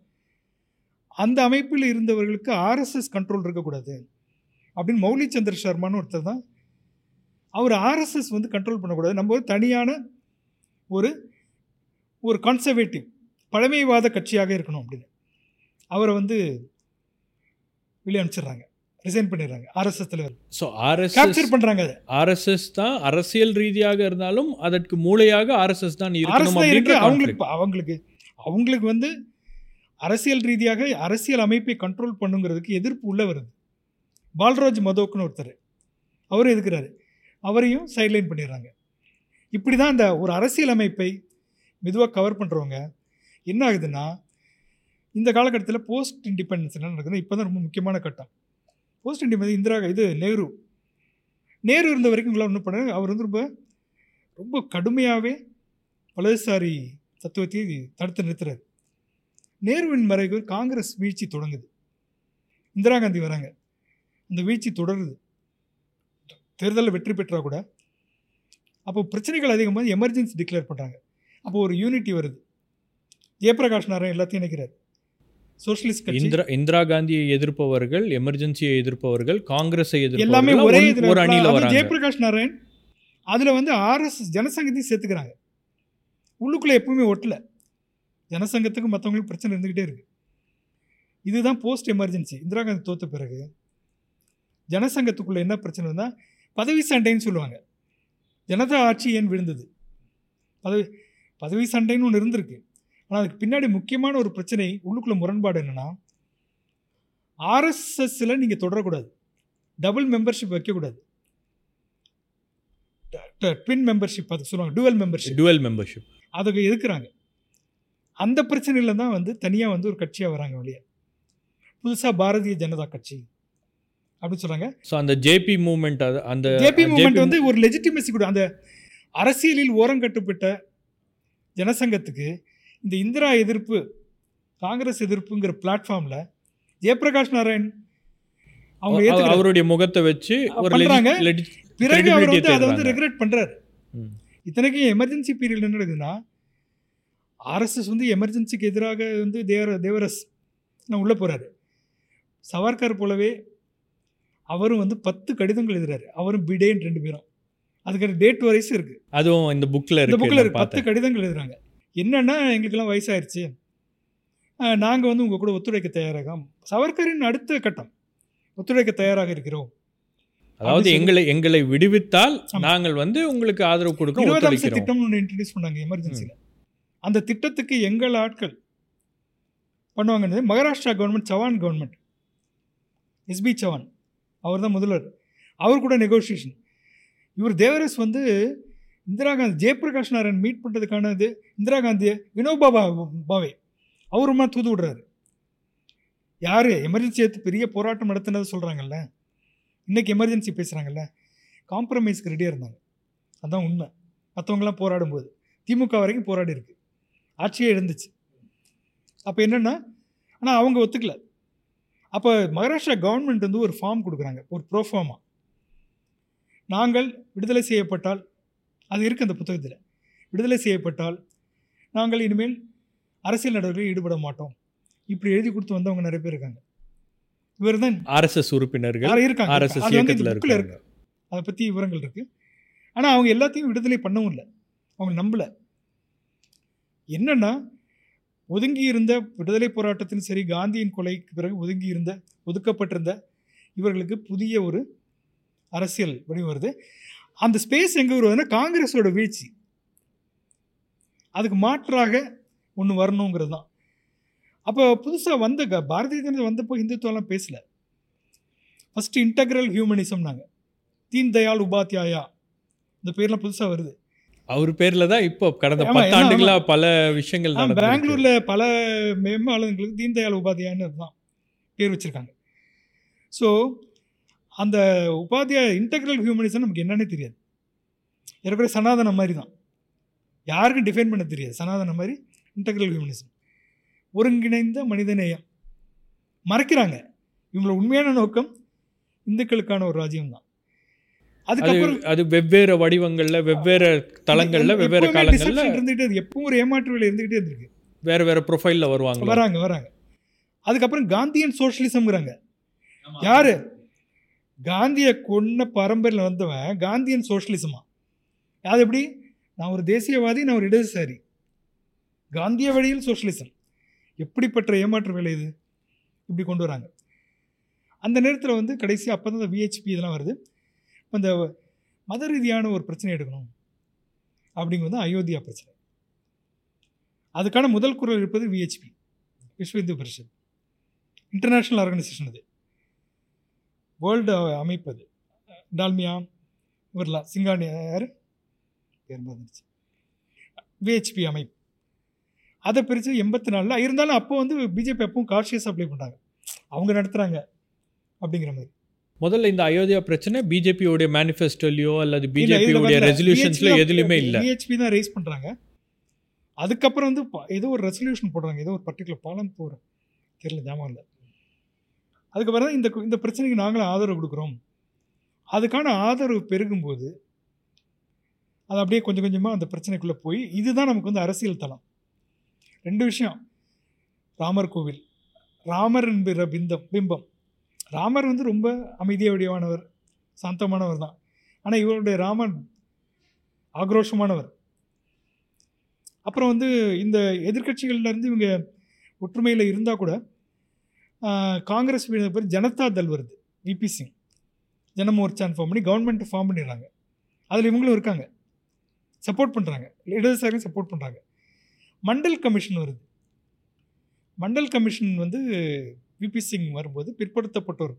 Speaker 8: அந்த அமைப்பில் இருந்தவர்களுக்கு ஆர்எஸ்எஸ் கண்ட்ரோல் இருக்கக்கூடாது. அப்படின்னு மௌலி சந்திர சர்மான்னு ஒருத்தர் தான். அவர் ஆர்எஸ்எஸ் வந்து கண்ட்ரோல் பண்ணக்கூடாது. நம்ம ஒரு தனியான ஒரு ஒரு கன்சர்வேட்டிவ் பழமைவாத கட்சியாக இருக்கணும் அப்படின்னு. அவரை வந்து வெளியே அனுப்பிச்சிடுறாங்க ரிசைன் பண்ணிடுறாங்க. ஆர்எஸ்எஸ் தலைவர்.
Speaker 1: ஸோ ஆர்எஸ்எஸ்
Speaker 8: கேப்சர் பண்ணுறாங்க அதை.
Speaker 1: ஆர்எஸ்எஸ் தான் அரசியல் ரீதியாக இருந்தாலும் அதற்கு மூளையாக ஆர்எஸ்எஸ் தான்
Speaker 8: இருக்கு. அவங்களுக்கு அவங்களுக்கு அவங்களுக்கு வந்து அரசியல் ரீதியாக அரசியல் அமைப்பை கண்ட்ரோல் பண்ணுங்கிறதுக்கு எதிர்ப்பு உள்ள வருது. பால்ராஜ் மதோக்குன்னு ஒருத்தர் அவர் எதுக்குறாரு? அவரையும் சைட்லைன் பண்ணிடுறாங்க. இப்படி தான் இந்த ஒரு அரசியல் அமைப்பை மெதுவாக கவர் பண்ணுறவங்க என்ன ஆகுதுன்னா இந்த காலகட்டத்தில் போஸ்ட் இண்டிபெண்டன்ஸ் என்ன நடக்குதுன்னா இப்போ தான் ரொம்ப முக்கியமான கட்டம். போஸ்ட் இண்டிபெண்டன்ஸ் இந்திரா இது நேரு. நேரு இருந்த வரைக்கும் இவங்களாம் ஒன்றும் பண்ண அவர் வந்து ரொம்ப ரொம்ப கடுமையாகவே வலதுசாரி தத்துவத்தை தடுத்து நிறுத்துறாரு. நேருவின் மறைவு காங்கிரஸ் வீழ்ச்சி தொடங்குது. இந்திரா காந்தி வராங்க. அந்த வீழ்ச்சி தொடருது. தேர்தலில் வெற்றி பெற்றா கூட. அப்போ பிரச்சனைகள் அதிகமாக எமர்ஜென்சி டிக்ளேர் பண்ணுறாங்க அப்போ ஒரு யூனிட்டி வருது. ஜெயபிரகாஷ் நாராயண் எல்லாத்தையும் இணைக்கிறார். சோஷலிஸ்ட் கட்சி.
Speaker 1: இந்திரா இந்திரா காந்தியை எதிர்ப்பவர்கள் எமர்ஜென்சியை எதிர்ப்பவர்கள் காங்கிரஸை
Speaker 8: எல்லாமே
Speaker 1: எதிர்ப்பவர்கள்
Speaker 8: ஒரே
Speaker 1: ஒரு- அணியில
Speaker 8: ஜெயபிரகாஷ் நாராயண் அதில் வந்து ஆர்எஸ்எஸ் ஜனசங்கத்தையும் சேர்த்துக்கிறாங்க. உள்ளுக்குள்ளே எப்பவுமே ஒட்டல. ஜனசங்கத்துக்கும் மற்றவங்களுக்கும் பிரச்சனை இருந்துக்கிட்டே இருக்கு. இதுதான் போஸ்ட் எமர்ஜென்சி இந்திரா காந்தி தோத்த பிறகு ஜனசங்கத்துக்குள்ள என்ன பிரச்சனை வந்தால் பதவி சண்டைன்னு சொல்லுவாங்க. ஜனதா ஆட்சி ஏன் விழுந்தது? பதவி பதவி சண்டைன்னு ஒன்று இருந்திருக்கு. ஆனால் அதுக்கு பின்னாடி முக்கியமான ஒரு பிரச்சனை உள்ளுக்குள்ள முரண்பாடு என்னென்னா ஆர்எஸ்எஸ்ஸில் நீங்கள் தொடரக்கூடாது. டபுள் மெம்பர்ஷிப் வைக்கக்கூடாது. ட்வின் மெம்பர்ஷிப் அதுக்கு சொல்லுவாங்க டுவல் மெம்பர்ஷிப்
Speaker 1: டுவெல் மெம்பர்ஷிப்
Speaker 8: அதுக்கு எதுக்குறாங்க? அந்த பிரச்சனையில் தான் வந்து தனியாக வந்து ஒரு கட்சியாக வராங்க வெளியே. புதுசாக பாரதிய ஜனதா கட்சி. அப்படின்னு சொல்கிறாங்க
Speaker 1: ஸோ அந்த ஜேபி மூமெண்ட் அது அந்த
Speaker 8: ஜேபி மூமெண்ட்
Speaker 1: JP
Speaker 8: வந்து ஒரு லெஜிட்டிமசி கூட அந்த அரசியலில் ஓரங்கட்டுப்பட்ட ஜனசங்கத்துக்கு இந்த இந்திரா எதிர்ப்பு காங்கிரஸ் எதிர்ப்புங்கிற பிளாட்ஃபார்மில் ஜெயபிரகாஷ் நாராயண் அவங்க
Speaker 1: அவருடைய முகத்தை வச்சு legit-
Speaker 8: பிறகு அவர் வந்து அதை வந்து. ரெகுலேட் பண்ணுறாரு. இத்தனைக்கும் எமர்ஜென்சி பீரியட் என்ன நடக்குதுன்னா ஆர்எஸ்எஸ் வந்து எமர்ஜென்சிக்கு எதிராக வந்து தேவர தேவரஸ் நான் உள்ளே போகிறாரு சவார்கர் போலவே அவரும் வந்து பத்து கடிதங்கள் எழுதுறாரு. அவரும் பிடேன் ரெண்டு பேரும். அதுக்கு டேட் வரைஸ் இருக்குது
Speaker 1: அதுவும் இந்த புக்ல
Speaker 8: இந்த புக்கில்
Speaker 1: நான்
Speaker 8: இருக்கு. பத்து கடிதங்கள் எழுதுறாங்க. என்னன்னா எங்களுக்கெல்லாம் வயசாயிருச்சு. நாங்கள் வந்து உங்கள் கூட ஒத்துழைக்க தயாராக சவர்கரின் அடுத்த கட்டம். ஒத்துழைக்க தயாராக இருக்கிறோம்.
Speaker 1: அதாவது எங்களை எங்களை விடுவித்தால். நாங்கள் வந்து உங்களுக்கு ஆதரவு கொடுக்க
Speaker 8: இருபது திட்டம்னு ஒன்று இன்ட்ரடியூஸ் பண்ணாங்க எமர்ஜென்சியில் அந்த திட்டத்துக்கு எங்கள் ஆட்கள் பண்ணுவாங்கன்னு Maharashtra government Chavan government SB Chavan. அவர் தான் முதல்வர். அவர் கூட நெகோசியேஷன் இவர் தேவரஸ் வந்து இந்திரா காந்தி ஜெயபிரகாஷ் நாராயண் மீட் பண்ணுறதுக்கான இது இந்திரா காந்தியை வினோபா பா- பாவே. அவருமா தூது விடுறாரு. யார்? எமர்ஜென்சி எடுத்து பெரிய போராட்டம் நடத்தினதை சொல்கிறாங்கல்ல இன்றைக்கி எமர்ஜென்சி பேசுகிறாங்கல்ல காம்ப்ரமைஸ்க்கு ரெடியாக இருந்தாங்க. அதுதான் உண்மை. மற்றவங்களாம் போராடும்போது. திமுக வரைக்கும் போராடி இருக்குது ஆட்சியே இருந்துச்சு. அப்போ என்னென்னா ஆனால் அவங்க ஒத்துக்கல. அப்போ மகாராஷ்டிரா கவர்மெண்ட் வந்து ஒரு ஃபார்ம் கொடுக்குறாங்க ஒரு ப்ரோஃபார்மா நாங்கள் விடுதலை செய்யப்பட்டால் அது இருக்குது அந்த புத்தகத்தில். விடுதலை செய்யப்பட்டால் நாங்கள் இனிமேல் அரசியல் நடவடிக்கையில் ஈடுபட மாட்டோம். இப்படி எழுதி கொடுத்து வந்தவங்க நிறைய பேர் இருக்காங்க. இவர் தான்
Speaker 1: ஆர்எஸ்எஸ் உறுப்பினர்கள்
Speaker 8: இருக்காங்க?
Speaker 1: ஆர்எஸ்எஸ் இயக்கத்தில்
Speaker 8: இருக்கு. அதை பற்றி விவரங்கள் இருக்குது ஆனால் அவங்க எல்லாத்தையும் விடுதலை பண்ணவும் இல்லை. அவங்க நம்பலை. என்னென்னா ஒதுங்கி இருந்த விடுதலை போராட்டத்தின் சரி காந்தியின் கொலைக்கு பிறகு ஒதுங்கி இருந்த ஒதுக்கப்பட்டிருந்த இவர்களுக்கு புதிய ஒரு அரசியல் வடிவம் வருது. அந்த ஸ்பேஸ் எங்கே வருவதுன்னா காங்கிரஸோட வீழ்ச்சி. அதுக்கு மாற்றாக ஒன்று வரணுங்கிறது தான். அப்போ புதுசாக வந்த க- பாரதிய ஜனதா வந்தப்போ ஹிந்துத்துவெல்லாம் பேசல. ஃபஸ்ட்டு இன்டகிரல் ஹியூமனிசம்னாங்க தீன் தயாள் உபாத்யாயா இந்த பேர்லாம் புதுசாக வருது.
Speaker 1: அவர் பேர்ல தான் இப்போ கடந்த
Speaker 8: ஆமா, ஏன்னா
Speaker 1: பத்தாண்டுகளா பல விஷயங்கள்
Speaker 8: பெங்களூர்ல பல மேம்பாளர்களுக்கு தீன் தயாள் உபாத்யாயன்னு தான் பேர் வச்சிருக்காங்க. ஸோ அந்த உபாத்யா இன்டகிரல் ஹியூமனிசம் நமக்கு என்னன்னே தெரியாது. ஏற்கனவே சனாதனம் மாதிரி தான். யாருக்கும் டிஃபைன் பண்ண தெரியாது. சனாதனம் மாதிரி இன்டகிரல் ஹியூமனிசம் ஒருங்கிணைந்த மனிதநேயம். மறைக்கிறாங்க. இவங்களோட உண்மையான நோக்கம் இந்துக்களுக்கான ஒரு ராஜ்யம் தான் அதுக்கப்புறம்
Speaker 1: அது வெவ்வேறு வடிவங்கள்ல வெவ்வேறு தளங்கள்ல வெவ்வேறு காலங்கள்ல
Speaker 8: இருந்துகிட்டே இருக்கு. எப்பவும் ஒரு ஏமாற்று வேலை இருந்துகிட்டே இருந்திருக்கு.
Speaker 1: வேற வேற ப்ரொஃபைல்ல வருவாங்க
Speaker 8: வராங்க வராங்க. அதுக்கப்புறம் காந்தியன் சோஷலிசம்ங்கிறாங்க யாரு? காந்தியை கொன்ன பரம்பரையில் வந்தவன் காந்தியன் சோஷலிசமா அது எப்படி? நான் ஒரு தேசியவாதி நான் ஒரு இடதுசாரி. காந்திய வழியில் சோஷலிசம் எப்படிப்பட்ட ஏமாற்று வேலை இது? இப்படி கொண்டு வராங்க. அந்த நேரத்தில் வந்து கடைசி அப்போ தான் விஹெச்பி இதெல்லாம் வருது. அந்த மத ரீதியான ஒரு பிரச்சனை எடுக்கணும். அப்படிங்கிறது தான் அயோத்தியா பிரச்சனை. அதுக்கான முதல் குரல் இருப்பது VHP Vishwa Hindu Parishad. International organisation அது. வேர்ல்டு அமைப்பு அது டால்மியா இவர்லாம் சிங்கானி யார்? பேர் மறந்துருச்சு விஹெச்பி அமைப்பு. அதை பிரித்து எண்பத்தி நாலில் இருந்தாலும் அப்போ வந்து பிஜேபி அப்பவும் கார்ஷியஸ் அப்ளை பண்ணுறாங்க அவங்க நடத்துகிறாங்க அப்படிங்கிற மாதிரி.
Speaker 1: முதல்ல இந்த அயோத்தியா பிரச்சனை பிஜேபியோட மேனிஃபெஸ்டோலயோ அல்லது பிஜேபியோட ரெசல்யூஷன்ஸ்ல எதுலயுமே இல்ல.
Speaker 8: பிஹெச்பி தான் ரைஸ் பண்ணுறாங்க அதுக்கப்புறம் வந்து ஏதோ ஒரு ரெசல்யூஷன் போடுறாங்க. ஏதோ ஒரு பர்டிகுலர் பாலம் போகிற தெரியல ஞாபகம் இல்லை. அதுக்கப்புறம் தான் இந்த இந்த பிரச்சனைக்கு நாங்களும் ஆதரவு கொடுக்குறோம். அதுக்கான ஆதரவு பெருகும்போது அது அப்படியே கொஞ்சம் கொஞ்சமாக அந்த பிரச்சனைக்குள்ளே போய் இதுதான் நமக்கு வந்து அரசியல் தளம். ரெண்டு விஷயம். ராமர் கோவில். ராமர் என்கிற பிந்தம் பிம்பம். ராமர் வந்து ரொம்ப அமைதிய வடிவானவர் சாந்தமானவர் தான். ஆனால் இவருடைய ராமன் ஆக்ரோஷமானவர். அப்புறம் வந்து இந்த எதிர்க்கட்சிகள்ல இருந்து இவங்க ஒற்றுமையில் இருந்தால் கூட காங்கிரஸ் வீடு பேர் ஜனதா தள் வருது விபி சிங் ஜனமோர்ச்சான்னு ஃபார்ம் பண்ணி கவர்மெண்ட் ஃபார்ம் பண்ணிடுறாங்க. அதில் இவங்களும் இருக்காங்க. சப்போர்ட் பண்ணுறாங்க இடதுசாரியும் சப்போர்ட் பண்ணுறாங்க மண்டல் கமிஷன் வருது. மண்டல் கமிஷன் வந்து விபி சிங் வரும்போது பிற்படுத்தப்பட்டோர்.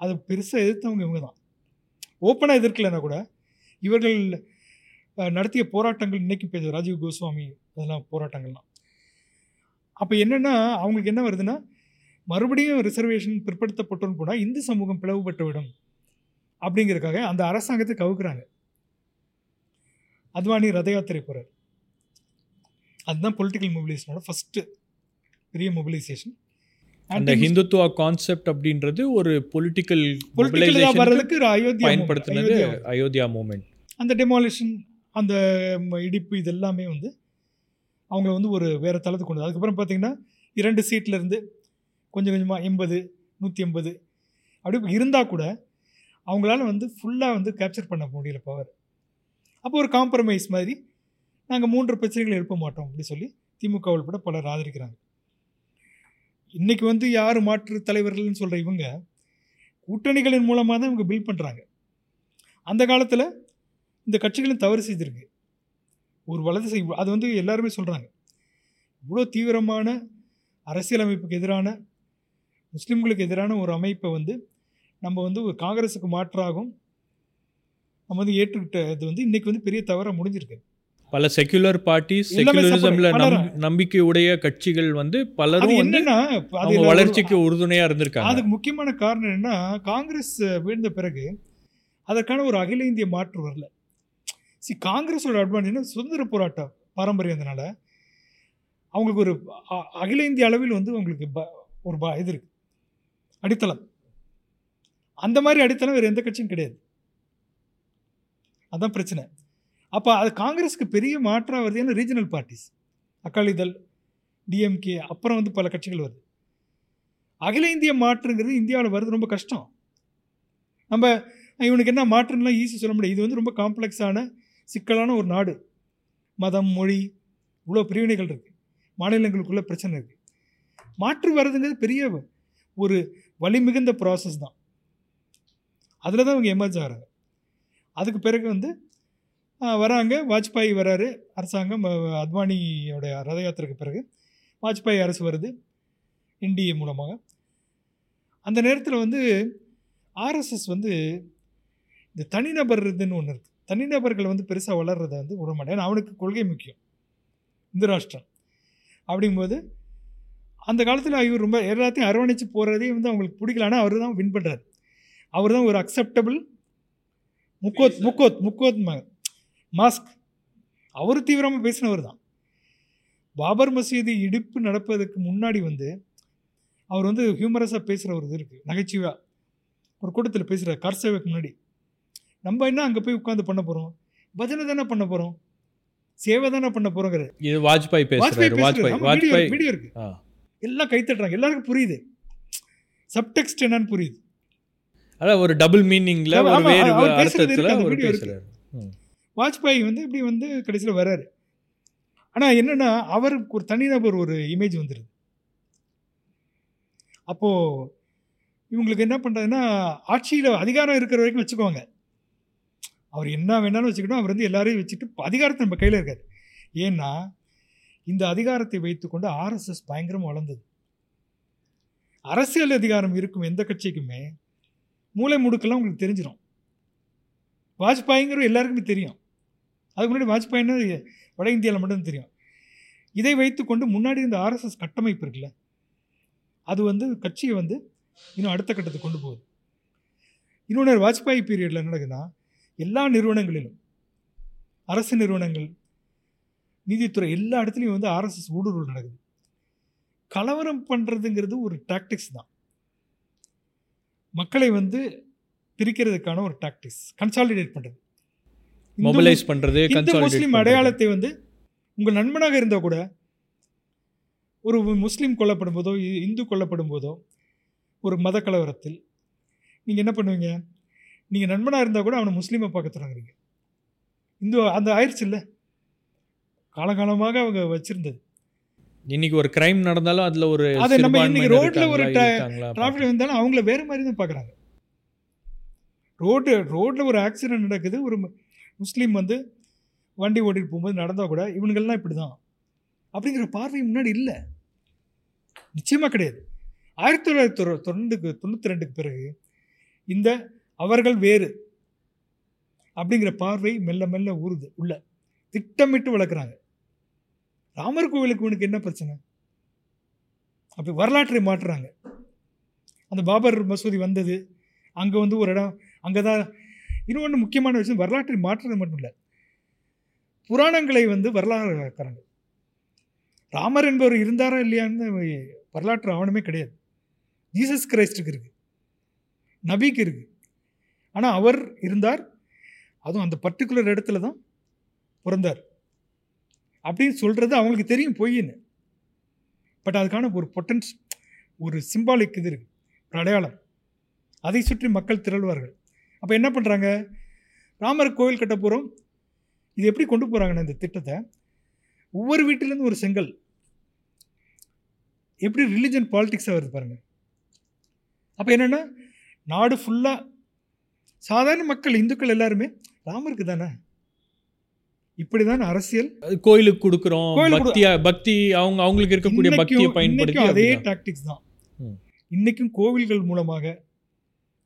Speaker 8: அதை பெருசாக எதிர்த்தவங்க இவங்க தான் ஓப்பனாக எதிர்க்கலைன்னா கூட இவர்கள் நடத்திய போராட்டங்கள் இன்றைக்கி பேசுது ராஜீவ் கோஸ்வாமி அதெல்லாம் போராட்டங்கள்லாம். அப்போ என்னென்னா அவங்களுக்கு என்ன வருதுன்னா மறுபடியும் ரிசர்வேஷன் பிற்படுத்தப்பட்டோன்னு போனால் இந்து சமூகம் பிளவுபட்டு விடும். அப்படிங்கிறதுக்காக அந்த அரசாங்கத்தை கவுக்குறாங்க. அத்வானி ரத யாத்திரை போகிறார் அதுதான் பொலிட்டிக்கல் மொபிலைசேஷனோட ஃபஸ்ட்டு பெரிய மொபிலைசேஷன்
Speaker 1: அந்த ஹிந்துத்துவா கான்செப்ட் அப்படின்றது ஒரு பொலிட்டிக்கல்
Speaker 8: வர்றதுக்கு அயோத்தியா
Speaker 1: பயன்படுத்தினது
Speaker 8: அயோத்தியா
Speaker 1: மூமெண்ட்
Speaker 8: அந்த டெமாலிஷன் அந்த இடிப்பு இது எல்லாமே வந்து அவங்கள வந்து ஒரு வேறு தளத்துக்கு கொண்டு அதுக்கப்புறம் பார்த்தீங்கன்னா இரண்டு சீட்ல இருந்து கொஞ்சம் கொஞ்சமாக எண்பது நூற்றி எண்பது அப்படி இருந்தால் கூட அவங்களால வந்து ஃபுல்லாக வந்து கேப்சர் பண்ண முடியல பவர் அப்போ ஒரு காம்ப்ரமைஸ் மாதிரி நாங்கள் மூன்று பிரச்சனைகளை எழுப்ப மாட்டோம் அப்படி சொல்லி திமுக உள்பட பலர் ஆதரிக்கிறாங்க. இன்றைக்கி வந்து யார் மாற்று தலைவர்கள்னு சொல்கிற இவங்க கூட்டணிகளின் மூலமாக தான் இவங்க பில்ட் பண்ணுறாங்க அந்த காலத்தில் இந்த கட்சிகளும் தவறு செய்திருக்கு. ஒரு வலதுசை அது வந்து எல்லாருமே சொல்கிறாங்க இவ்வளோ தீவிரமான அரசியலமைப்புக்கு எதிரான முஸ்லீம்களுக்கு எதிரான ஒரு அமைப்பை வந்து நம்ம வந்து ஒரு காங்கிரஸுக்கு மாற்றாகும் நம்ம வந்து ஏற்றுக்கிட்ட இது வந்து இன்றைக்கி வந்து பெரிய தவறாக முடிஞ்சிருக்கு.
Speaker 1: பல செக்யுலர் பார்ட்டிஸ் செக்யுலரிசம்ல
Speaker 8: support பலரும்.
Speaker 1: நம்பிக்கை உடைய கட்சிகள் வந்து பலரும் வந்து
Speaker 8: என்னன்னா
Speaker 1: அவங்க வளர்ச்சிக்கு உறுதுணையா இருந்திருக்காங்க.
Speaker 8: அதுக்கு முக்கியமான காரணம் என்னன்னா காங்கிரஸ் வீழ்ந்த பிறகு அதற்கான ஒரு அகில இந்திய மாற்று வரல. சி காங்கிரஸோட அட்வான்டேஜ் சுதந்திர போராட்டம் பாரம்பரியம் இருந்தனால அவங்களுக்கு ஒரு அகில இந்திய அளவில் வந்து அவங்களுக்கு ப- ஒரு ப- இது இருக்கு. அடித்தளம். அந்த மாதிரி அடித்தளம் வேறு எந்த கட்சியும் கிடையாது. அதான் பிரச்சனை. அப்போ அது காங்கிரஸுக்கு பெரிய மாற்றம் வருது ஏன்னா ரீஜனல் பார்ட்டிஸ் அகாலிதள் டிஎம்கே அப்புறம் வந்து பல கட்சிகள் வருது. அகில இந்திய மாற்றுங்கிறது இந்தியாவில் வருது ரொம்ப கஷ்டம். நம்ம இவனுக்கு என்ன மாற்றுலாம் ஈஸி சொல்ல முடியாது. இது வந்து ரொம்ப காம்ப்ளெக்ஸான சிக்கலான ஒரு நாடு. மதம் மொழி இவ்வளோ பிரிவினைகள் இருக்குது மாநிலங்களுக்குள்ளே பிரச்சனை இருக்குது மாற்று வர்றதுங்கிறது பெரிய ஒரு வலிமிகுந்த ப்ராசஸ் தான். அதில் தான் இவங்க எமர்ஜ் ஆகிறாங்க. அதுக்கு பிறகு வந்து வராங்க. வாஜ்பாய் வராரு. அரசாங்கம் அஹ், அத்வானியோட ரத யாத்திரைக்கு பிறகு வாஜ்பாய் அரசு வருது. என்டிஏ மூலமாக. அந்த நேரத்தில் வந்து ஆர்எஸ்எஸ் வந்து இந்த தனிநபர் இதுன்னு ஒன்று இருக்குது தனிநபர்கள் வந்து பெருசாக வளர்றதை வந்து விட மாட்டேன். ஏன்னா அவனுக்கு கொள்கை முக்கியம். இந்த ராஷ்டிரம். அப்படிங்கும்போது அந்த காலத்தில் இவர் ரொம்ப எல்லாத்தையும் அரவணைச்சு போகிறதே வந்து அவங்களுக்கு பிடிக்கல. ஆனால் அவர் தான் வின் பண்ணுறாரு அவர் தான் ஒரு அக்செப்டபிள் முக்கோத் முக்கோத் முக்கோத் ம- மாஸ்க். அவர் தீவிரமாக பேசினவர் தான். பாபர் மசீது இடிப்பு நடப்பதற்கு முன்னாடி வந்து அவர் வந்து ஹியூமரஸாக பேசுகிற ஒரு இது இருக்குது நகைச்சுவையாக ஒரு கூட்டத்தில் பேசுகிறார் கர்சேவைக்கு முன்னாடி. நம்ம என்ன அங்கே போய் உட்காந்து பண்ண போகிறோம் பஜனை தானே பண்ண போகிறோம் சேவை தானே பண்ண போகிறோங்கிறது
Speaker 1: இது வாஜ்பாய் வாஜ்பாய் வாஜ்பாய்
Speaker 8: வீடியோ இருக்கு. எல்லாம் கை தட்டுறாங்க. எல்லாருக்கும் புரியுது. சப்டெக்ஸ்ட் என்னன்னு புரியுது.
Speaker 1: அதான் ஒரு டபுள் மீனிங்ல
Speaker 8: ஆமா,
Speaker 1: ஒரு வேறு அர்த்தத்துல ஒரு ம்.
Speaker 8: வாஜ்பாய் வந்து இப்படி வந்து கடைசியில் வராரு ஆனால் என்னென்னா அவருக்கு ஒரு தனிநபர் ஒரு இமேஜ் வந்துடுது அப்போது இவங்களுக்கு என்ன பண்ணுறதுன்னா ஆட்சியில் அதிகாரம் இருக்கிற வரைக்கும் வச்சுக்குவாங்க அவர் என்ன வேணாலும் வச்சுக்கிட்டோம். அவர் வந்து எல்லாரையும் வச்சுட்டு அதிகாரத்தை நம்ம கையில் இருக்காது ஏன்னா இந்த அதிகாரத்தை வைத்துக்கொண்டு ஆர்எஸ்எஸ் பயங்கரமாக வளர்ந்தது. அரசியல் அதிகாரம் இருக்கும் எந்த கட்சிக்குமே மூளை முடுக்கெல்லாம் உங்களுக்கு தெரிஞ்சிடும் வாஜ்பாய்ங்கிற எல்லாருக்குமே தெரியும். அதுக்கு முன்னாடி வாஜ்பாய்னா வட இந்தியாவில் மட்டும் தெரியும். இதை வைத்துக்கொண்டு முன்னாடி இந்த ஆர்எஸ்எஸ் கட்டமைப்பு இருக்குல்ல அது வந்து கட்சியை வந்து இன்னும் அடுத்த கட்டத்துக்கு கொண்டு போகுது. இன்னொன்று வாஜ்பாய் பீரியடில் என்ன நடக்குதுன்னா எல்லா நிறுவனங்களிலும் அரசு நிறுவனங்கள் நீதித்துறை எல்லா இடத்துலையும் வந்து ஆர்எஸ்எஸ் ஊடுருவல் நடக்குது. கலவரம் பண்ணுறதுங்கிறது ஒரு டாக்டிக்ஸ் தான். மக்களை வந்து பிரிக்கிறதுக்கான ஒரு டாக்டிக்ஸ் கன்சாலிடேட் பண்ணுறது
Speaker 1: மொபைலைஸ் பண்றது
Speaker 8: இந்து முஸ்லீம். அடையாளத்தை வந்து உங்கள் நண்பனாக இருந்தால் கூட ஒரு முஸ்லீம் கொல்லப்படும் போதோ இந்து கொல்லப்படும் போதோ ஒரு மத கலவரத்தில் நீங்கள் என்ன பண்ணுவீங்க? நீங்கள் நண்பனாக இருந்தால் கூட அவனை முஸ்லீமை பார்க்க தொடங்குறீங்க. இந்து அந்த ஆயிடுச்சு இல்லை? காலகாலமாக அவங்க வச்சிருந்தது.
Speaker 1: இன்னைக்கு ஒரு கிரைம் நடந்தாலும் அதுல ஒரு
Speaker 8: அதை நம்ம இன்னைக்கு ரோட்ல ஒரு டிராஃபிக் வந்தாலும் அவங்கள வேறு மாதிரி தான் பார்க்குறாங்க. ரோடு ரோட்டில் ஒரு ஆக்சிடென்ட் நடக்குது ஒரு முஸ்லீம் வந்து வண்டி ஓட்டிட்டு போகும்போது நடந்தால் கூட இவனுங்கள்லாம் இப்படி தான் அப்படிங்கிற பார்வை முன்னாடி இல்லை. நிச்சயமாக கிடையாது. ஆயிரத்தி தொள்ளாயிரத்தி தொண்ணூ- தொண்ணூறுக்கு தொண்ணூற்றி ரெண்டுக்கு பிறகு இந்த அவர்கள் வேறு அப்படிங்கிற பார்வை மெல்ல மெல்ல ஊறுது உள்ள. திட்டமிட்டு வளர்க்குறாங்க. ராமர் கோவிலுக்கு இவனுக்கு என்ன பிரச்சனை? அப்படி வரலாற்றை மாற்றுறாங்க. அந்த பாபர் மசூதி வந்தது. அங்கே வந்து ஒரு இடம் அங்கே தான் இன்னொன்று முக்கியமான விஷயம் வரலாற்றை மாற்றுறது மட்டும் இல்லை. புராணங்களை வந்து வரலாறு ஆக்கிறாங்க ராமர் என்பவர் இருந்தாரா இல்லையான்னு வரலாற்று ஆவணமே கிடையாது. ஜீசஸ் கிரைஸ்டுக்கு இருக்குது நபிக்கு இருக்குது ஆனால் அவர் இருந்தார். அதுவும் அந்த பர்டிகுலர் இடத்துல தான் பிறந்தார். அப்படின்னு சொல்கிறது அவங்களுக்கு தெரியும் பொய்ன்னு. பட் அதுக்கான ஒரு பொட்டன்ஸ் ஒரு சிம்பாலிக் இது இருக்குது ஒரு அடையாளம். அதை சுற்றி மக்கள் திரள்வார்கள். அப்போ என்ன பண்ணுறாங்க ராமர் கோவில் கட்ட போகிறோம் இது எப்படி கொண்டு போகிறாங்கன்னா இந்த திட்டத்தை. ஒவ்வொரு வீட்டிலேருந்து ஒரு செங்கல். எப்படி ரிலிஜன் பாலிடிக்ஸாக வருது பாருங்க. அப்போ என்னென்னா நாடு ஃபுல்லாக சாதாரண மக்கள் இந்துக்கள் எல்லாருமே ராமருக்கு தானே? இப்படி தானே அரசியல்
Speaker 1: கோயிலுக்கு கொடுக்குறோம். பக்தியா பக்தி அவங்க அவங்களுக்கு இருக்கக்கூடிய பக்தியை பயன்படுத்தி
Speaker 8: அதே. டாக்டிக்ஸ் தான். இன்னைக்கும் கோவில்கள் மூலமாக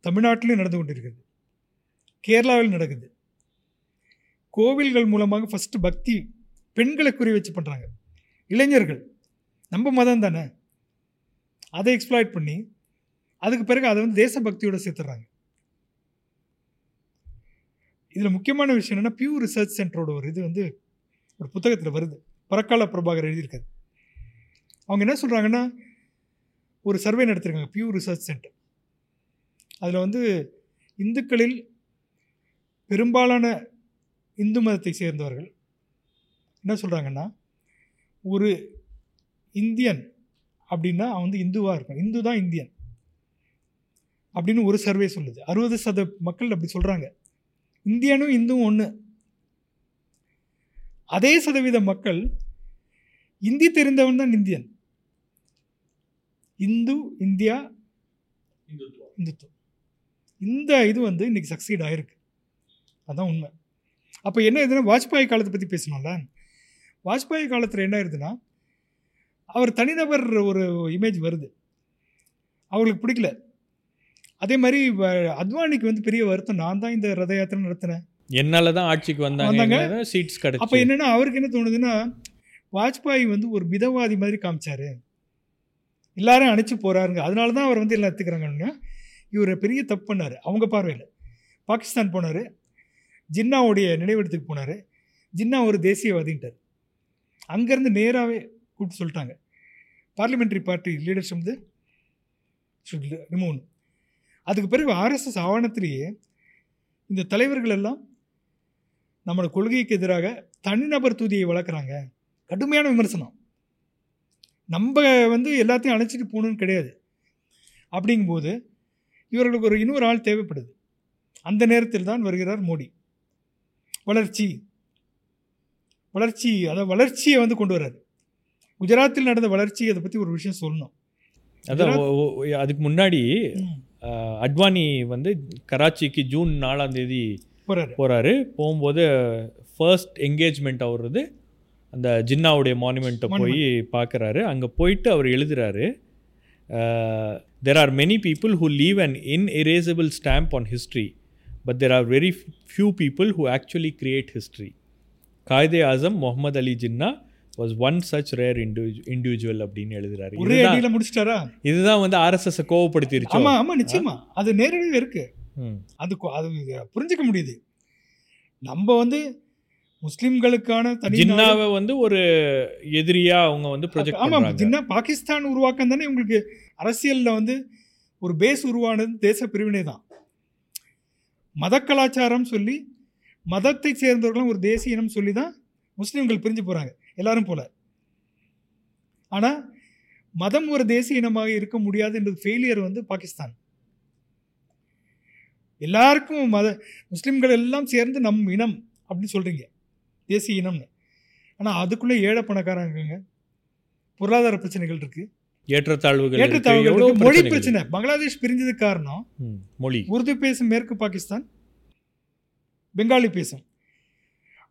Speaker 8: தமிழ்நாட்டிலும் நடந்து கொண்டிருக்கிறது. கேரளாவில் நடக்குது. கோவில்கள் மூலமாக ஃபஸ்ட்டு பக்தி பெண்களை குறி வச்சு பண்ணுறாங்க இளைஞர்கள் நம்ம மதம் தானே? அதை எக்ஸ்ப்ளாய்ட் பண்ணி அதுக்கு பிறகு அதை வந்து தேசபக்தியோடு சேர்த்துறாங்க. இதில் முக்கியமான விஷயம் என்னென்னா பியூ ரிசர்ச் சென்டரோட ஒரு இது வந்து ஒரு புத்தகத்தில் வருது. பரக்கால பிரபாகர் எழுதியிருக்காரு. அவங்க என்ன சொல்கிறாங்கன்னா ஒரு சர்வே நடத்திருக்காங்க பியூ ரிசர்ச் சென்டர் அதில் வந்து இந்துக்களில் பெரும்பாலான இந்து மதத்தை சேர்ந்தவர்கள் என்ன சொல்கிறாங்கன்னா ஒரு இந்தியன் அப்படின்னா அவன் வந்து இந்துவாக இருக்கும் இந்து தான் இந்தியன் அப்படின்னு ஒரு சர்வே சொல்லுது. அறுபது சத மக்கள் அப்படி சொல்கிறாங்க இந்தியனும் இந்துவும் ஒன்று அதே சதவீத மக்கள் இந்தி தெரிந்தவன் தான் இந்தியன். இந்து இந்தியா இந்துத்துவம். இந்த இது வந்து இன்றைக்கி சக்சீட் ஆகிருக்கு அதான் உண்மை. அப்போ என்ன இதுன்னா வாஜ்பாய் காலத்தை பற்றி பேசணும்ல வாஜ்பாய் காலத்தில் என்ன ஆயிருதுன்னா அவர் தனிநபர் ஒரு இமேஜ் வருது. அவங்களுக்கு பிடிக்கல. அதே மாதிரி அத்வானிக்கு வந்து பெரிய வருத்தம் நான் தான் இந்த ரத யாத்திரை நடத்தினேன்.
Speaker 1: என்னால தான் ஆட்சிக்கு வந்தாங்க
Speaker 8: வந்தாங்க.
Speaker 1: சீட்ஸ்
Speaker 8: அப்போ
Speaker 1: கிடைச்சு.
Speaker 8: என்னன்னா அவருக்கு என்ன தோணுதுன்னா வாஜ்பாய் வந்து ஒரு மிதவாதி மாதிரி காமிச்சாரு. எல்லாரும் அணைச்சு போறாருங்க. அதனால தான் அவர் வந்து எல்லாம் எடுத்துக்கிறாங்கன்னா. இவர் பெரிய தப்பு பண்ணார். அவங்க பார்வையில். பாகிஸ்தான் போனார். ஜின்னாவுடைய நினைவிடத்துக்கு போனார். ஜின்னா ஒரு தேசியவாதின்ட்டார். அங்கேருந்து நேராகவே கூப்பிட்டு சொல்லிட்டாங்க. பார்லிமெண்ட்ரி பார்ட்டி லீடர்ஷிப் வந்து ஷுட் ரிமூவ் அதுக்கு பிறகு ஆர்எஸ்எஸ் ஆவணத்திலேயே இந்த தலைவர்கள் எல்லாம் நம்மளோட கொள்கைக்கு எதிராக தனிநபர் தூதியை வளர்க்குறாங்க. கடுமையான விமர்சனம். நம்ம வந்து எல்லாத்தையும் அழைச்சிட்டு போகணும்னு கிடையாது. அப்படிங்கும்போது இவர்களுக்கு ஒரு இன்னொரு ஆள் தேவைப்படுது. அந்த நேரத்தில் தான் வருகிறார் மோடி. வளர்ச்சி. வளர்ச்சி அதாவது வளர்ச்சியை வந்து கொண்டு வர்றாரு. குஜராத்தில் நடந்த வளர்ச்சி அதை பற்றி ஒரு விஷயம் சொல்லணும்.
Speaker 1: அதான் அதுக்கு முன்னாடி அட்வானி வந்து கராச்சிக்கு ஜூன் நாலாம் தேதி
Speaker 8: போறாரு.
Speaker 1: போறாரு. போகும்போது ஃபர்ஸ்ட் என்கேஜ்மெண்ட் அவரது அந்த ஜின்னாவுடைய மானுமெண்ட்டை போய் பார்க்குறாரு அங்கே போயிட்டு அவர் எழுதுறாரு there are many people who leave an inerasable stamp on history but there are very few people who actually create history Quaid Azam Muhammad Ali Jinnah was one such rare individual அப்படின்னு எழுதுறாரு.
Speaker 8: ஒரே அடியில் முடிச்சிட்டாரா?
Speaker 1: இதுதான் வந்து RSS கோவப்படுத்திருச்சு?
Speaker 8: ஆமா ஆமா நிச்சயமா. அது நேரடியாக இருக்கு. அது அது புரிஞ்சுக்க முடியுது. நம்ம வந்து முஸ்லிம்களுக்கான தனி
Speaker 1: ஜின்னாவை வந்து ஒரு எதிரியா அவங்க வந்து ப்ரொஜெக்ட்
Speaker 8: ஆமா ஜின்னா பாகிஸ்தான் உருவாக்கம் தானே உங்களுக்கு அரசியல்ல வந்து ஒரு பேஸ் உருவானது தேச பிரிவினை தான் மத கலாச்சாரம் சொல்லி மதத்தை சேர்ந்தவர்களும் ஒரு தேசிய இனம் சொல்லி தான் முஸ்லீம்கள் பிரிஞ்சு போகிறாங்க எல்லாரும் போல. ஆனால் மதம் ஒரு தேசிய இனமாக இருக்க முடியாது என்றது ஃபெயிலியர் வந்து பாகிஸ்தான். எல்லாருக்கும் மத முஸ்லீம்கள் எல்லாம் சேர்ந்து நம் இனம் அப்படின்னு சொல்கிறீங்க தேசிய இனம்னு. ஆனால் அதுக்குள்ளே ஏழை பணக்காரங்க பொருளாதார பிரச்சனைகள் இருக்குது
Speaker 1: ஏற்றத்தாழ்வுகள்.
Speaker 8: ஏற்றத்தாழ்வுகள். மொழி பிரச்சனை. பங்களாதேஷ் பிரிஞ்சதுக்கு காரணம்
Speaker 1: மொழி.
Speaker 8: உருது பேசும் மேற்கு பாகிஸ்தான் பெங்காலி பேசும்.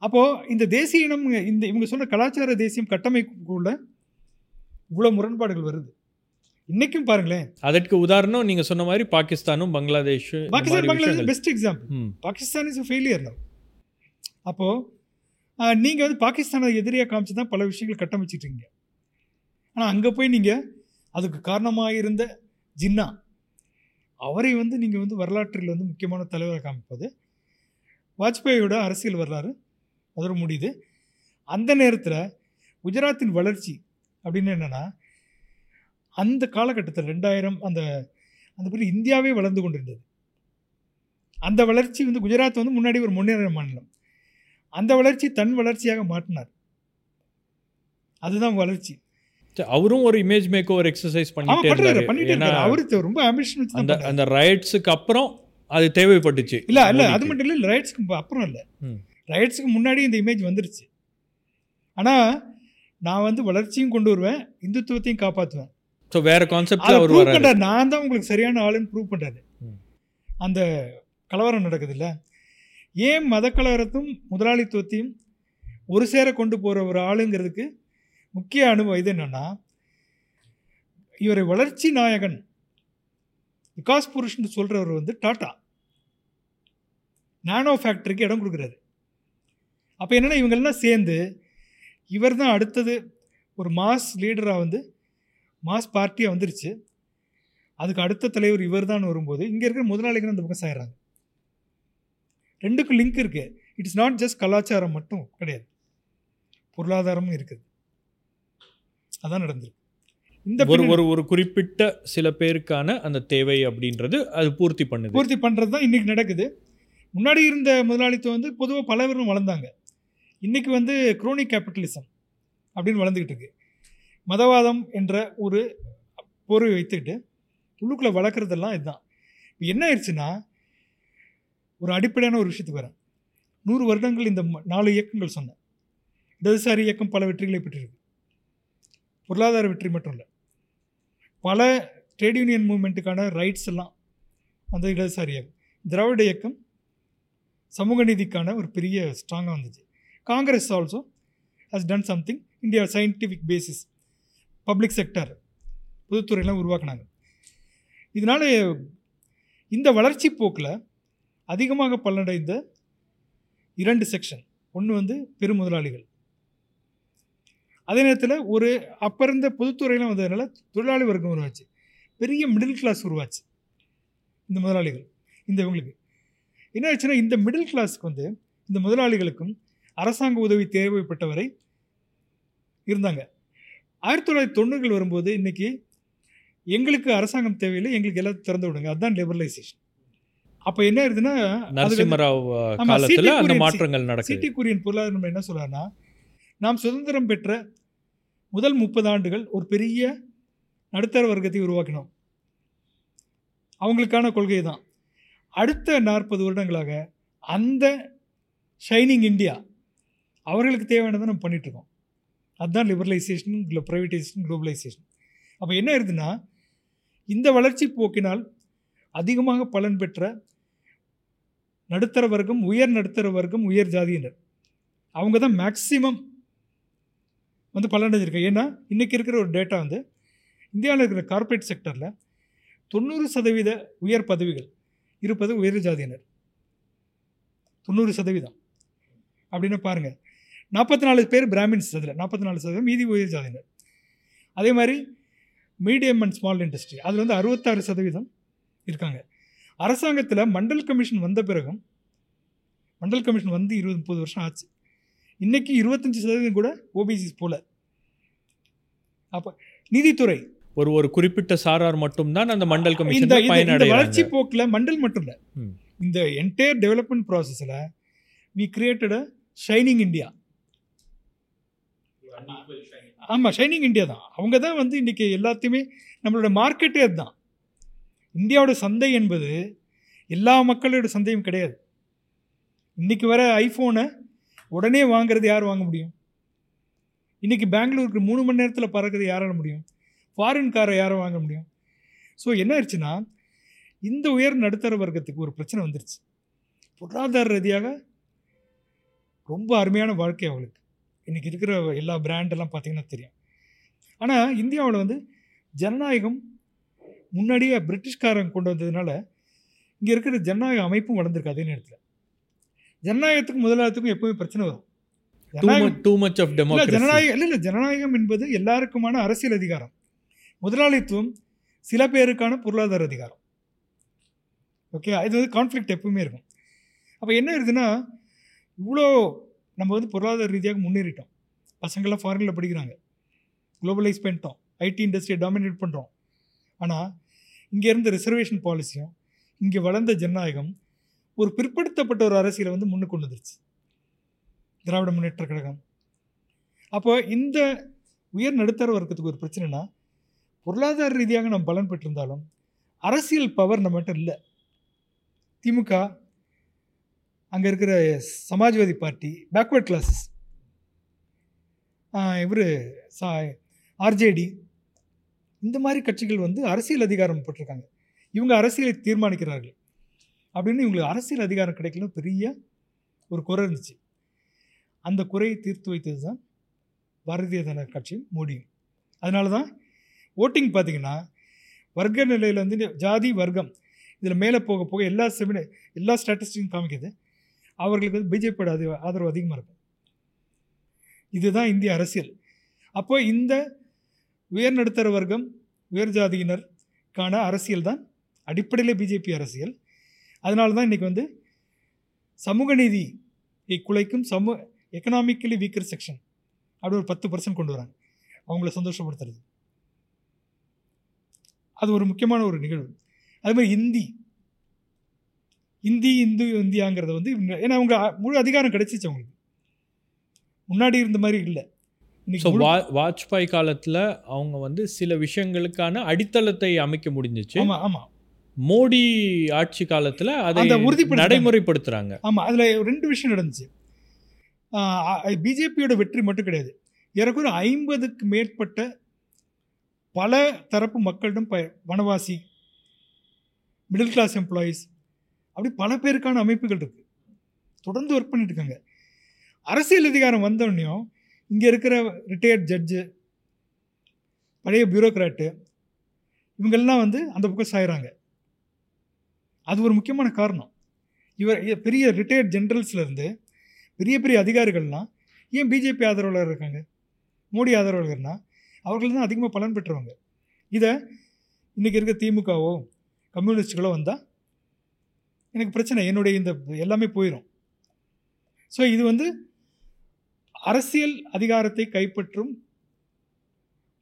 Speaker 8: அப்போ இந்த தேசிய இனம் இந்த இவங்க சொல்ற கலாச்சார தேசியம் கட்டமைப்புக்குள்ள இவ்வளவு முரண்பாடுகள் வருது. இன்னைக்கும் பாருங்களேன்.
Speaker 1: அதற்கு உதாரணம் நீங்க சொன்ன மாதிரி பாகிஸ்தானும் Bangladesh
Speaker 8: Pakistan Bangladesh. Best example Pakistan is failure now. அப்போ ஆஹ், நீங்க வந்து பாகிஸ்தானை எதிரியாக காமிச்சு தான் பல விஷயங்கள் கட்டமைச்சிட்டு இருக்கீங்க. ஆனா அங்க போய் நீங்க அதுக்கு காரணமாக இருந்த ஜின்னா அவரை வந்து நீங்கள் வந்து வரலாற்றில் வந்து முக்கியமான தலைவரை காமிப்பது வாஜ்பாயோட அரசியல் வரலாறு அதோட முடியுது. அந்த நேரத்தில் குஜராத்தின் வளர்ச்சி அப்படின்னு என்னென்னா அந்த காலகட்டத்தில் ரெண்டாயிரம் அந்த அந்த பிறகு இந்தியாவே வளர்ந்து கொண்டிருந்தது. அந்த வளர்ச்சி வந்து குஜராத் வந்து முன்னாடி ஒரு முன்னேற மாநிலம். அந்த வளர்ச்சி தன் வளர்ச்சியாக மாற்றினார். அதுதான் வளர்ச்சி.
Speaker 1: அவரும் ஒரு இமேஜ் மேக் ஓவர் எக்ஸசைஸ் பண்ணிட்டே இருந்தாரு.
Speaker 8: அவருக்கு ரொம்ப ஆம்பிஷன்
Speaker 1: அந்த. அந்த ரைட்ஸுக்கு அப்புறம் அது தேவைப்பட்டுச்சு.
Speaker 8: இல்ல இல்ல அது. மட்டும் இல்ல ரைட்ஸ்க்கு அப்புறம் இல்ல. ரைட்ஸுக்கு முன்னாடி இந்த இமேஜ் வந்துருச்சு. ஆனால் நான் வந்து வளர்ச்சியும் கொண்டு வருவேன் இந்துத்துவத்தையும் காப்பாற்றுவேன்
Speaker 1: ஸோ வேற கான்செப்ட்ல
Speaker 8: அதை
Speaker 1: அவர்
Speaker 8: பண்ணுறாரு நான் தான் உங்களுக்கு சரியான ஆளுன்னு ப்ரூவ் பண்ணுறாரு. அந்த கலவரம் நடக்குது இல்லை ஏன் மத கலவரத்தும் முதலாளித்துவத்தையும் ஒரு சேர கொண்டு போகிற ஒரு ஆளுங்கிறதுக்கு முக்கிய அனுபவம் இது என்னென்னா இவரை வளர்ச்சி நாயகன் விகாஸ் புருஷ்னு சொல்கிறவர் வந்து டாட்டா நானோ ஃபேக்டரிக்கு இடம் கொடுக்குறாரு. அப்போ என்னென்னா இவங்கெல்லாம் சேர்ந்து இவர் தான் அடுத்தது ஒரு மாஸ் லீடராக வந்து மாஸ் பார்ட்டியாக வந்துருச்சு. அதுக்கு அடுத்த தலைவர் இவர் தான் வரும்போது இங்கே இருக்கிற முதலாளிகள் அந்த பக்கம் சாயிடுறாங்க ரெண்டுக்கும் லிங்க் இருக்குது இட்ஸ் நாட் ஜஸ்ட் கலாச்சாரம் மட்டும் கிடையாது. பொருளாதாரமும் இருக்குது. அதான் நடந்திருக்கு. இந்த
Speaker 1: ஒரு ஒரு ஒரு குறிப்பிட்ட சில பேருக்கான அந்த தேவை அப்படின்றது அது பூர்த்தி பண்ணுது.
Speaker 8: பூர்த்தி பண்ணுறது தான் இன்றைக்கி நடக்குது. முன்னாடி இருந்த முதலாளித்துவம் வந்து பொதுவாக பலவரும் வளர்ந்தாங்க. இன்றைக்கி வந்து குரோனிக் கேபிட்டலிசம் அப்படின்னு வளர்ந்துக்கிட்டு இருக்கு. மதவாதம் என்ற ஒரு பொருள் வைத்துக்கிட்டு உள்ளுக்குள்ளே வளர்க்குறதெல்லாம் இதுதான். இப்போ என்ன ஆயிடுச்சுன்னா ஒரு அடிப்படையான ஒரு விஷயத்துக்கு வரேன். நூறு வருடங்கள் இந்த நாலு இயக்கங்கள் சொன்னேன். இடதுசாரி இயக்கம் பல வெற்றிகளை பெற்றிருக்கு. பொருளாதார வெற்றி மட்டும் இல்லை. பல ட்ரேட் யூனியன் மூமெண்ட்டுக்கான ரைட்ஸ் எல்லாம் அந்த இடதுசாரி திராவிட இயக்கம் சமூக நீதிக்கான ஒரு பெரிய ஸ்ட்ராங்காக வந்துச்சு. Congress also has done something India scientific basis public sector பொதுத்துறையெல்லாம் உருவாக்குனாங்க. இதனால் இந்த வளர்ச்சி போக்கில் அதிகமாக பலனடைந்த இரண்டு செக்ஷன் ஒன்று வந்து பெருமுதலாளிகள். அதே நேரத்தில் ஒரு அப்போ இருந்த பொதுத்துறையெல்லாம் வந்ததுனால தொழிலாளி வர்க்கம் உருவாச்சு. பெரிய மிடில் கிளாஸ் உருவாச்சு. இந்த முதலாளிகள். இந்த இவங்களுக்கு. என்ன ஆச்சுன்னா இந்த மிடில் கிளாஸ்க்கு வந்து இந்த முதலாளிகளுக்கும் அரசாங்க உதவி தேவைப்பட்டவரை இருந்தாங்க. ஆயிரத்தி தொள்ளாயிரத்தி தொண்ணூறுகள் வரும்போது இன்னைக்கு எங்களுக்கு அரசாங்கம் தேவையில்லை எங்களுக்கு எல்லாத்தையும் திறந்து விடுங்க. அதுதான் லிபரலைசேஷன் அப்போ என்ன ஆயிருதுன்னா
Speaker 1: நரசிம்மராவ் காலத்துல அந்த மாற்றங்கள் நடக்குது.
Speaker 8: சிட்டி குரியன் பொருளாதார நம்ம என்ன சொல்றாருன்னா நாம் சுதந்திரம் பெற்ற முதல் முப்பது ஆண்டுகள் ஒரு பெரிய நடுத்தர வர்க்கத்தை உருவாக்கினோம். அவங்களுக்கான கொள்கை தான். அடுத்த நாற்பது வருடங்களாக அந்த ஷைனிங் இந்தியா அவர்களுக்கு தேவையானதை நம்ம பண்ணிகிட்ருக்கோம் இருக்கோம். அதுதான் லிபரலைசேஷன் ப்ரைவேடைசேஷன் குளோபலைசேஷன் அப்போ என்ன ஆயிருதுன்னா இந்த வளர்ச்சி போக்கினால் அதிகமாக பலன் பெற்ற நடுத்தர வர்க்கம் உயர் நடுத்தர வர்க்கம் உயர் ஜாதியினர். அவங்க தான் மேக்சிமம் வந்து பலனடைஞ்சிருக்காங்க ஏன்னா இன்றைக்கி இருக்கிற ஒரு டேட்டா வந்து இந்தியாவில் இருக்கிற கார்ப்பரேட் செக்டரில் தொண்ணூறு சதவீத உயர் பதவிகள் இருப்பது உயர் ஜாதியினர். தொண்ணூறு சதவீதம். அப்படின்னு பாருங்கள் நாற்பத்தி நாலு பேர் பிராமின்ஸ் அதில். நாற்பத்தி நாலு சதவீதம் மீதி உயர் ஜாதியினர். அதே மாதிரி மீடியம் அண்ட் ஸ்மால் இண்டஸ்ட்ரி அதில் வந்து அறுபத்தாறு சதவீதம் இருக்காங்க. அரசாங்கத்தில் மண்டல் கமிஷன் வந்த பிறகும் மண்டல் கமிஷன் வந்து இருபது முப்பது வருஷம் ஆச்சு. இன்னைக்கு இருபத்தஞ்சி சதவீதம் கூட ஓபிசி போல. அப்போ நீதித்துறை.
Speaker 1: ஒரு ஒரு குறிப்பிட்ட சாரார் மட்டும்தான் அந்த மண்டல் கமிஷன்
Speaker 8: இந்த- வளர்ச்சி போக்கில் மண்டல் மட்டும் இல்லை. இந்த என்டையர் டெவலப்மெண்ட் ப்ராசஸில் we created a shining India ஆமாம் ஷைனிங் இந்தியா தான். அவங்க தான் வந்து இன்றைக்கி எல்லாத்தையுமே நம்மளோட மார்க்கெட்டே அதுதான் இந்தியாவோட சந்தை என்பது எல்லா மக்களோட சந்தையும் கிடையாது. இன்றைக்கி வர ஐஃபோனை உடனே வாங்குறது யார் வாங்க முடியும்? இன்றைக்கி பெங்களூருக்கு மூணு மணி நேரத்தில் பறக்கிறது யாரால முடியும்? ஃபாரின் காரை யாரும் வாங்க முடியும்? ஸோ என்ன ஆயிடுச்சுன்னா இந்த உயர் நடுத்தர வர்க்கத்துக்கு ஒரு பிரச்சனை வந்துருச்சு. பொருளாதார ரீதியாக ரொம்ப அருமையான வாழ்க்கை அவளுக்கு. இன்றைக்கி இருக்கிற எல்லா பிராண்டெல்லாம் பார்த்திங்கன்னா தெரியும். ஆனால் இந்தியாவில் வந்து ஜனநாயகம் முன்னாடியே பிரிட்டிஷ்காரங்க கொண்டு வந்ததுனால இங்கே இருக்கிற ஜனநாயக அமைப்பும் வளர்ந்துருக்கு அதே நேரத்தில். ஜனநாயகத்துக்கும் முதலாளித்துக்கும் எப்பவுமே பிரச்சனை வரும். ஜனநாயகம் இல்ல இல்லை இல்லை ஜனநாயகம் என்பது எல்லாருக்குமான அரசியல் அதிகாரம். முதலாளித்துவம் சில பேருக்கான பொருளாதார அதிகாரம். ஓகே இது வந்து கான்ஃப்ளிக்ட் எப்பவுமே இருக்கும். அப்போ என்ன இருக்குதுன்னா இவ்வளோ நம்ம வந்து பொருளாதார ரீதியாக முன்னேறிட்டோம். பசங்கள்லாம் ஃபாரினில் படிக்கிறாங்க. குளோபலைஸ் பண்ணிட்டோம். ஐடி இண்டஸ்ட்ரியை டாமினேட் பண்ணுறோம் ஆனால் இங்கே இருந்த ரிசர்வேஷன் பாலிசியும் இங்கே வளர்ந்த ஜனநாயகம் ஒரு பிற்படுத்தப்பட்ட ஒரு அரசியலை வந்து முன்னுக்கு கொண்டு வந்துருச்சு. திராவிட முன்னேற்ற கழகம். அப்போ இந்த உயர் நடுத்தர வர்க்கத்துக்கு ஒரு பிரச்சனைனா பொருளாதார ரீதியாக நம்ம பலன் பெற்றிருந்தாலும் அரசியல் பவர் நம்மகிட்ட இல்லை. திமுக அங்கே இருக்கிற சமாஜ்வாதி பார்ட்டி பேக்வர்ட் கிளாஸஸ் இவர் சா ஆர்ஜேடி இந்த மாதிரி கட்சிகள் வந்து அரசியல் அதிகாரம் பெற்றிருக்காங்க. இவங்க அரசியலை தீர்மானிக்கிறார்கள். அப்படின்னு இவங்களுக்கு அரசியல் அதிகாரம் கிடைக்கல பெரிய ஒரு குறை இருந்துச்சு. அந்த குறையை தீர்த்து வைத்தது தான் பாரதிய ஜனதா கட்சியும் மோடியும் அதனால தான் ஓட்டிங் பார்த்தீங்கன்னா வர்க்க நிலையில் வந்து ஜாதி வர்க்கம் இதில் மேலே போக போக எல்லா செமின எல்லா ஸ்டாட்டிஸ்டிக்கும் காமிக்குது. அவர்களுக்கு வந்து பிஜேபியோட அது ஆதரவு அதிகமாக இருக்கும் இதுதான் இந்திய அரசியல். அப்போ இந்த உயர் நடுத்தர வர்க்கம் உயர் ஜாதியினருக்கான அரசியல் தான் அடிப்படையிலே பிஜேபி அரசியல். அதனால தான் இன்றைக்கி வந்து சமூக நீதியை குலைக்கும் சமூ எக்கனாமிக்கலி வீக்கர் செக்ஷன் அப்படி ஒரு பத்து பர்சன்ட் கொண்டு வராங்க. அவங்கள சந்தோஷப்படுத்துறது. அது ஒரு முக்கியமான ஒரு நிகழ்வு. அது மாதிரி இந்தி இந்தி இந்து இந்தியாங்கிறத வந்து ஏன்னா அவங்க முழு அதிகாரம் கிடைச்சிச்சு அவங்களுக்கு. முன்னாடி இருந்த மாதிரி இல்லை.
Speaker 1: ஸோ வா வாஜ்பாய் காலத்தில் அவங்க வந்து சில விஷயங்களுக்கான அடித்தளத்தை அமைக்க முடிஞ்சிச்சு.
Speaker 8: ஆமா ஆமா.
Speaker 1: மோடி ஆட்சி காலத்தில் அதை
Speaker 8: அந்த உறுதிப்படுத்திட்டாங்க.
Speaker 1: நடைமுறைப்படுத்துறாங்க.
Speaker 8: ஆமாம் அதில் ரெண்டு விஷயம் நடந்துச்சு. பிஜேபியோட வெற்றி மட்டும் கிடையாது. ஏறக்குறைய ஐம்பதுக்கு மேற்பட்ட பல தரப்பு மக்களிடம் ப வனவாசி மிடில் கிளாஸ் எம்ப்ளாயீஸ் அப்படி பல பேருக்கான அமைப்புகள் இருக்குது தொடர்ந்து ஒர்க் பண்ணிட்டு இருக்காங்க. அரசியல் அதிகாரம் வந்தோடனையும் இங்கே இருக்கிற ரிட்டையர்ட் ஜட்ஜு பழைய பியூரோக்ராட்டு இவங்கெல்லாம் வந்து அந்த பக்கம் சாயிறாங்க. அது ஒரு முக்கியமான காரணம். இவர் பெரிய ரிட்டையர்ட் ஜென்ரல்ஸ்லேருந்து பெரிய பெரிய அதிகாரிகள்லாம் ஏன் பிஜேபி ஆதரவாளர் இருக்காங்க? மோடி ஆதரவாளர்னா அவர்கள் தான் அதிகமாக பலன் பெற்றவங்க. இதை இன்றைக்கி இருக்க திமுகவோ கம்யூனிஸ்டுகளோ வந்தால் எனக்கு பிரச்சனை என்னுடைய இந்த எல்லாமே போயிடும் ஸோ இது வந்து அரசியல் அதிகாரத்தை கைப்பற்றும்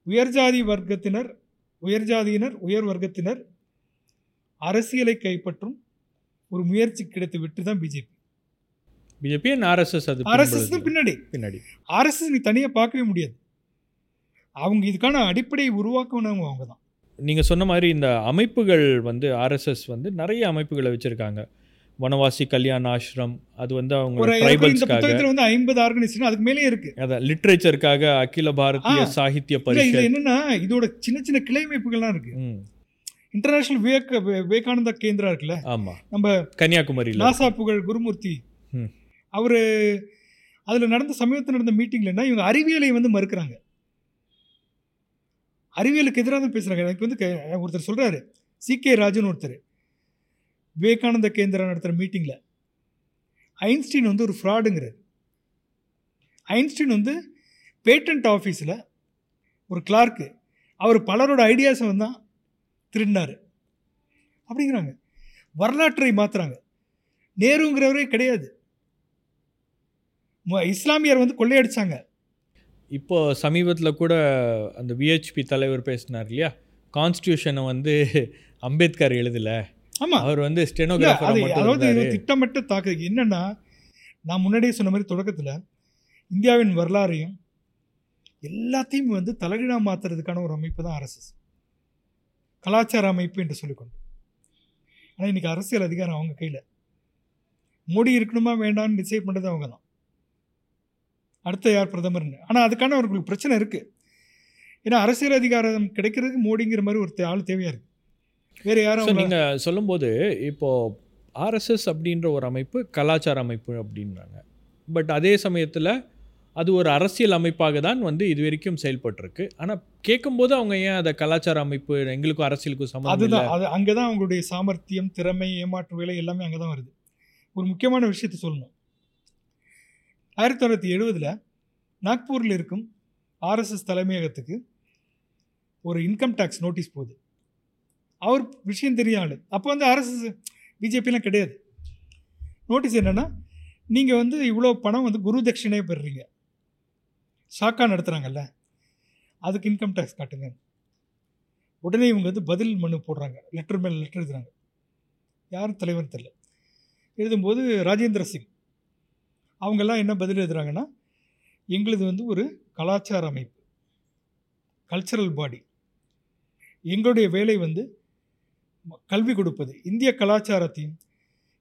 Speaker 8: உயர்ஜாதி வர்க்கத்தினர் உயர்ஜாதியினர் உயர் வர்க்கத்தினர் அரசியலை கைப்பற்றும் ஒரு முயற்சி கிடைத்த வெற்றி தான் பிஜேபி
Speaker 1: பிஜேபி ஆர்எஸ்எஸ் அது
Speaker 8: ஆர்எஸ்எஸ். பின்னாடி.
Speaker 1: பின்னாடி.
Speaker 8: ஆர்எஸ்எஸ் நீ தனியாக பார்க்கவே முடியாது. அவங்க இதுக்கான அடிப்படையை உருவாக்குனவங்க அவங்க தான்.
Speaker 1: நீங்கள் சொன்ன மாதிரி இந்த அமைப்புகள் வந்து ஆர்எஸ்எஸ் வந்து நிறைய அமைப்புகளை வச்சுருக்காங்க. வனவாசி கல்யாண ஆசிரம் அது வந்து அவங்க ட்ரைபல்ஸ்க்காக.
Speaker 8: வந்து ஐம்பது ஆர்கனைசேஷன் அதுக்கு மேலே இருக்கு.
Speaker 1: அதான் லிட்ரேச்சருக்காக அகில பாரதிய. சாகித்ய பரிஷத்.
Speaker 8: என்னன்னா இதோட சின்ன சின்ன கிளை அமைப்புகள்லாம் இருக்கு இன்டர்நேஷனல் விவேக் விவேகானந்தா கேந்திரா இருக்குல்ல?
Speaker 1: ஆமா.
Speaker 8: நம்ம
Speaker 1: கன்னியாகுமரியில்
Speaker 8: நாசா புகழ் குருமூர்த்தி. அவர் அதில் நடந்த சமயத்தில் நடந்த மீட்டிங்லன்னா இவங்க அறிவியலை வந்து மறுக்கிறாங்க. அறிவியலுக்கு எதிராக தான் பேசுகிறாங்க எனக்கு வந்து ஒருத்தர் சொல்கிறாரு சி கே ராஜன் ஒருத்தர். விவேகானந்த கேந்திரா நடத்துகிற மீட்டிங்கில் ஐன்ஸ்டீன் வந்து ஒரு ஃப்ராடுங்கிறார். ஐன்ஸ்டீன் வந்து பேட்டன்ட் ஆஃபீஸில் ஒரு கிளார்க்கு அவர் பலரோட ஐடியாஸை வந்து தான் திருடினார். அப்படிங்கிறாங்க. வரலாற்றை மாற்றுறாங்க நேருங்கிறவரே கிடையாது. இஸ்லாமியர் வந்து கொள்ளையடிச்சாங்க.
Speaker 1: இப்போ சமீபத்தில் கூட அந்த விஹெச்பி தலைவர் பேசினார் இல்லையா? கான்ஸ்டியூஷனை வந்து அம்பேத்கர் எழுதல.
Speaker 8: ஆமா.
Speaker 1: அவர் வந்து ஸ்டெனோகிராஃபர்
Speaker 8: அதாவது இது. திட்டமிட்ட தாக்குதல். என்னன்னா நான் முன்னாடியே சொன்ன மாதிரி தொடக்கத்தில் இந்தியாவின் வரலாறையும் எல்லாத்தையும் வந்து தலைகீழாக மாற்றுறதுக்கான ஒரு அமைப்பு தான் ஆர்எஸ்எஸ் கலாச்சார அமைப்பு என்று சொல்லிக்கொண்டு. ஆனால் இன்னைக்கு அரசியல் அதிகாரம் அவங்க கையில். மோடி இருக்கணுமா வேண்டாம்னு டிசைட் பண்ணுறது அவங்க தான். அடுத்த யார் பிரதமர்னு. ஆனால் அதுக்கான அவர்களுக்கு பிரச்சனை இருக்குது ஏன்னா அரசியல் அதிகாரம் கிடைக்கிறதுக்கு மோடிங்கிற மாதிரி ஒரு ஆள் தேவையாக இருக்குது வேறு யாரும்
Speaker 1: நீங்கள் சொல்லும்போது இப்போ ஆர்எஸ்எஸ் அப்படின்ற ஒரு அமைப்பு கலாச்சார அமைப்பு அப்படின்றாங்க. பட் அதே சமயத்தில் அது ஒரு அரசியல் அமைப்பாக தான் வந்து இது வரைக்கும் செயல்பட்டிருக்கு. ஆனால் கேட்கும்போது அவங்க ஏன் அதை கலாச்சார அமைப்பு எங்களுக்கும் அரசியலுக்கும் சம்மந்தம்
Speaker 8: அதுதான் அது அங்கே தான் அவங்களுடைய சாமர்த்தியம் திறமை ஏமாற்று வேலை எல்லாமே அங்கே தான் வருது. ஒரு முக்கியமான விஷயத்தை சொல்லணும். ஆயிரத்தி தொள்ளாயிரத்தி எழுபதில் நாக்பூரில் இருக்கும் ஆர்எஸ்எஸ் தலைமையகத்துக்கு ஒரு இன்கம் டேக்ஸ் நோட்டீஸ் போகுது. அவர் விஷயம் தெரியும் ஆளு. அப்போ வந்து ஆர்எஸ்எஸ் பிஜேபிலாம் கிடையாது. நோட்டீஸ் என்னென்னா நீங்கள் வந்து இவ்வளோ பணம் வந்து குரு தட்சிணையை பெறுறீங்க. ஷாக்கா நடத்துகிறாங்கல்ல அதுக்கு இன்கம் டேக்ஸ் காட்டுங்க. உடனே இவங்க வந்து பதில் மனு போடுறாங்க. லெட்டர் மேலே லெட்டர் எழுதுறாங்க. யாரும் தலைவர் தெரில எழுதும்போது ராஜேந்திர சிங். அவங்கெல்லாம் என்ன பதில் எழுதுகிறாங்கன்னா எங்களது வந்து ஒரு கலாச்சார அமைப்பு. கல்ச்சரல் பாடி எங்களுடைய வேலை வந்து ம- கல்வி கொடுப்பது. இந்திய கலாச்சாரத்தையும்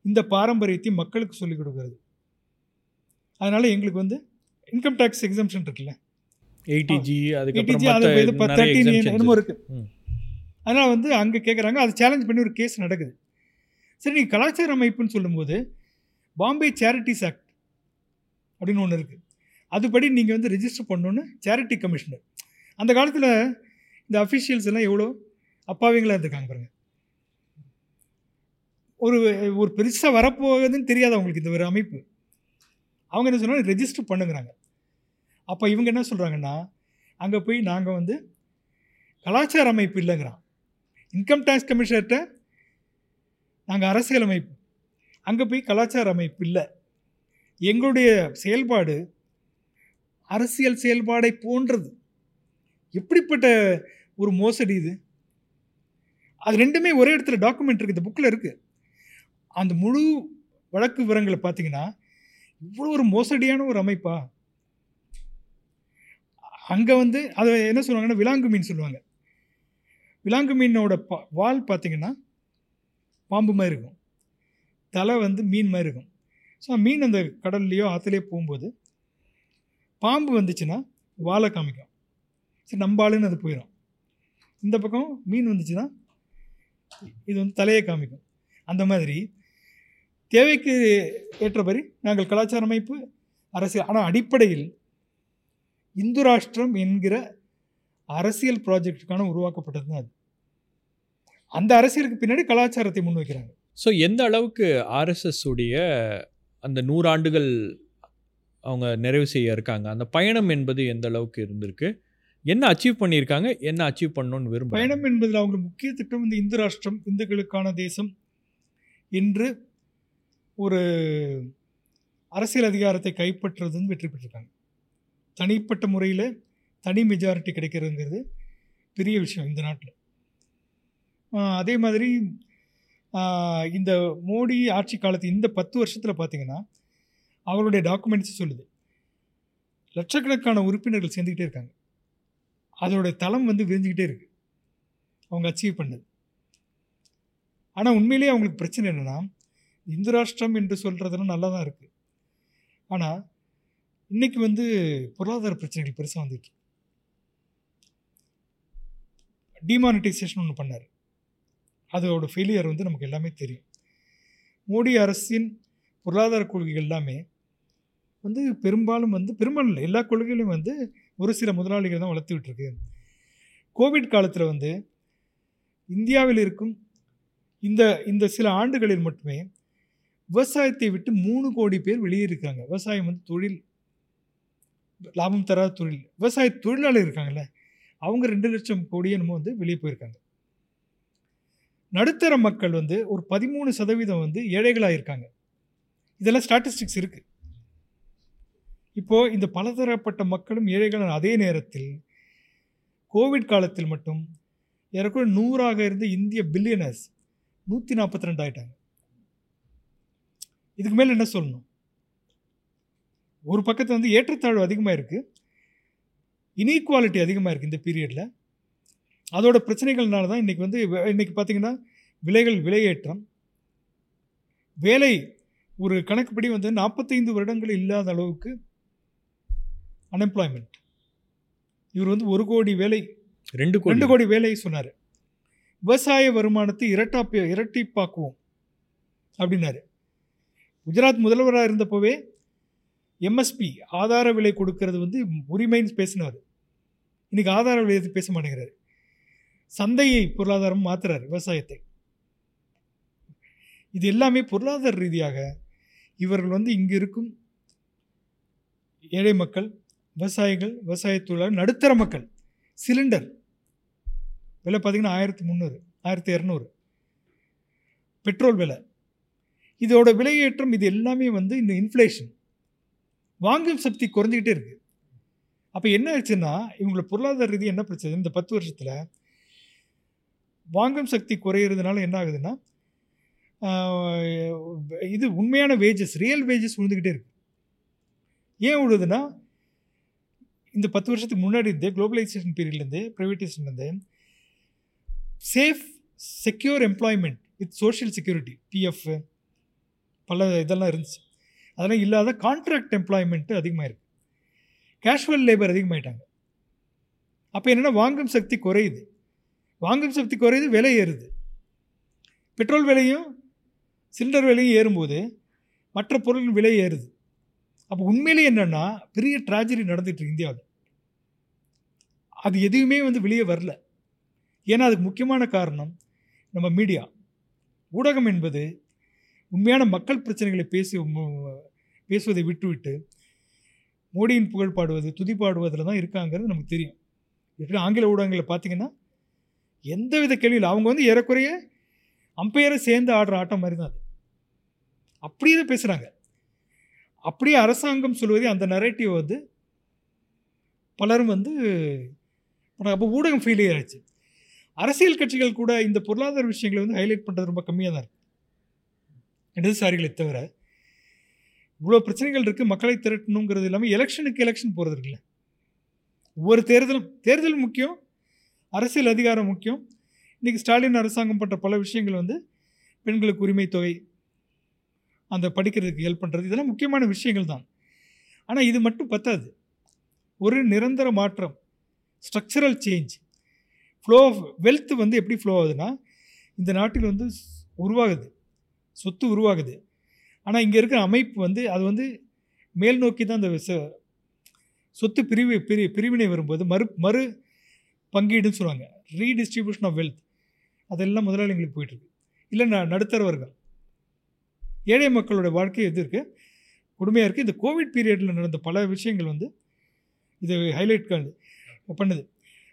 Speaker 8: இந்த பாரம்பரியத்தையும் மக்களுக்கு சொல்லிக் கொடுக்கறது. அதனால் எங்களுக்கு வந்து இன்கம் டேக்ஸ் எக்ஸம்ஷன் இருக்குல்ல?
Speaker 1: ஏடிஜி அதுக்கப்புறம்
Speaker 8: ATG அது இது
Speaker 1: மத்த நிறைய
Speaker 8: 13
Speaker 1: exemptions.
Speaker 8: என்னமோ
Speaker 1: இருக்கு.
Speaker 8: இருக்கு
Speaker 1: ம்.
Speaker 8: அதனால் வந்து அங்கே கேட்குறாங்க அதை சேலஞ்ச் பண்ணி ஒரு கேஸ் நடக்குது. சரி நீங்கள் கலாச்சார அமைப்புன்னு சொல்லும்போது பாம்பே சேரிட்டிஸ் ஆக்ட் அப்படின்னு ஒன்று இருக்குது அதுபடி நீங்கள் வந்து ரெஜிஸ்டர் பண்ணணுன்னு சேரிட்டி கமிஷனர் அந்த காலத்தில் இந்த அஃபிஷியல்ஸ் எல்லாம் எவ்வளோ? அப்பாவிங்களா இருந்திருக்காங்க பாருங்க. ஒரு ஒரு பெருசாக வரப்போகுதுன்னு தெரியாது அவங்களுக்கு இந்த ஒரு அமைப்பு. அவங்க என்ன சொன்னாங்க? ரெஜிஸ்டர் பண்ணுங்கிறாங்க. அப்போ இவங்க என்ன சொல்கிறாங்கன்னா அங்கே போய் நாங்கள் வந்து கலாச்சார அமைப்பு இல்லைங்கிறான். இன்கம் டேக்ஸ் கமிஷனர்கிட்ட நாங்கள் அரசியல் அமைப்பு. அங்கே போய் கலாச்சார அமைப்பு இல்லை. எங்களுடைய செயல்பாடு அரசியல் செயல்பாடை போன்றது. எப்படிப்பட்ட ஒரு மோசடி இது? அது ரெண்டுமே ஒரே இடத்துல டாக்குமெண்ட் இருக்குது இந்த புக்கில் இருக்குது அந்த முழு வழக்கு விவரங்களை பார்த்தீங்கன்னா இவ்வளோ ஒரு மோசடியான ஒரு அமைப்பா? அங்கே வந்து அதை என்ன சொல்லுவாங்கன்னா விலாங்கு மீன் சொல்லுவாங்க. விலாங்கு மீனோட பா வால் பார்த்தீங்கன்னா பாம்பு மாதிரி இருக்கும். தலை வந்து மீன் மாதிரி இருக்கும். ஸோ மீன் அந்த கடல்லையோ ஆற்றுலையோ போகும்போது பாம்பு வந்துச்சுன்னா வாலை காமிக்கும். சரி நம்ம ஆளுன்னு அது போயிடும் இந்த பக்கம் மீன் வந்துச்சுன்னா இது வந்து தலையை காமிக்கும். அந்த மாதிரி தேவைக்கு ஏற்றபடி நாங்கள் கலாச்சார அமைப்பு அரசியல் ஆனால் அடிப்படையில் இந்து ராஷ்டிரம் என்கிற அரசியல் ப்ராஜெக்டுக்கான உருவாக்கப்பட்டது தான் அது. அந்த அரசியலுக்கு பின்னாடி கலாச்சாரத்தை முன்வைக்கிறாங்க.
Speaker 1: ஸோ எந்த அளவுக்கு ஆர்எஸ்எஸ் உடைய அந்த நூறாண்டுகள் அவங்க நிறைவு செய்ய இருக்காங்க? அந்த பயணம் என்பது எந்த அளவுக்கு இருந்திருக்கு? என்ன அச்சீவ் பண்ணியிருக்காங்க? என்ன அச்சீவ் பண்ணணும்னு விரும்ப
Speaker 8: பயணம் என்பதில் அவங்க முக்கிய திட்டம் இந்த இந்து ராஷ்டிரம் இந்துக்களுக்கான தேசம் என்று ஒரு அரசியல் அதிகாரத்தை கைப்பற்றுறதுன்னு வெற்றி பெற்றிருக்காங்க. தனிப்பட்ட முறையில் தனி மெஜாரிட்டி கிடைக்கிறதுங்கிறது பெரிய விஷயம் இந்த நாட்டில். அதே மாதிரி இந்த மோடி ஆட்சி காலத்து இந்த பத்து வருஷத்தில் பார்த்திங்கன்னா அவருடைய டாக்குமெண்ட்ஸ் சொல்லுது. லட்சக்கணக்கான உறுப்பினர்கள் சேர்ந்துக்கிட்டே இருக்காங்க. அதோடைய தளம் வந்து விரிஞ்சுக்கிட்டே இருக்குது அவங்க அச்சீவ் பண்ணது. ஆனால் உண்மையிலேயே அவங்களுக்கு பிரச்சனை என்னென்னா இந்து ராஷ்டிரம் என்று சொல்கிறதெல்லாம் நல்லா தான் இருக்குது ஆனால் இன்றைக்கி வந்து பொருளாதார பிரச்சனைகள் பெருசாக வந்துருக்கு டிமானிட்டைசேஷன் ஒன்று பண்ணார். அதோட ஃபெயிலியர் வந்து நமக்கு எல்லாமே தெரியும். மோடி அரசின் பொருளாதார கொள்கைகள் எல்லாமே வந்து பெரும்பாலும் வந்து பெரும்பாலும் இல்லை, எல்லா கொள்கைகளையும் வந்து ஒரு சில முதலாளிகள் தான் வளர்த்துக்கிட்டு இருக்கு கோவிட் காலத்தில் வந்து இந்தியாவில் இருக்கும் இந்த இந்த சில ஆண்டுகளில் மட்டுமே விவசாயத்தை விட்டு மூணு கோடி பேர் வெளியே இருக்காங்க விவசாயம் வந்து தொழில் லாபம் தராத தொழில் விவசாய தொழிலாளர் இருக்காங்கல்ல அவங்க ரெண்டு லட்சம் கோடியே நம்ம வந்து வெளியே போயிருக்காங்க. நடுத்தர மக்கள் வந்து ஒரு பதிமூணு சதவீதம் வந்து ஏழைகளாக இருக்காங்க இதெல்லாம் ஸ்டாட்டிஸ்டிக்ஸ் இருக்குது இப்போது இந்த பலதரப்பட்ட மக்களும் ஏழைகள் அதே நேரத்தில் கோவிட் காலத்தில் மட்டும் ஏறக்குறைய நூறாக இருந்த இந்திய பில்லியனர்ஸ் நூற்றி நாற்பத்தி ரெண்டு ஆயிட்டாங்க. இதுக்கு மேலே என்ன சொல்லணும்? ஒரு பக்கத்தில் வந்து ஏற்றத்தாழ்வு அதிகமாக இருக்குது இனீக்குவாலிட்டி அதிகமாக இருக்குது இந்த பீரியடில் அதோட பிரச்சனைகள்னால தான் இன்றைக்கி வந்து இன்னைக்கு பார்த்தீங்கன்னா விலைகள் விலையேற்றம். வேலை ஒரு கணக்குப்படி வந்து நாற்பத்தைந்து வருடங்கள் இல்லாத அளவுக்கு அன்எம்ப்ளாய்மெண்ட் இவர் வந்து ஒரு கோடி வேலை
Speaker 1: ரெண்டு கோடி.
Speaker 8: ரெண்டு கோடி வேலை சொன்னார். விவசாய வருமானத்தை இரட்டாப்பி இரட்டிப்பாக்குவோம் அப்படின்னாரு. குஜராத் முதல்வராக இருந்தப்போவே எம்எஸ்பி ஆதார விலை கொடுக்கறது வந்து உரிமைன்னு பேசினார் இன்றைக்கி ஆதார விலை எதுவும் பேச மாட்டேங்கிறாரு. சந்தையை பொருளாதாரம் மாத்துறாரு விவசாயத்தை. இது எல்லாமே பொருளாதார ரீதியாக இவர்கள் வந்து இங்கே இருக்கும் ஏழை மக்கள் விவசாயிகள் விவசாய தொழிலாளர் நடுத்தர மக்கள் சிலிண்டர். விலை பார்த்திங்கன்னா ஆயிரத்தி முந்நூறு ஆயிரத்தி இரநூறு. பெட்ரோல் விலை. இதோட விலையேற்றம் இது எல்லாமே வந்து இந்த இன்ஃப்ளேஷன் வாங்கும் சக்தி குறைஞ்சிக்கிட்டே இருக்குது அப்போ என்ன ஆச்சுன்னா இவங்களோட பொருளாதார ரீதி என்ன பிரச்சனை? இந்த பத்து வருஷத்தில் வாங்கும் சக்தி குறையிறதுனால என்ன ஆகுதுன்னா இது உண்மையான வேஜஸ் ரியல் வேஜஸ் விழுந்துக்கிட்டே இருக்கு. ஏன் விழுதுன்னா இந்த பத்து வருஷத்துக்கு முன்னாடி இருந்தே குளோபலைசேஷன் பீரியட்லேருந்து ப்ரைவேட்டைசேஷன்லேருந்து safe secure employment with social security PF பல இதெல்லாம் இருந்துச்சு. அதெல்லாம் இல்லாத கான்ட்ராக்ட் எம்ப்ளாய்மெண்ட்டு அதிகமாக இருக்குது கேஷுவல் லேபர் அதிகமாயிட்டாங்க. அப்போ என்னென்னா வாங்கும் சக்தி குறையுது. வாங்கும் சக்தி குறையுது விலை ஏறுது. பெட்ரோல் விலையும் சிலிண்டர் விலையும் ஏறும்போது மற்ற பொருளின் விலை ஏறுது. அப்போ உண்மையிலே என்னென்னா பெரிய ட்ராஜடி நடந்துகிட்டு இந்தியாவில். அது எதுவுமே வந்து வெளியே வரல. ஏன்னா அதுக்கு முக்கியமான காரணம் நம்ம மீடியா ஊடகம் என்பது உண்மையான மக்கள் பிரச்சனைகளை பேசி பேசுவதை விட்டுவிட்டு மோடியின் புகழ் பாடுவது துதி பாடுவதில் தான் இருக்காங்கிறது நமக்கு தெரியும். எப்படி ஆங்கில ஊடகங்களில் பார்த்தீங்கன்னா எந்தவித கேள்வியில் அவங்க வந்து ஏறக்குறைய அம்பையரை சேர்ந்து ஆடுற ஆட்டம் மாதிரி தான் அது. அப்படியே தான் பேசுகிறாங்க அப்படியே அரசாங்கம் சொல்வதே அந்த நரேட்டிவ் வந்து பலரும் வந்து அப்போ ஊடகம் ஃபெயிலியர் ஆச்சு. அரசியல் கட்சிகள் கூட இந்த பொருளாதார விஷயங்களை வந்து ஹைலைட் பண்ணுறது ரொம்ப கம்மியாக தான் இருக்குது இடதுசாரிகளை தவிர இவ்வளோ பிரச்சனைகள் இருக்குது மக்களை திரட்டணுங்கிறது இல்லாமல் எலெக்ஷனுக்கு எலெக்ஷன் போகிறது இருக்குல்ல. ஒவ்வொரு தேர்தலும் தேர்தல் முக்கியம் அரசியல் அதிகாரம் முக்கியம். இன்றைக்கி ஸ்டாலின் அரசாங்கம் பண்ணுற பல விஷயங்கள் வந்து பெண்களுக்கு உரிமை தொகை அந்த படிக்கிறதுக்கு ஹெல்ப் பண்ணுறது இதெல்லாம் முக்கியமான விஷயங்கள் தான். ஆனால் இது மட்டும் பத்தாது. ஒரு நிரந்தர மாற்றம் structural change flow of wealth வந்து எப்படி ஃப்ளோ ஆகுதுன்னா இந்த நாட்டில் வந்து உருவாகுது. சொத்து உருவாகுது. ஆனால் இங்கே இருக்கிற அமைப்பு வந்து அது வந்து மேல் நோக்கி தான் அந்த சொத்து பிரிவு பிரி பிரிவினை வரும்போது மறு மறு பங்கீடுன்னு சொல்லுவாங்க. ரீடிஸ்ட்ரிபியூஷன் ஆஃப் வெல்த் அதெல்லாம் முதலாளிங்களுக்கு போயிட்டுருக்கு. இல்லை ந நடுத்தரவர்கள். ஏழை மக்களோட வாழ்க்கை எது இருக்குது கொடுமையாக இருக்குது இந்த கோவிட் பீரியடில் நடந்த பல விஷயங்கள் வந்து இது ஹைலைட் பண்ணுது.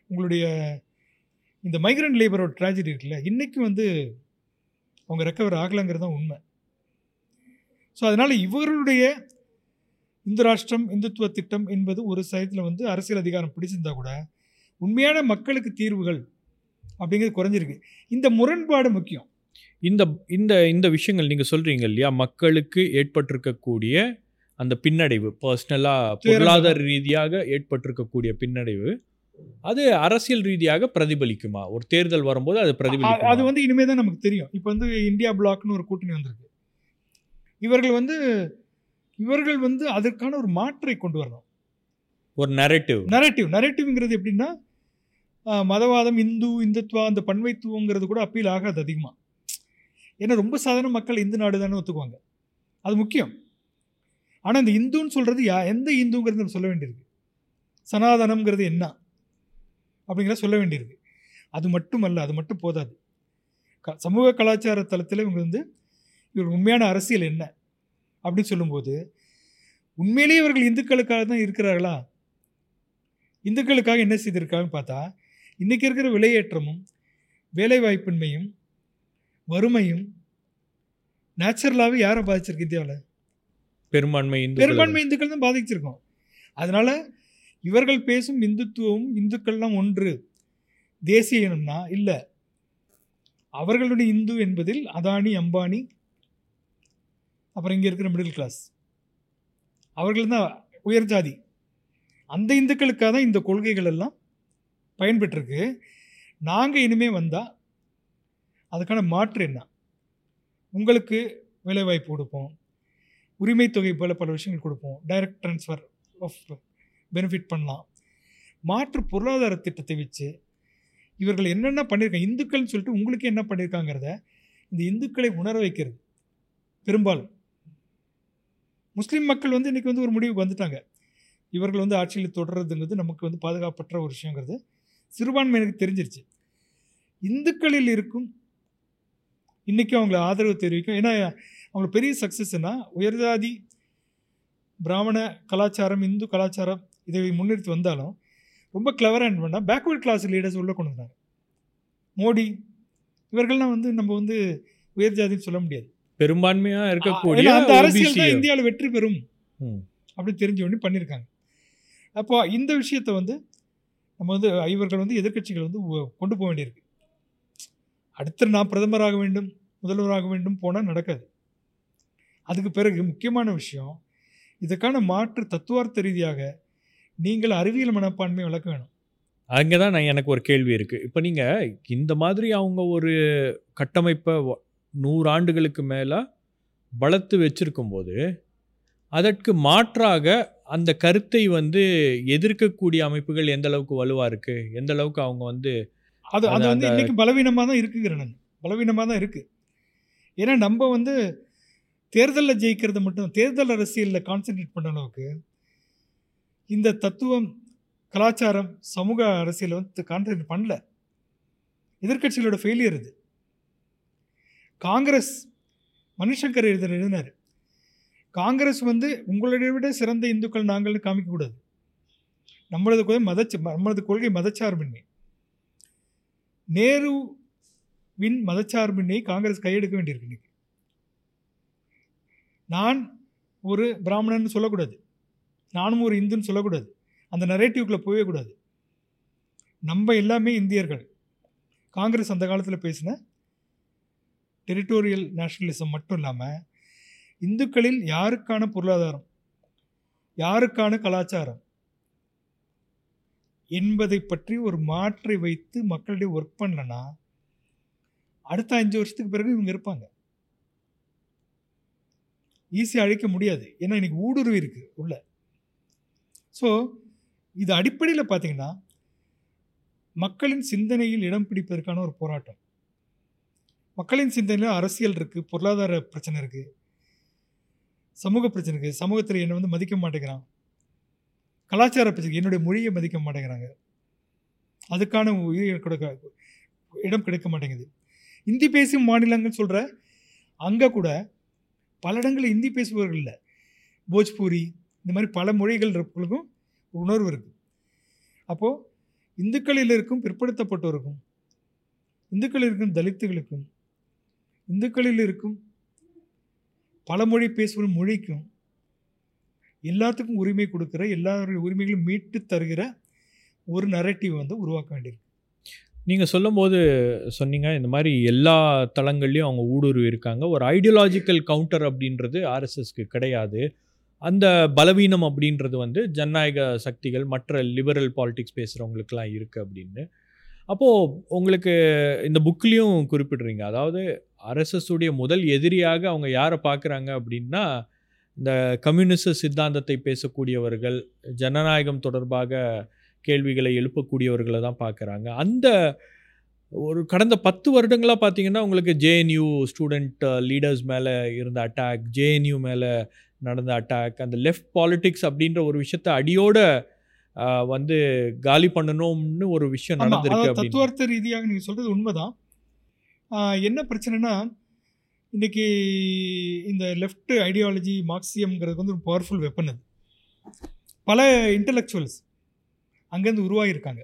Speaker 8: உங்களுடைய இந்த மைக்ரண்ட் லேபரோட ட்ராஜடி இருக்குல்ல இன்றைக்கும் வந்து அவங்க ரெக்கவர் ஆகலைங்கிறது தான் உண்மை. ஸோ அதனால் இவர்களுடைய இந்து ராஷ்டிரம் இந்துத்துவ திட்டம் என்பது ஒரு சைத்தில் வந்து அரசியல் அதிகாரம் பிடிச்சிருந்தா கூட உண்மையான மக்களுக்கு தீர்வுகள் அப்படிங்கிறது குறைஞ்சிருக்கு. இந்த முரண்பாடு முக்கியம்.
Speaker 1: இந்த இந்த இந்த விஷயங்கள் நீங்கள் சொல்கிறீங்க இல்லையா? மக்களுக்கு ஏற்பட்டிருக்கக்கூடிய அந்த பின்னடைவு பர்சனலாக பொருளாதார ரீதியாக ஏற்பட்டிருக்கக்கூடிய பின்னடைவு அது அரசியல் ரீதியாக பிரதிபலிக்குமா? ஒரு தேர்தல் வரும்போது அது பிரதிபலிக்குமா?
Speaker 8: அது வந்து இனிமே தான் நமக்கு தெரியும். இப்போ வந்து இந்தியா பிளாக்னு ஒரு கூட்டணி வந்திருக்கு. இவர்கள் வந்து இவர்கள் வந்து அதற்கான ஒரு மாற்றை கொண்டு வரணும்.
Speaker 1: ஒரு நரேட்டிவ்
Speaker 8: நரேட்டிவ் நரேட்டிவ்ங்கிறது எப்படின்னா மதவாதம் இந்து இந்துத்துவா அந்த பன்மைத்துவங்கிறது கூட அப்பீல் ஆகாது அதிகமாக ஏன்னா ரொம்ப சாதாரண மக்கள் இந்து நாடு தானே ஒத்துக்குவாங்க. அது முக்கியம். ஆனால் இந்த இந்துன்னு சொல்கிறது யா எந்த இந்துங்கிறது நம்ம சொல்ல வேண்டியிருக்கு. சனாதனம்ங்கிறது என்ன? அப்படிங்கிறத சொல்ல வேண்டியிருக்கு. அது மட்டும் அல்ல அது மட்டும் போதாது. க சமூக கலாச்சார தளத்தில் இவங்க வந்து இவர் உண்மையான அரசியல் என்ன? அப்படின்னு சொல்லும்போது உண்மையிலேயே இவர்கள் இந்துக்களுக்காக தான் இருக்கிறார்களா? இந்துக்களுக்காக என்ன செய்திருக்காங்கன்னு பார்த்தா இன்றைக்கி இருக்கிற விலையேற்றமும் வேலைவாய்ப்பின்மையும் வறுமையும் நேச்சுரலாகவே யாரை பாதிச்சிருக்கு இந்தியாவில்?
Speaker 1: பெரும்பான்மை
Speaker 8: பெரும்பான்மை இந்துக்கள் தான் பாதிச்சிருக்கோம். அதனால் இவர்கள் பேசும் இந்துத்துவம் இந்துக்கள்லாம் ஒன்று. தேசிய இனம்னா இல்லை. அவர்களுடைய இந்து என்பதில் அதானி அம்பானி அப்புறம் இங்கே இருக்கிற மிடில் கிளாஸ் அவர்கள் தான் உயர் ஜாதி. அந்த இந்துக்களுக்காக தான் இந்த கொள்கைகள் எல்லாம் பயன்பெற்றிருக்கு. நாங்கள் இனிமே வந்தால் அதுக்கான மாற்று என்ன? உங்களுக்கு வேலைவாய்ப்பு கொடுப்போம். உரிமை தொகை போல பல விஷயங்கள் கொடுப்போம். டைரக்ட் ட்ரான்ஸ்ஃபர் ஆஃப் பெனிஃபிட் பண்ணலாம். மாற்று பொருளாதார திட்டத்தை வச்சு இவர்கள் என்னென்ன பண்ணியிருக்காங்க இந்துக்கள்னு சொல்லிட்டு உங்களுக்கு என்ன பண்ணியிருக்காங்கிறத இந்த இந்துக்களை உணர வைக்கிறது. பெரும்பாலும். முஸ்லீம் மக்கள் வந்து இன்றைக்கி வந்து ஒரு முடிவுக்கு வந்துட்டாங்க. இவர்கள் வந்து ஆட்சியில் தொடர்றதுங்கிறது நமக்கு வந்து பாதுகாப்பற்ற ஒரு விஷயங்கிறது சிறுபான்மையினருக்கு தெரிஞ்சிருச்சு. இந்துக்களில் இருக்கும் இன்றைக்கும் அவங்கள ஆதரவு தெரிவிக்கும். ஏன்னா அவங்களுக்கு பெரிய சக்ஸஸ்னால் உயர்ஜாதி பிராமண கலாச்சாரம் இந்து கலாச்சாரம் இதை முன்னிறுத்தி வந்தாலும் ரொம்ப கிளவராக என்ன பண்ணால் பேக்வர்ட் கிளாஸ் லீடர்ஸ் உள்ளே கொண்டு வந்தாங்க. மோடி இவர்கள்லாம் வந்து நம்ம வந்து உயர் ஜாதின்னு சொல்ல முடியாது.
Speaker 1: பெரும்பான்மையா இருக்கக்கூடிய
Speaker 8: அந்த அரசியல். தான் இந்தியாவில் வெற்றி பெறும். அப்படி தெரிஞ்ச உடனே பண்ணியிருக்காங்க. அப்போ இந்த விஷயத்தை வந்து நம்ம வந்து இவர்கள் வந்து எதிர்க்கட்சிகள் வந்து கொண்டு போக வேண்டியிருக்கு. அடுத்து நான் பிரதமராக வேண்டும் முதல்வராக வேண்டும் போனால் நடக்காது. அதுக்கு பிறகு முக்கியமான விஷயம் இதுக்கான மாற்று தத்துவார்த்த ரீதியாக நீங்கள் அறிவியல் மனப்பான்மை வளர்க்க வேணும்.
Speaker 1: அங்கே தான் நான் எனக்கு ஒரு கேள்வி இருக்குது இப்போ நீங்கள் இந்த மாதிரி அவங்க ஒரு கட்டமைப்பை வ- நூறு ஆண்டுகளுக்கு மேலே வளர்த்து வச்சிருக்கும்போது அதற்கு மாற்றாக அந்த கருத்தை வந்து எதிர்க்கக்கூடிய அமைப்புகள் எந்த அளவுக்கு வலுவாக இருக்குது எந்த அளவுக்கு அவங்க வந்து
Speaker 8: அது அது வந்து இன்னைக்கு பலவீனமாக தான் இருக்குங்கிறேன் நான் பலவீனமாக தான் இருக்குது ஏன்னா நம்ம வந்து தேர்தலில் ஜெயிக்கிறது மட்டும் தேர்தல் அரசியலில் கான்சென்ட்ரேட் பண்ண அளவுக்கு இந்த தத்துவம் கலாச்சாரம் சமூக அரசியல் வந்து கான்சென்ட்ரேட் பண்ணல. எதிர்க்கட்சிகளோட ஃபெயிலியர் இது. காங்கிரஸ் மணிசங்கர் எழுதின எழுதினார். காங்கிரஸ் வந்து உங்களுடைய விட சிறந்த இந்துக்கள் நாங்கள்னு காமிக்கக்கூடாது. நம்மளது கொள்கை மதச்சு நம்மளது கொள்கை மதச்சார்பின்மை. நேருவின் மதச்சார்பின்மையை காங்கிரஸ் கையெடுக்க வேண்டியிருக்கு இன்னைக்கு. நான் ஒரு பிராமணன் சொல்லக்கூடாது. நானும் ஒரு இந்துன்னு சொல்லக்கூடாது. அந்த நரேட்டிவ்குள்ளே போகவே கூடாது. நம்ம எல்லாமே இந்தியர்கள். காங்கிரஸ் அந்த காலத்தில் பேசின டெரிட்டோரியல் நேஷனலிசம் மட்டும் இல்லாமல் இந்துக்களில் யாருக்கான பொருளாதாரம்? யாருக்கான கலாச்சாரம்? என்பதை பற்றி ஒரு மாற்றை வைத்து மக்களிடையே ஒர்க் பண்ணலன்னா அடுத்த அஞ்சு வருஷத்துக்கு பிறகு இவங்க இருப்பாங்க. ஈஸியாக அழிக்க முடியாது. ஏன்னா இன்றைக்கி ஊடுருவி இருக்கு உள்ளே. ஸோ இது அடிப்படையில் பார்த்தீங்கன்னா மக்களின் சிந்தனையில் இடம் பிடிப்பதற்கான ஒரு போராட்டம். மக்களின் சிந்தனையில் அரசியல் இருக்குது பொருளாதார பிரச்சனை இருக்குது சமூக பிரச்சனை இருக்குது சமூகத்தில் என்னை வந்து மதிக்க மாட்டேங்கிறான். கலாச்சார பிரச்சனை என்னுடைய மொழியை மதிக்க மாட்டேங்கிறாங்க. அதுக்கான உயிர் கொடுக்க இடம் கிடைக்க மாட்டேங்குது. இந்தி பேசும் மாநிலங்கள் சொல்கிற அங்கே கூட பல இடங்களில் இந்தி பேசுபவர்கள் இல்லை. போஜ்பூரி இந்த மாதிரி பல மொழிகள் இருக்கிறவங்களுக்கும் உணர்வு இருக்குது அப்போது இந்துக்களில் இருக்கும் பிற்படுத்தப்பட்டோருக்கும் இந்துக்களில் இருக்கும் தலித்துகளுக்கும் இந்துக்களில் இருக்கும் பல மொழி பேசுகிற மொழிக்கும் எல்லாத்துக்கும் உரிமை கொடுக்குற எல்லாருடைய உரிமைகளும் மீட்டு தருகிற ஒரு நரேட்டிவ் வந்து உருவாக்க வேண்டியிருக்கு.
Speaker 1: நீங்கள் சொல்லும்போது சொன்னீங்க இந்த மாதிரி எல்லா தளங்கள்லேயும் அவங்க ஊடுருவி இருக்காங்க. ஒரு ஐடியாலஜிக்கல் கவுண்டர் அப்படின்றது ஆர்எஸ்எஸ்க்கு கிடையாது. அந்த பலவீனம் அப்படின்றது வந்து ஜனநாயக சக்திகள் மற்ற லிபரல் பாலிடிக்ஸ் பேசுகிறவங்களுக்கெல்லாம் இருக்குது அப்படின்னு. அப்போது உங்களுக்கு இந்த புக்லேயும் குறிப்பிடுறீங்க. அதாவது RSS முதல் எதிரியாக அவங்க யாரை பார்க்குறாங்க அப்படின்னா இந்த கம்யூனிச சித்தாந்தத்தை பேசக்கூடியவர்கள் ஜனநாயகம் தொடர்பாக கேள்விகளை எழுப்பக்கூடியவர்களை தான் பார்க்குறாங்க. அந்த ஒரு கடந்த பத்து வருடங்களாக பார்த்தீங்கன்னா உங்களுக்கு ஜேஎன்யூ ஸ்டூடெண்ட் லீடர்ஸ் மேலே இருந்த அட்டாக் ஜேஎன்யூ மேலே நடந்த அட்டாக் அந்த லெஃப்ட் பாலிடிக்ஸ் அப்படின்ற ஒரு விஷயத்த அடியோட வந்து காலி பண்ணணும்னு ஒரு விஷயம் நடந்திருக்கு
Speaker 8: தத்துவார்த்த ரீதியாக நீங்கள் சொல்கிறது உண்மைதான். என்ன பிரச்சனைனா இன்னைக்கு இந்த லெஃப்ட் ஐடியாலஜி மார்க்சியம்ங்கிறது வந்து ஒரு பவர்ஃபுல் வெப்பன் அது. பல இன்டலெக்சுவல்ஸ் அங்கேருந்து உருவாகியிருக்காங்க.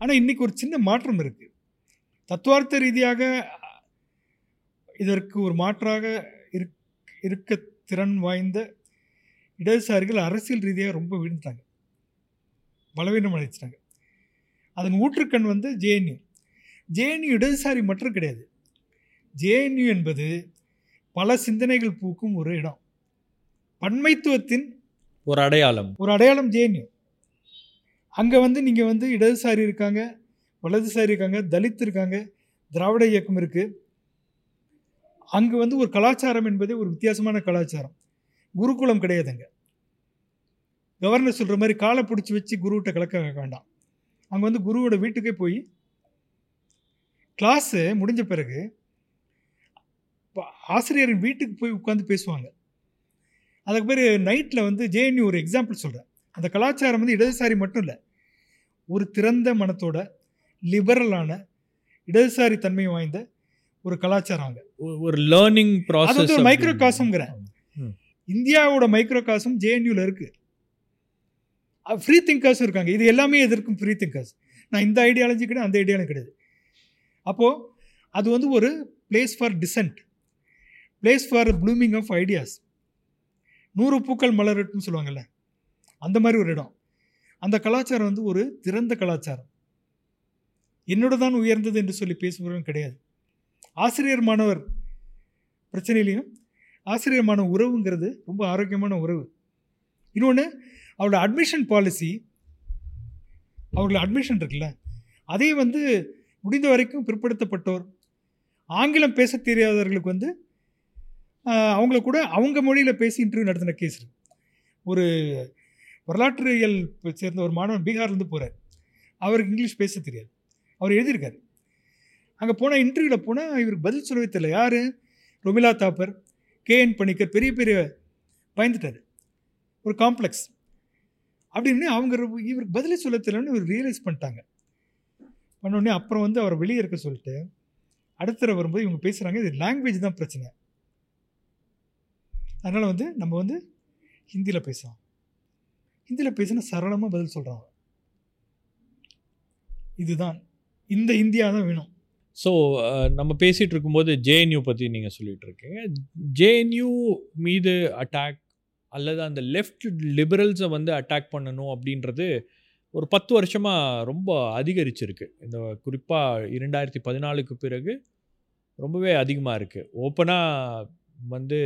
Speaker 8: ஆனால் இன்னைக்கு ஒரு சின்ன மாற்றம் இருக்குது தத்துவார்த்த ரீதியாக இதற்கு ஒரு மாற்றாக இருக் இருக்க திறன் வாய்ந்த இடதுசாரிகள் அரசியல் ரீதியாக ரொம்ப வீழ்ந்துட்டாங்க. பலவீனம் அடைச்சிட்டாங்க அதன் ஊற்றுக்கண் வந்து ஜேஎன்யூ ஜேஎன்யூ இடதுசாரி மட்டும் கிடையாது. ஜேஎன்யூ என்பது பல சிந்தனைகள் பூக்கும் ஒரு இடம். பன்மைத்துவத்தின்
Speaker 1: ஒரு அடையாளம்.
Speaker 8: ஒரு அடையாளம் ஜேஎன்யூ அங்கே வந்து நீங்கள் வந்து இடதுசாரி இருக்காங்க வலதுசாரி இருக்காங்க தலித் இருக்காங்க திராவிட இயக்கம் இருக்குது அங்கே வந்து ஒரு கலாச்சாரம் என்பதே ஒரு வித்தியாசமான கலாச்சாரம். குருகுலம் கிடையாதுங்க. கவர்னர் சொல்கிற மாதிரி காலை பிடிச்சி வச்சு குருவிட்ட கலக்க வேண்டாம். அங்கே வந்து குருவோட வீட்டுக்கே போய் கிளாஸு முடிஞ்ச பிறகு ஆசிரியரின் வீட்டுக்கு போய் உட்காந்து பேசுவாங்க. அதுக்கு பேர் நைட்டில் வந்து ஜேஎன்யூ ஒரு எக்ஸாம்பிள் சொல்கிறேன் அந்த கலாச்சாரம் வந்து இடதுசாரி மட்டும் இல்லை ஒரு திறந்த மனத்தோட லிபரலான இடதுசாரி தன்மை வாய்ந்த ஒரு கலாச்சாரம் அங்கே.
Speaker 1: ஒரு லேர்னிங் ப்ராசஸ்
Speaker 8: வந்து ஒரு மைக்ரோ காசம்ங்கிறேன். இந்தியாவோட மைக்ரோ காசம் ஜேஎன்யூவில் இருக்கு. ஃப்ரீ திங்கர்ஸும் இருக்காங்க. இது எல்லாமே எதிர்க்கும் ஃப்ரீ திங்கர்ஸ் நான் இந்த ஐடியாலஜி கிடையாது அந்த ஐடியாலஜி கிடையாது. அப்போது அது வந்து ஒரு place for dissent place for blooming of ideas நூறு பூக்கள் மலரட்டுன்னு சொல்லுவாங்கல்ல. அந்த மாதிரி ஒரு இடம். அந்த கலாச்சாரம் வந்து ஒரு திறந்த கலாச்சாரம். என்னோட தான் உயர்ந்தது என்று சொல்லி பேசுபவர்களும் கிடையாது. ஆசிரியர் மாணவர் பிரச்சனையிலையும் ஆசிரியர் மாணவ உறவுங்கிறது ரொம்ப ஆரோக்கியமான உறவு. இன்னொன்று அவரோட அட்மிஷன் பாலிசி அவர்களோட அட்மிஷன் இருக்குல்ல அதே வந்து முடிந்த வரைக்கும் பிற்படுத்தப்பட்டோர். ஆங்கிலம் பேச தெரியாதவர்களுக்கு வந்து அவங்கள கூட அவங்க மொழியில் பேசி இன்டர்வியூ நடத்தின கேஸ் ஒரு வரலாற்றியல் சேர்ந்த ஒரு மாணவன் பீகார்லேருந்து போகிறார் அவருக்கு இங்கிலீஷ் பேச தெரியாது. அவர் எழுதியிருக்காரு. அங்கே போனால் இன்டர்வியூவில் போனால் இவருக்கு பதில் சொல்லவே தெரியல. யார்? ரொமிலா தாப்பர். கேஎன் பணிக்கர் பெரிய பெரிய பயந்துட்டார். ஒரு காம்ப்ளெக்ஸ் அப்படின்னு அவங்க இவருக்கு பதிலே சொல்ல தெரியலன்னு இவர் ரியலைஸ் பண்ணிட்டாங்க. பண்ண உடனே அப்புறம் வந்து அவரை வெளியே இருக்க சொல்லிட்டு அடுத்த வரும்போது இவங்க பேசுகிறாங்க இது லாங்குவேஜ் தான் பிரச்சனை. அதனால் வந்து நம்ம வந்து ஹிந்தியில் பேசுகிறோம் ஹிந்தியில் பேசினா சரளமாக பதில் சொல்கிறாங்க இதுதான். இந்த இந்தியா தான் வேணும்.
Speaker 1: ஸோ uh, நம்ம பேசிகிட்டு இருக்கும்போது ஜேஎன்யூ பற்றி நீங்கள் சொல்லிகிட்டு இருக்கீங்க. ஜேஎன்யூ மீது அட்டாக் அல்லது அந்த லெஃப்ட் லிபரல்ஸை வந்து அட்டாக் பண்ணணும் அப்படின்றது ஒரு பத்து வருஷமாக ரொம்ப அதிகரிச்சிருக்கு. இந்த குறிப்பாக இரண்டாயிரத்தி பதினாலுக்கு பிறகு ரொம்பவே அதிகமாக இருக்குது ஓப்பனாக வந்து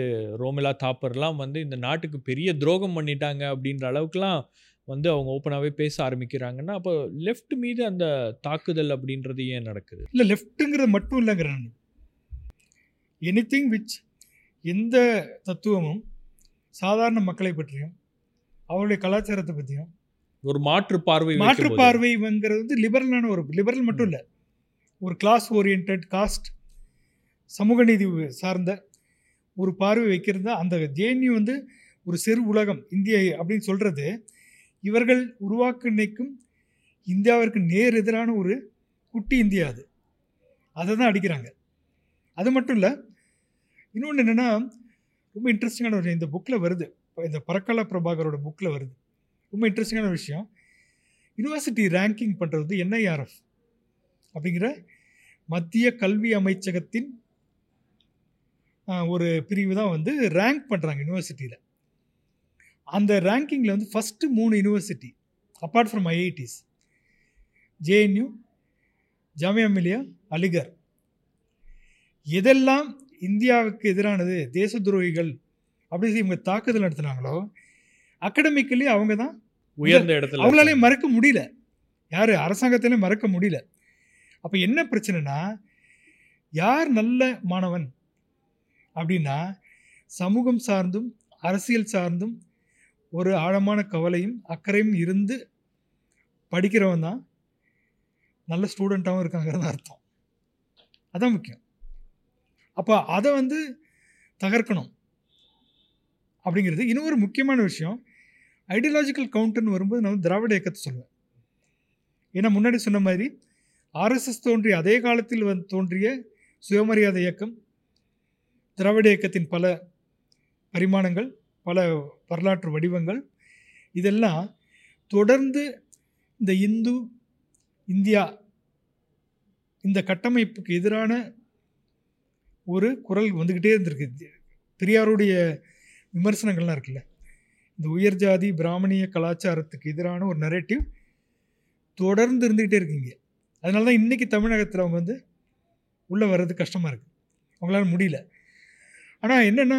Speaker 1: ரோமிலா தாப்பர்லாம் வந்து இந்த நாட்டுக்கு பெரிய துரோகம் பண்ணிட்டாங்க அப்படின்ற அளவுக்குலாம் வந்து அவங்க ஓப்பனாகவே பேச ஆரம்பிக்கிறாங்கன்னா அப்போ லெஃப்ட் மீது அந்த தாக்குதல் அப்படின்றது ஏன் நடக்குது?
Speaker 8: இல்லை லெஃப்ட்டுங்கிறது மட்டும் இல்லைங்கிறேன் எனிதிங் விச் எந்த தத்துவமும் சாதாரண மக்களை பற்றியும் அவருடைய கலாச்சாரத்தை பற்றியும்
Speaker 1: ஒரு மாற்று பார்வை
Speaker 8: மாற்று. பார்வைங்கிறது வந்து லிபரலான ஒரு லிபரல் மட்டும் இல்லை. ஒரு கிளாஸ் ஓரியன்ட் காஸ்ட் சமூக நீதி சார்ந்த ஒரு பார்வை வைக்கிறது அந்த ஜேஎன்யூ வந்து ஒரு சிறு உலகம் இந்தியா அப்படின்னு சொல்கிறது இவர்கள் உருவாக்க நினைக்கும் இந்தியாவிற்கு நேர் எதிரான ஒரு குட்டி இந்தியா அது. அதை தான் அடிக்கிறாங்க. அது மட்டும் இல்லை இன்னொன்று என்னென்னா ரொம்ப இன்ட்ரெஸ்டிங்கான விஷயம் இந்த புக்கில் வருது. இந்த பரக்கலா பிரபாகரோட புக்கில் வருது. ரொம்ப இன்ட்ரெஸ்டிங்கான விஷயம். யூனிவர்சிட்டி ரேங்கிங் பண்ணுறது என்ஐஆர்எஃப் அப்படிங்கிற மத்திய கல்வி அமைச்சகத்தின் ஒரு பிரிவு தான் வந்து ரேங்க் பண்ணுறாங்க யூனிவர்சிட்டியில் அந்த ரேங்கிங்கில் வந்து ஃபஸ்ட்டு மூணு university apart from IITs JNU Jamia Millia Aligarh எதெல்லாம் இந்தியாவுக்கு எதிரானது தேச துரோகிகள் அப்படி சொல்லி இவங்க தாக்குதல் நடத்துனாங்களோ அகடமிக்கலி அவங்க தான்
Speaker 1: உயர்ந்த இடத்துல
Speaker 8: அவங்களாலே மறக்க முடியல. யார்? அரசாங்கத்திலே மறக்க முடியல. அப்போ என்ன பிரச்சனைனா யார் நல்ல மாணவன் அப்படின்னா சமூகம் சார்ந்தும் அரசியல் சார்ந்தும் ஒரு ஆழமான கவலையும் அக்கறையும் இருந்து படிக்கிறவன் தான் நல்ல ஸ்டூடெண்ட்டாகவும் இருக்காங்கிறது அர்த்தம். அதான் முக்கியம். அப்போ அதை வந்து தகர்க்கணும் அப்படிங்கிறது. இன்னொரு முக்கியமான விஷயம் ஐடியாலஜிக்கல் கவுண்டர்னு வரும்போது நான் வந்து திராவிட இயக்கத்தை சொல்லுவேன் ஏன்னா முன்னாடி சொன்ன மாதிரி ஆர்எஸ்எஸ் தோன்றிய அதே காலத்தில் வந்து தோன்றிய சுயமரியாதை இயக்கம் திராவிட இயக்கத்தின் பல பரிமாணங்கள் பல வரலாற்று வடிவங்கள். இதெல்லாம் தொடர்ந்து இந்த இந்து இந்தியா இந்த கட்டமைப்புக்கு எதிரான ஒரு குரல் வந்துக்கிட்டே இருந்திருக்கு. பெரியாருடைய விமர்சனங்கள்லாம் இருக்குல்ல. இந்த உயர் ஜாதி பிராமணிய கலாச்சாரத்துக்கு எதிரான ஒரு நரேட்டிவ் தொடர்ந்து இருந்துக்கிட்டே இருக்கீங்க அதனால தான் இன்றைக்கி தமிழகத்தில் அவங்க வந்து உள்ளே வர்றது கஷ்டமாக இருக்குது அவங்களால முடியல. ஆனால் என்னென்னா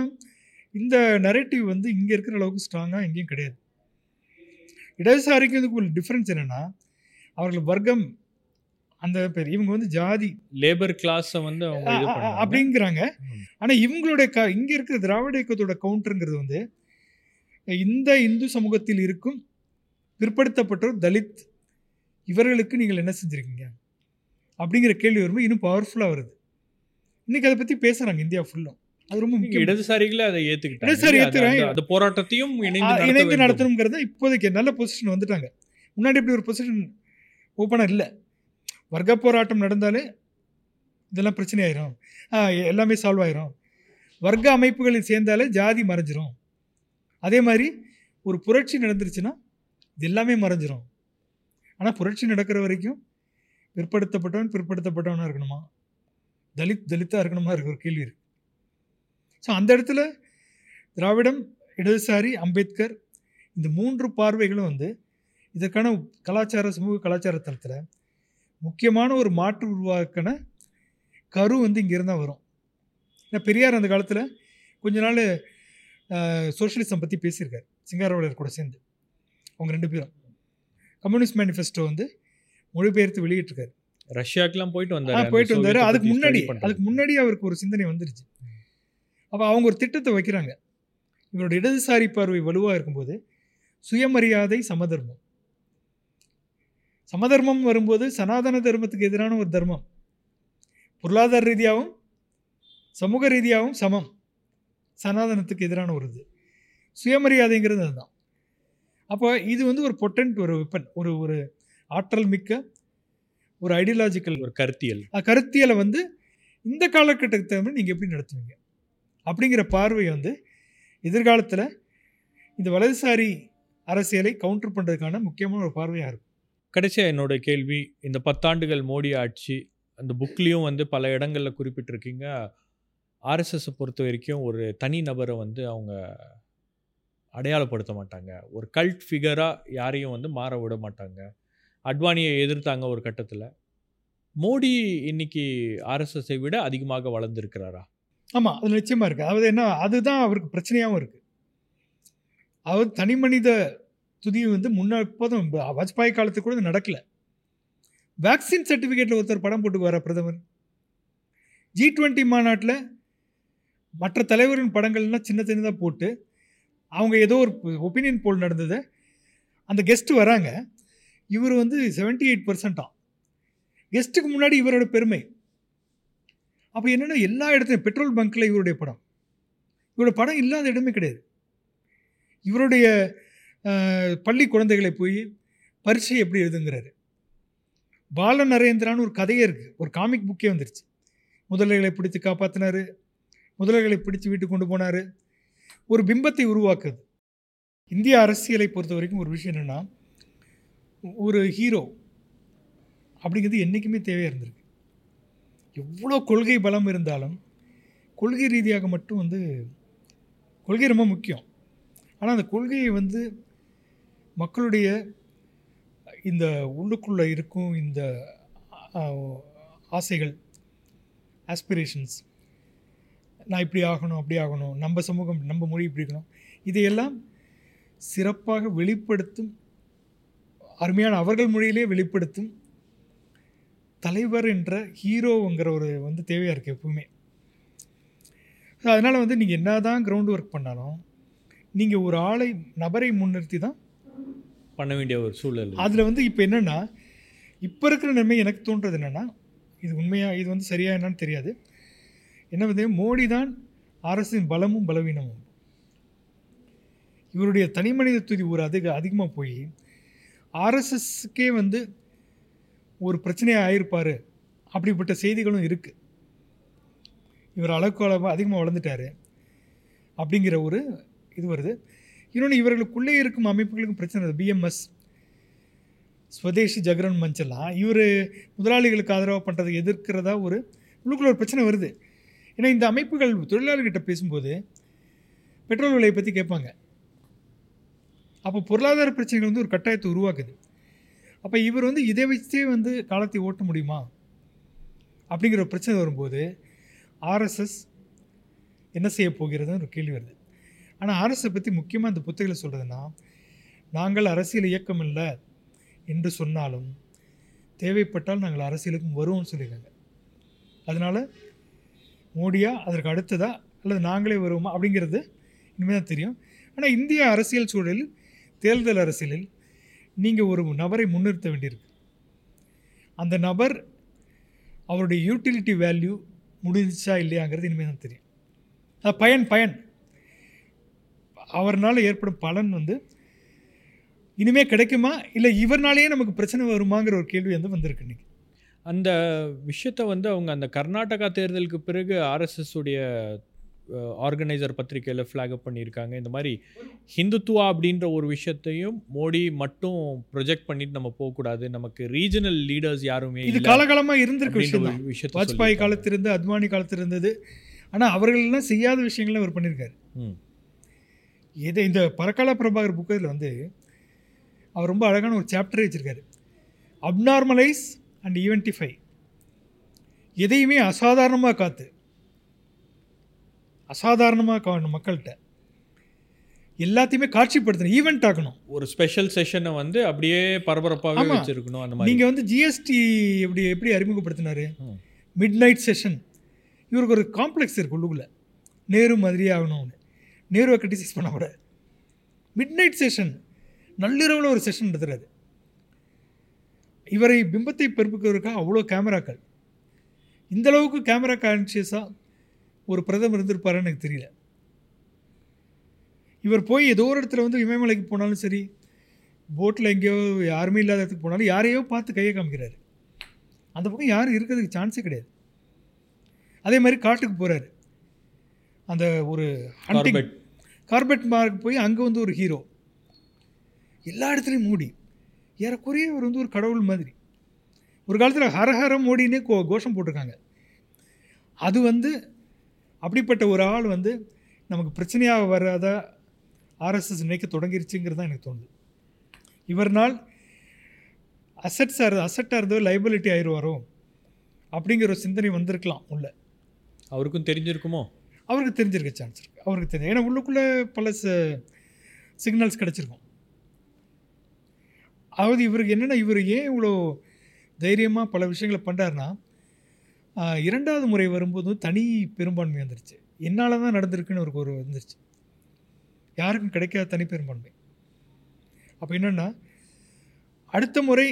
Speaker 8: இந்த நரேட்டிவ் வந்து இங்கே இருக்கிற அளவுக்கு ஸ்ட்ராங்காக எங்கேயும் கிடையாது. இடதுசாரிக்கு இதுக்கு ஒரு டிஃப்ரென்ஸ் என்னென்னா அவர்கள் வர்க்கம் அந்த பேர் இவங்க வந்து ஜாதி
Speaker 1: லேபர் கிளாஸை வந்து.
Speaker 8: அப்படிங்கிறாங்க. ஆனால் இவங்களுடைய க இங்கே இருக்கிற திராவிட இயக்கத்தோட கவுண்டருங்கிறது வந்து இந்த இந்து சமூகத்தில் இருக்கும் பிற்படுத்தப்பட்டோர் தலித் இவர்களுக்கு நீங்கள் என்ன செஞ்சுருக்கீங்க? அப்படிங்கிற கேள்வி வரும்போது இன்னும் பவர்ஃபுல்லாக வருது. இன்னைக்கு அதை பற்றி பேசுகிறாங்க இந்தியா ஃபுல்லும் அது ரொம்ப முக்கியம்.
Speaker 1: இடதுசாரிகளே அதை ஏத்துக்கிட்டாங்க.
Speaker 8: இடதுசாரி ஏத்துக்கிறாங்க.
Speaker 1: அந்த- போராட்டத்தையும் இணைந்து
Speaker 8: இணைந்து. நடத்தணுங்கிறத இப்போதைக்கு நல்ல பொசிஷன் வந்துட்டாங்க. முன்னாடி இப்படி ஒரு பொசிஷன் ஓப்பனாக இல்லை. வர்க்க போராட்டம் நடந்தாலே இதெல்லாம் பிரச்சனை ஆயிரும். எல்லாமே சால்வ் ஆயிரும். வர்க்க அமைப்புகளில் சேர்ந்தாலே ஜாதி மறைஞ்சிரும். அதே மாதிரி ஒரு புரட்சி நடந்துருச்சுன்னா இது எல்லாமே மறைஞ்சிரும். ஆனால் புரட்சி நடக்கிற வரைக்கும் பிற்படுத்தப்பட்டவன் பிற்படுத்தப்பட்டவனாக இருக்கணுமா? தலித் தலித்தாக இருக்கணுமா? இருக்கு ஒரு கேள்வி இருக்கு. ஸோ அந்த இடத்துல திராவிடம் இடதுசாரி அம்பேத்கர் இந்த மூன்று பார்வைகளும் வந்து இதற்கான கலாச்சார சமூக கலாச்சார தளத்தில் முக்கியமான ஒரு மாற்று உருவாக்கின கரு வந்து இங்கேருந்து தான் வரும். ஏன்னா பெரியார் அந்த காலத்தில் கொஞ்ச நாள் சோஷியலிசம் பற்றி பேசியிருக்காரு. சிங்காரவேலர் கூட சேர்ந்து. அவங்க ரெண்டு பேரும். கம்யூனிஸ்ட் மேனிஃபெஸ்டோ வந்து மொழிபெயர்த்து வெளியிட்டிருக்காரு.
Speaker 1: ரஷ்யாக்கெல்லாம் போயிட்டு வந்தாரு.
Speaker 8: போயிட்டு வந்தாரு. அதுக்கு முன்னாடி. அதுக்கு முன்னாடி அவருக்கு ஒரு சிந்தனை வந்துருச்சு. அப்போ அவங்க ஒரு திட்டத்தை வைக்கிறாங்க. இவரோட இடதுசாரி பார்வை வலுவாக இருக்கும்போது சுயமரியாதை சமதர்மம். சமதர்மம் வரும்போது சனாதன தர்மத்துக்கு எதிரான ஒரு தர்மம். பொருளாதார ரீதியாகவும் சமூக ரீதியாகவும் சமம். சனாதனத்துக்கு எதிரான ஒரு இது. சுயமரியாதைங்கிறது அதுதான். அப்போ இது வந்து ஒரு பொட்டன்ட் ஒரு வெப்பன் ஒரு ஒரு ஆற்றல் மிக்க ஒரு ஐடியாலஜிக்கல்
Speaker 1: ஒரு கருத்தியல்.
Speaker 8: கருத்தியலை வந்து இந்த காலகட்டத்துக்கு தகுந்த நீங்கள் எப்படி நடத்துவீங்க? அப்படிங்கிற பார்வை வந்து எதிர்காலத்தில் இந்த வலதுசாரி அரசியலை கவுண்டர் பண்ணுறதுக்கான முக்கியமான ஒரு பார்வையாக இருக்கும்.
Speaker 1: கடைசியாக என்னோட கேள்வி இந்த பத்தாண்டுகள் மோடி ஆட்சி அந்த புக்லேயும் வந்து பல இடங்களில் குறிப்பிட்டிருக்கீங்க. ஆர்எஸ்எஸை பொறுத்த வரைக்கும் ஒரு தனி நபரை வந்து அவங்க அடையாளப்படுத்த மாட்டாங்க. ஒரு கல்ட் ஃபிகராக யாரையும் வந்து மாற விட மாட்டாங்க. அட்வானியை எதிர்த்தாங்க ஒரு கட்டத்தில். மோடி இன்னைக்கு ஆர்எஸ்எஸை விட அதிகமாக வளர்ந்துருக்கிறாரா?
Speaker 8: ஆமாம் அது நிச்சயமாக இருக்குது அதாவது என்ன அதுதான் அவருக்கு பிரச்சனையாகவும் இருக்குது அவர் தனி மனித துதி வந்து முன்ன இப்போதும் வாஜ்பாய் காலத்துக்கு கூட நடக்கலை. வேக்சின் சர்டிஃபிகேட்டில் ஒருத்தர் படம் போட்டு வர பிரதமர்? ஜி டுவெண்ட்டி மாநாட்டில் மற்ற தலைவரின் படங்கள்லாம் சின்ன சின்னதாக போட்டு அவங்க ஏதோ ஒரு ஒப்பீனியன் போல் நடந்தது. அந்த கெஸ்ட் வராங்க. இவர் வந்து செவன்ட்டி எயிட் பர்சன்ட்டாம் கெஸ்ட்டுக்கு முன்னாடி இவரோட பெருமை. அப்போ என்னென்னா எல்லா இடத்துலையும் பெட்ரோல் பங்க்கில் இவருடைய படம். இவரோட படம் இல்லாத இடமே கிடையாது. இவருடைய பள்ளி குழந்தைகளை போய் பரீட்சை எப்படி எழுதுங்கிறாரு. பால நரேந்திரான்னு ஒரு கதையே இருக்குது ஒரு காமிக் புக்கே வந்துருச்சு. முதலைகளை பிடித்து காப்பாற்றினார் முதலைகளை பிடித்து வீட்டுக்கு கொண்டு போனார். ஒரு பிம்பத்தை உருவாக்குது. இந்திய அரசியலை பொறுத்த வரைக்கும் ஒரு விஷயம் என்னென்னா ஒரு ஹீரோ அப்படிங்கிறது என்றைக்குமே தேவையாக இருந்திருக்கு. எவ்வளோ கொள்கை பலம் இருந்தாலும் கொள்கை ரீதியாக மட்டும் வந்து கொள்கை ரொம்ப முக்கியம். ஆனால் அந்த கொள்கையை வந்து மக்களுடைய இந்த உள்ளுக்குள்ளே இருக்கும் இந்த ஆசைகள் ஆஸ்பிரேஷன்ஸ் நான் இப்படி ஆகணும் அப்படி ஆகணும் நம்ம சமூகம் நம்ம மொழி இப்படி இருக்கணும் இதையெல்லாம் சிறப்பாக வெளிப்படுத்தும் அருமையான அவர்கள் மொழியிலே வெளிப்படுத்தும் தலைவர் என்ற ஹீரோங்கிற ஒரு வந்து தேவையாக இருக்குது எப்பவுமே. அதனால் வந்து நீங்கள் என்ன தான் கிரவுண்ட் ஒர்க் பண்ணாலும் நீங்கள் ஒரு ஆளை நபரை முன்னிறுத்தி தான்
Speaker 1: பண்ண வேண்டிய ஒரு சூழல்.
Speaker 8: அதில் வந்து இப்போ என்னென்னா இப்போ இருக்கிற நிலைமை எனக்கு தோன்றது என்னென்னா இது உண்மையாக இது வந்து சரியா என்னன்னு தெரியாது. என்ன வந்து மோடி தான் அரசின் பலமும் பலவீனமும். இவருடைய தனிமனித துதி ஒரு அதிக அதிகமாக போய் ஆர்எஸ்எஸ்க்கே வந்து ஒரு பிரச்சனையாக ஆயிருப்பார். அப்படிப்பட்ட செய்திகளும் இருக்குது இவர் அளவுக்கு அளவு அதிகமாக வளர்ந்துட்டாரு. அப்படிங்கிற ஒரு இது வருது. இன்னொன்று இவர்களுக்குள்ளே இருக்கும் அமைப்புகளுக்கும் பிரச்சனை பிஎம்எஸ் ஸ்வதேசி ஜகரன் மஞ்சள்லாம் இவர் முதலாளிகளுக்கு ஆதரவாக பண்ணுறதை எதிர்க்கிறதா ஒரு உள்ளுக்குள்ள ஒரு பிரச்சனை வருது. ஏன்னா இந்த அமைப்புகள் தொழிலாளர்கிட்ட பேசும்போது பெட்ரோல் விலையை பற்றி கேட்பாங்க. அப்போ பொருளாதார பிரச்சனைகள் வந்து ஒரு கட்டாயத்தை உருவாக்குது. அப்போ இவர் வந்து இதை வச்சே வந்து காலத்தை ஓட்ட முடியுமா? அப்படிங்கிற ஒரு பிரச்சனை வரும்போது ஆர்எஸ்எஸ் என்ன செய்ய போகிறதுன்னு ஒரு கேள்வி வருது. ஆனால் ஆர்எஸ்எஸ் பற்றி முக்கியமாக இந்த புத்தகத்தில் சொல்கிறதுன்னா நாங்கள் அரசியல் இயக்கம் இல்லை என்று சொன்னாலும் தேவைப்பட்டால் நாங்கள் அரசியலுக்கும் வருவோம்னு சொல்லியிருக்காங்க. அதனால் மோடியா அதற்கு அடுத்ததா அல்லது நாங்களே வருவோமா அப்படிங்கிறது இனிமேல் தான் தெரியும். ஆனால் இந்திய அரசியல் சூழலில் தேர்தல் அரசியலில் நீங்கள் ஒரு நபரை முன்னிறுத்த வேண்டியிருக்கு. அந்த நபர் அவருடைய யூட்டிலிட்டி வேல்யூ முடிஞ்சிச்சா இல்லையாங்கிறது இனிமேல் தான் தெரியும். அது பயன் பயன். அவர்னால் ஏற்படும் பலன் வந்து இனிமேல் கிடைக்குமா? இல்லை இவர்னாலேயே நமக்கு பிரச்சனை வருமாங்கிற ஒரு கேள்வி வந்து வந்திருக்கு இன்றைக்கி
Speaker 1: அந்த விஷயத்தை வந்து அவங்க அந்த கர்நாடகா தேர்தலுக்கு பிறகு ஆர்எஸ்எஸ் உடைய ஆர்கனைசர் பத்திரிக்கையில் ஃப்ளாக் அப் பண்ணியிருக்காங்க. இந்த மாதிரி ஹிந்துத்துவா அப்படின்ற ஒரு விஷயத்தையும் மோடி மட்டும் ப்ரொஜெக்ட் பண்ணிட்டு நம்ம போகக்கூடாது நமக்கு ரீஜனல் லீடர்ஸ் யாருமே
Speaker 8: இது காலகாலமாக இருந்திருக்க விஷயம்
Speaker 1: விஷயத்தை
Speaker 8: வாஜ்பாய். காலத்திலிருந்து அத்வானி காலத்தில் இருந்தது ஆனால் அவர்களெல்லாம் செய்யாத விஷயங்களை அவர் பண்ணியிருக்காரு. இதை இந்த பரக்கால பிரபாகர் புக்கில் வந்து அவர் ரொம்ப அழகான ஒரு சாப்டரே வச்சுருக்காரு. அப்நார்மலைஸ் அண்ட் ஈவென்டிஃபை எதையுமே அசாதாரணமாக காத்து அசாதாரணமாக காணும் மக்கள்கிட்ட. எல்லாத்தையுமே காட்சிப்படுத்தணும் ஈவெண்ட் ஆக்கணும்.
Speaker 1: ஒரு ஸ்பெஷல் செஷனை வந்து அப்படியே பரபரப்பாகவே. வச்சிருக்கணும் அந்த மாதிரி.
Speaker 8: நீங்கள் வந்து ஜிஎஸ்டி எப்படி எப்படி அறிமுகப்படுத்தினாரு. மிட் நைட் செஷன் இவருக்கு ஒரு காம்ப்ளெக்ஸ் இருக்கு உள்ளுக்குள்ள. நேரு மாதிரியே ஆகணும்னு. நேருவை கிரிட்டிசைஸ் பண்ண கூட மிட் நைட் செஷன் நள்ளிரவில் ஒரு செஷன் நடத்துறாரு இவரை பிம்பத்தை பெருப்புக்கிறதுக்காக அவ்வளோ கேமராக்கள் இந்த அளவுக்கு கேமரா கான்சியஸாக ஒரு பிரதமர் இருந்திருப்பாருன்னு எனக்கு தெரியல. இவர் போய் ஏதோ ஒரு இடத்துல வந்து இமயமலைக்கு போனாலும் சரி போட்டில் எங்கேயோ யாருமே இல்லாத இடத்துக்கு போனாலும் யாரையோ பார்த்து கையை காமிக்கிறாரு. அந்த பக்கம் யாரும் இருக்கிறதுக்கு சான்ஸே கிடையாது. அதே மாதிரி காட்டுக்கு போகிறாரு அந்த ஒரு ஹண்டிங். கார்பெட் மார்க் போய் அங்கே வந்து ஒரு ஹீரோ எல்லா இடத்துலையும் மோடி. ஏறக்குறைய அவர் வந்து ஒரு கடவுள் மாதிரி. ஒரு காலத்தில் ஹரஹர மோடினே கோ கோஷம் போட்டிருக்காங்க. அது வந்து அப்படிப்பட்ட ஒரு ஆள் வந்து நமக்கு பிரச்சனையாக வராத ஆர்எஸ்எஸ் நினைக்க தொடங்கிருச்சுங்கிறது தான் எனக்கு தோணுது. இவர்னால் அசட்ஸாக இருந்து அசட்டாக இருந்தோ லைபிலிட்டி ஆயிடுவாரோ அப்படிங்கிற ஒரு சிந்தனை வந்திருக்கலாம் உள்ள.
Speaker 1: அவருக்கும் தெரிஞ்சிருக்குமோ?
Speaker 8: அவருக்கு தெரிஞ்சிருக்க சான்ஸ் இருக்குது அவருக்கு தெரியும் ஏன்னா உள்ளுக்குள்ளே பல சிக்னல்ஸ் கிடச்சிருக்கும். அதாவது இவருக்கு என்னென்னா இவர் ஏன் இவ்வளோ தைரியமாக பல விஷயங்களை பண்ணுறாருன்னா இரண்டாவது முறை வரும்போது தனி பெரும்பான்மை வந்துருச்சு. என்னால் தான் நடந்திருக்குன்னு ஒரு ஒரு வந்துருச்சு. யாருக்கும் கிடைக்காத தனி பெரும்பான்மை. அப்போ என்னென்னா அடுத்த முறை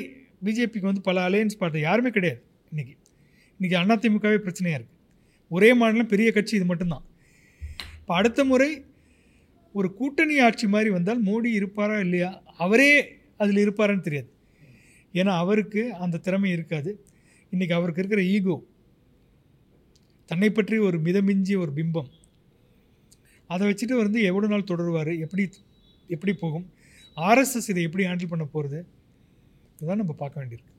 Speaker 8: பிஜேபிக்கு வந்து பல அலையன்ஸ் பார்ட்டி யாருமே கிடையாது இன்றைக்கி இன்றைக்கி அதிமுகவே பிரச்சனையாக இருக்குது ஒரே மாநிலம் பெரிய கட்சி இது மட்டும்தான். இப்போ அடுத்த முறை ஒரு கூட்டணி ஆட்சி மாதிரி வந்தால் மோடி இருப்பாரா இல்லையா? அவரே அதில் இருப்பாரான்னு தெரியாது. ஏன்னா அவருக்கு அந்த திறமை இருக்காது. இன்றைக்கி அவருக்கு இருக்கிற ஈகோ தன்னை பற்றி ஒரு மிதமிஞ்சிய ஒரு பிம்பம். அதை வச்சுட்டு வந்து எவ்வளோ நாள் தொடருவார்? எப்படி எப்படி போகும்? ஆர்எஸ்எஸ் இதை எப்படி ஹேண்டில் பண்ண போகிறது இதுதான் நம்ம பார்க்க வேண்டியிருக்கு.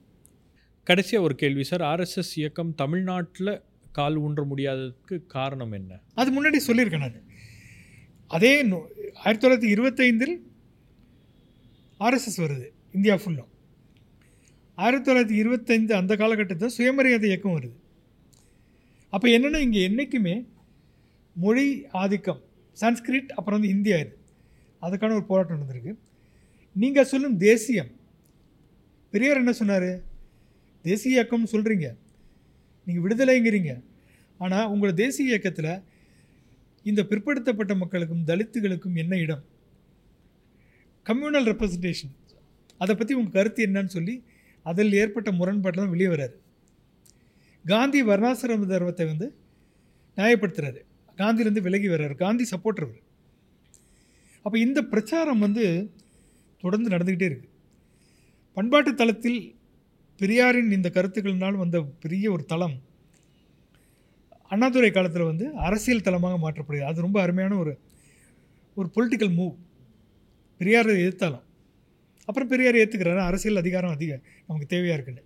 Speaker 1: கடைசியாக ஒரு கேள்வி சார். ஆர்எஸ்எஸ் இயக்கம் தமிழ்நாட்டில் கால் ஊன்ற முடியாததுக்கு காரணம் என்ன?
Speaker 8: அது முன்னாடி சொல்லியிருக்கேன் நான். அதே நூ- ஆயிரத்தி தொள்ளாயிரத்தி இருபத்தைந்தில் ஆர்எஸ்எஸ் வருது இந்தியா ஃபுல்லும் ஆயிரத்தி தொள்ளாயிரத்தி இருபத்தைந்து அந்த காலகட்டத்தில் சுயமரியாதை இயக்கம் வருது. அப்போ என்னென்னா இங்கே என்றைக்குமே மொழி ஆதிக்கம் சன்ஸ்கிரிட் அப்புறம் வந்து ஹிந்தி ஆயுது அதுக்கான ஒரு போராட்டம் நடந்திருக்கு. நீங்கள் சொல்லும் தேசியம். பெரியார் என்ன சொன்னார்? தேசிய இயக்கம்னு சொல்கிறீங்க நீங்கள் விடுதலைங்கிறீங்க. ஆனால் உங்களோட தேசிய இயக்கத்தில் இந்த பிற்படுத்தப்பட்ட மக்களுக்கும் தலித்துகளுக்கும் என்ன இடம்? கம்யூனல் ரெப்ரசன்டேஷன் அதை பற்றி உங்கள் கருத்து என்னன்னு சொல்லி அதில் ஏற்பட்ட முரண்பாட்டில் தான் வெளியே வராரு காந்தி வர்ணாசிரம தர்மத்தை வந்து நியாயப்படுத்துகிறாரு காந்திலேருந்து விலகி வர்றார். காந்தி சப்போர்ட்டர் அவர். அப்போ இந்த பிரச்சாரம் வந்து தொடர்ந்து நடந்துக்கிட்டே இருக்குது பண்பாட்டு தளத்தில் பெரியாரின் இந்த கருத்துக்களினால் வந்த பெரிய ஒரு தளம் அண்ணாதுரை காலத்தில் வந்து அரசியல் தளமாக மாற்றப்படுது. அது ரொம்ப அருமையான ஒரு ஒரு பொலிட்டிக்கல் மூவ் பெரியாரை எதிர்த்தாலும். அப்புறம் பெரியார் ஏற்றுக்கிறாரு அரசியல் அதிகாரம் அதிக நமக்கு தேவையாக இருக்குன்னு.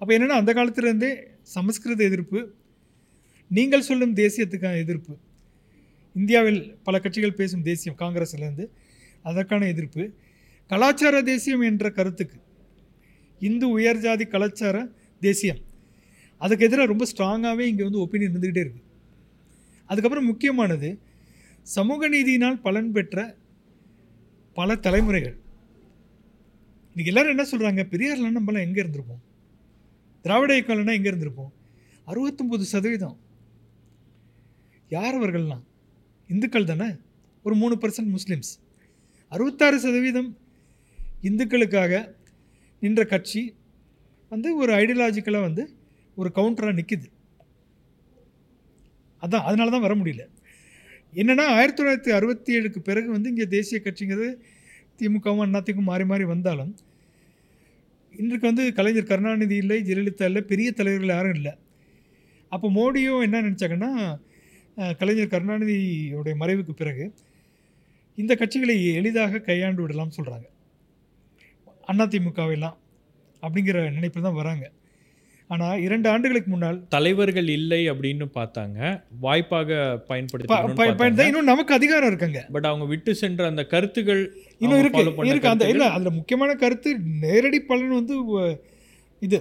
Speaker 8: அப்போ என்னென்னா அந்த காலத்துலேருந்தே சமஸ்கிருத எதிர்ப்பு நீங்கள் சொல்லும் தேசியத்துக்கான எதிர்ப்பு இந்தியாவில் பல கட்சிகள் பேசும் தேசியம் காங்கிரஸ்லேருந்து அதற்கான எதிர்ப்பு கலாச்சார தேசியம் என்ற கருத்துக்கு இந்து உயர்ஜாதி கலாச்சார தேசியம் அதுக்கு எதிராக ரொம்ப ஸ்ட்ராங்காகவே இங்கே வந்து ஒப்பீனியன் இருந்துக்கிட்டே இருக்குது அதுக்கப்புறம் முக்கியமானது சமூக நீதியினால் பலன் பெற்ற பல தலைமுறைகள். இன்றைக்கி எல்லோரும் என்ன சொல்கிறாங்க பெரியார்லாம் நம்மளாம் எங்கே இருந்திருப்போம்? திராவிட இயக்கம்லாம் எங்கே இருந்திருப்போம். அறுபத்தொம்பது சதவீதம் யார் அவர்கள்லாம் இந்துக்கள் தானே? ஒரு மூணு பர்சன்ட் முஸ்லீம்ஸ். அறுபத்தாறு சதவீதம் இந்துக்களுக்காக நின்ற கட்சி வந்து ஒரு ஐடியாலஜிக்கலாக வந்து ஒரு கவுண்டராக நிற்கிது அதான் அதனால தான் வர முடியல. என்னென்னா ஆயிரத்தி தொள்ளாயிரத்தி அறுபத்தி ஏழுக்கு பிறகு வந்து இங்கே தேசிய கட்சிங்கிறது திமுகவும் அண்ணாத்திக்கும் மாறி மாறி வந்தாலும் இன்றைக்கு வந்து கலைஞர் கருணாநிதி இல்லை ஜெயலலிதா இல்லை பெரிய தலைவர்கள் யாரும் இல்லை. அப்போ மோடியும் என்ன நினச்சாங்கன்னா கலைஞர் கருணாநிதியோடைய மறைவுக்கு பிறகு இந்த கட்சிகளை எளிதாக கையாண்டு விடலாம்னு சொல்கிறாங்க அதிமுகவெல்லாம் அப்படிங்கிற நினைப்பில் தான் வராங்க. ஆனால் இரண்டு ஆண்டுகளுக்கு முன்னால்
Speaker 1: தலைவர்கள் இல்லை அப்படின்னு பார்த்தாங்க. வாய்ப்பாக பயன்படுத்தி
Speaker 8: இன்னும் நமக்கு அதிகாரம் இருக்குங்க.
Speaker 1: பட் அவங்க விட்டு சென்ற அந்த கருத்துகள்
Speaker 8: இன்னும் இருக்கு. இருக்கு. அந்த இல்லை அதில் முக்கியமான கருத்து நேரடி பலன் வந்து இது.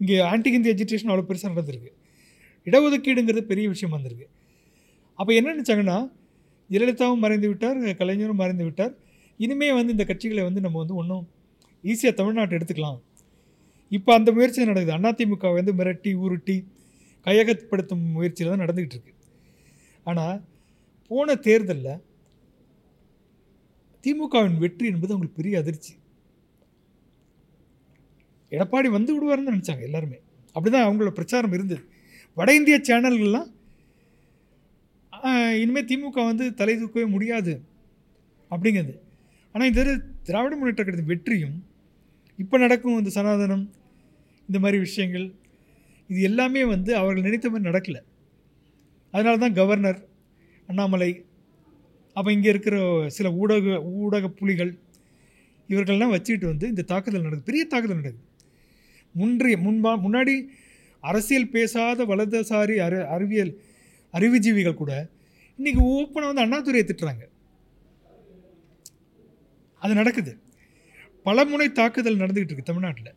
Speaker 8: இங்கே ஆன்டி ஹிந்தி எஜுகேஷன் அவ்வளோ பெருசாக நடந்திருக்கு. இடஒதுக்கீடுங்கிறது பெரிய விஷயம் வந்திருக்கு அப்போ என்ன நினச்சாங்கன்னா ஜெயலலிதாவும் மறைந்து விட்டார் கலைஞரும் மறைந்து விட்டார். இனிமே வந்து இந்த கட்சிகளை வந்து நம்ம வந்து ஒன்றும் ஈஸியாக தமிழ்நாட்டை எடுத்துக்கலாம். இப்போ அந்த முயற்சி நடக்குது. அதிமுக வந்து மிரட்டி உருட்டி கையகப்படுத்தும் முயற்சியில் தான் நடந்துக்கிட்டு இருக்கு. ஆனால் போன தேர்தலில் திமுகவின் வெற்றி என்பது அவங்களுக்கு பெரிய அதிர்ச்சி. எடப்பாடி வந்து விடுவாருன்னு நினச்சாங்க எல்லாருமே. அப்படிதான் அவங்களோட பிரச்சாரம் இருந்தது. வட இந்திய சேனல்கள்லாம் இனிமேல் திமுக வந்து தலை தூக்கவே முடியாது அப்படிங்கிறது. ஆனால் இந்த திராவிட முன்னேற்ற கழகத்தின் வெற்றியும் இப்போ நடக்கும் இந்த சனாதனம் இந்த மாதிரி விஷயங்கள் இது எல்லாமே வந்து அவர்கள் நினைத்த மாதிரி நடக்கலை. அதனால தான் கவர்னர் அண்ணாமலை அப்போ இங்கே இருக்கிற சில ஊடக ஊடக புலிகள் இவர்கள்லாம் வச்சுக்கிட்டு வந்து இந்த தாக்குதல் நடக்குது. பெரிய தாக்குதல் நடக்குது. முன்றைய முன்பா முன்னாடி அரசியல் பேசாத வலதுசாரி அறி அறிவியல் அறிவுஜீவிகள் கூட இன்றைக்கி ஓப்பனாக வந்து அண்ணாதுரையை திட்டுறாங்க. அது நடக்குது. பலமுனை தாக்குதல் நடந்துக்கிட்டு இருக்குது தமிழ்நாட்டில்.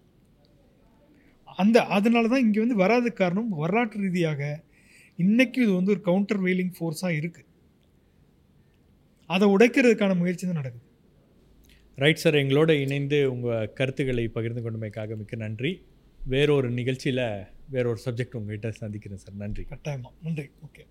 Speaker 8: அந்த அதனால தான் இங்கே வந்து வராத காரணம் வரலாற்று ரீதியாக இன்னைக்கு இது வந்து ஒரு கவுண்டர் வெயிலிங் ஃபோர்ஸாக இருக்குது அதை உடைக்கிறதுக்கான முயற்சி தான் நடக்குது.
Speaker 1: ரைட் சார் எங்களோட இணைந்து உங்கள் கருத்துக்களை பகிர்ந்து கொண்டமைக்காக மிக்க நன்றி. வேறொரு நிகழ்ச்சியில் வேறொரு சப்ஜெக்ட் உங்ககிட்ட சந்திக்கிறேன் சார் நன்றி.
Speaker 8: கட்டாயமாக நன்றி. ஓகே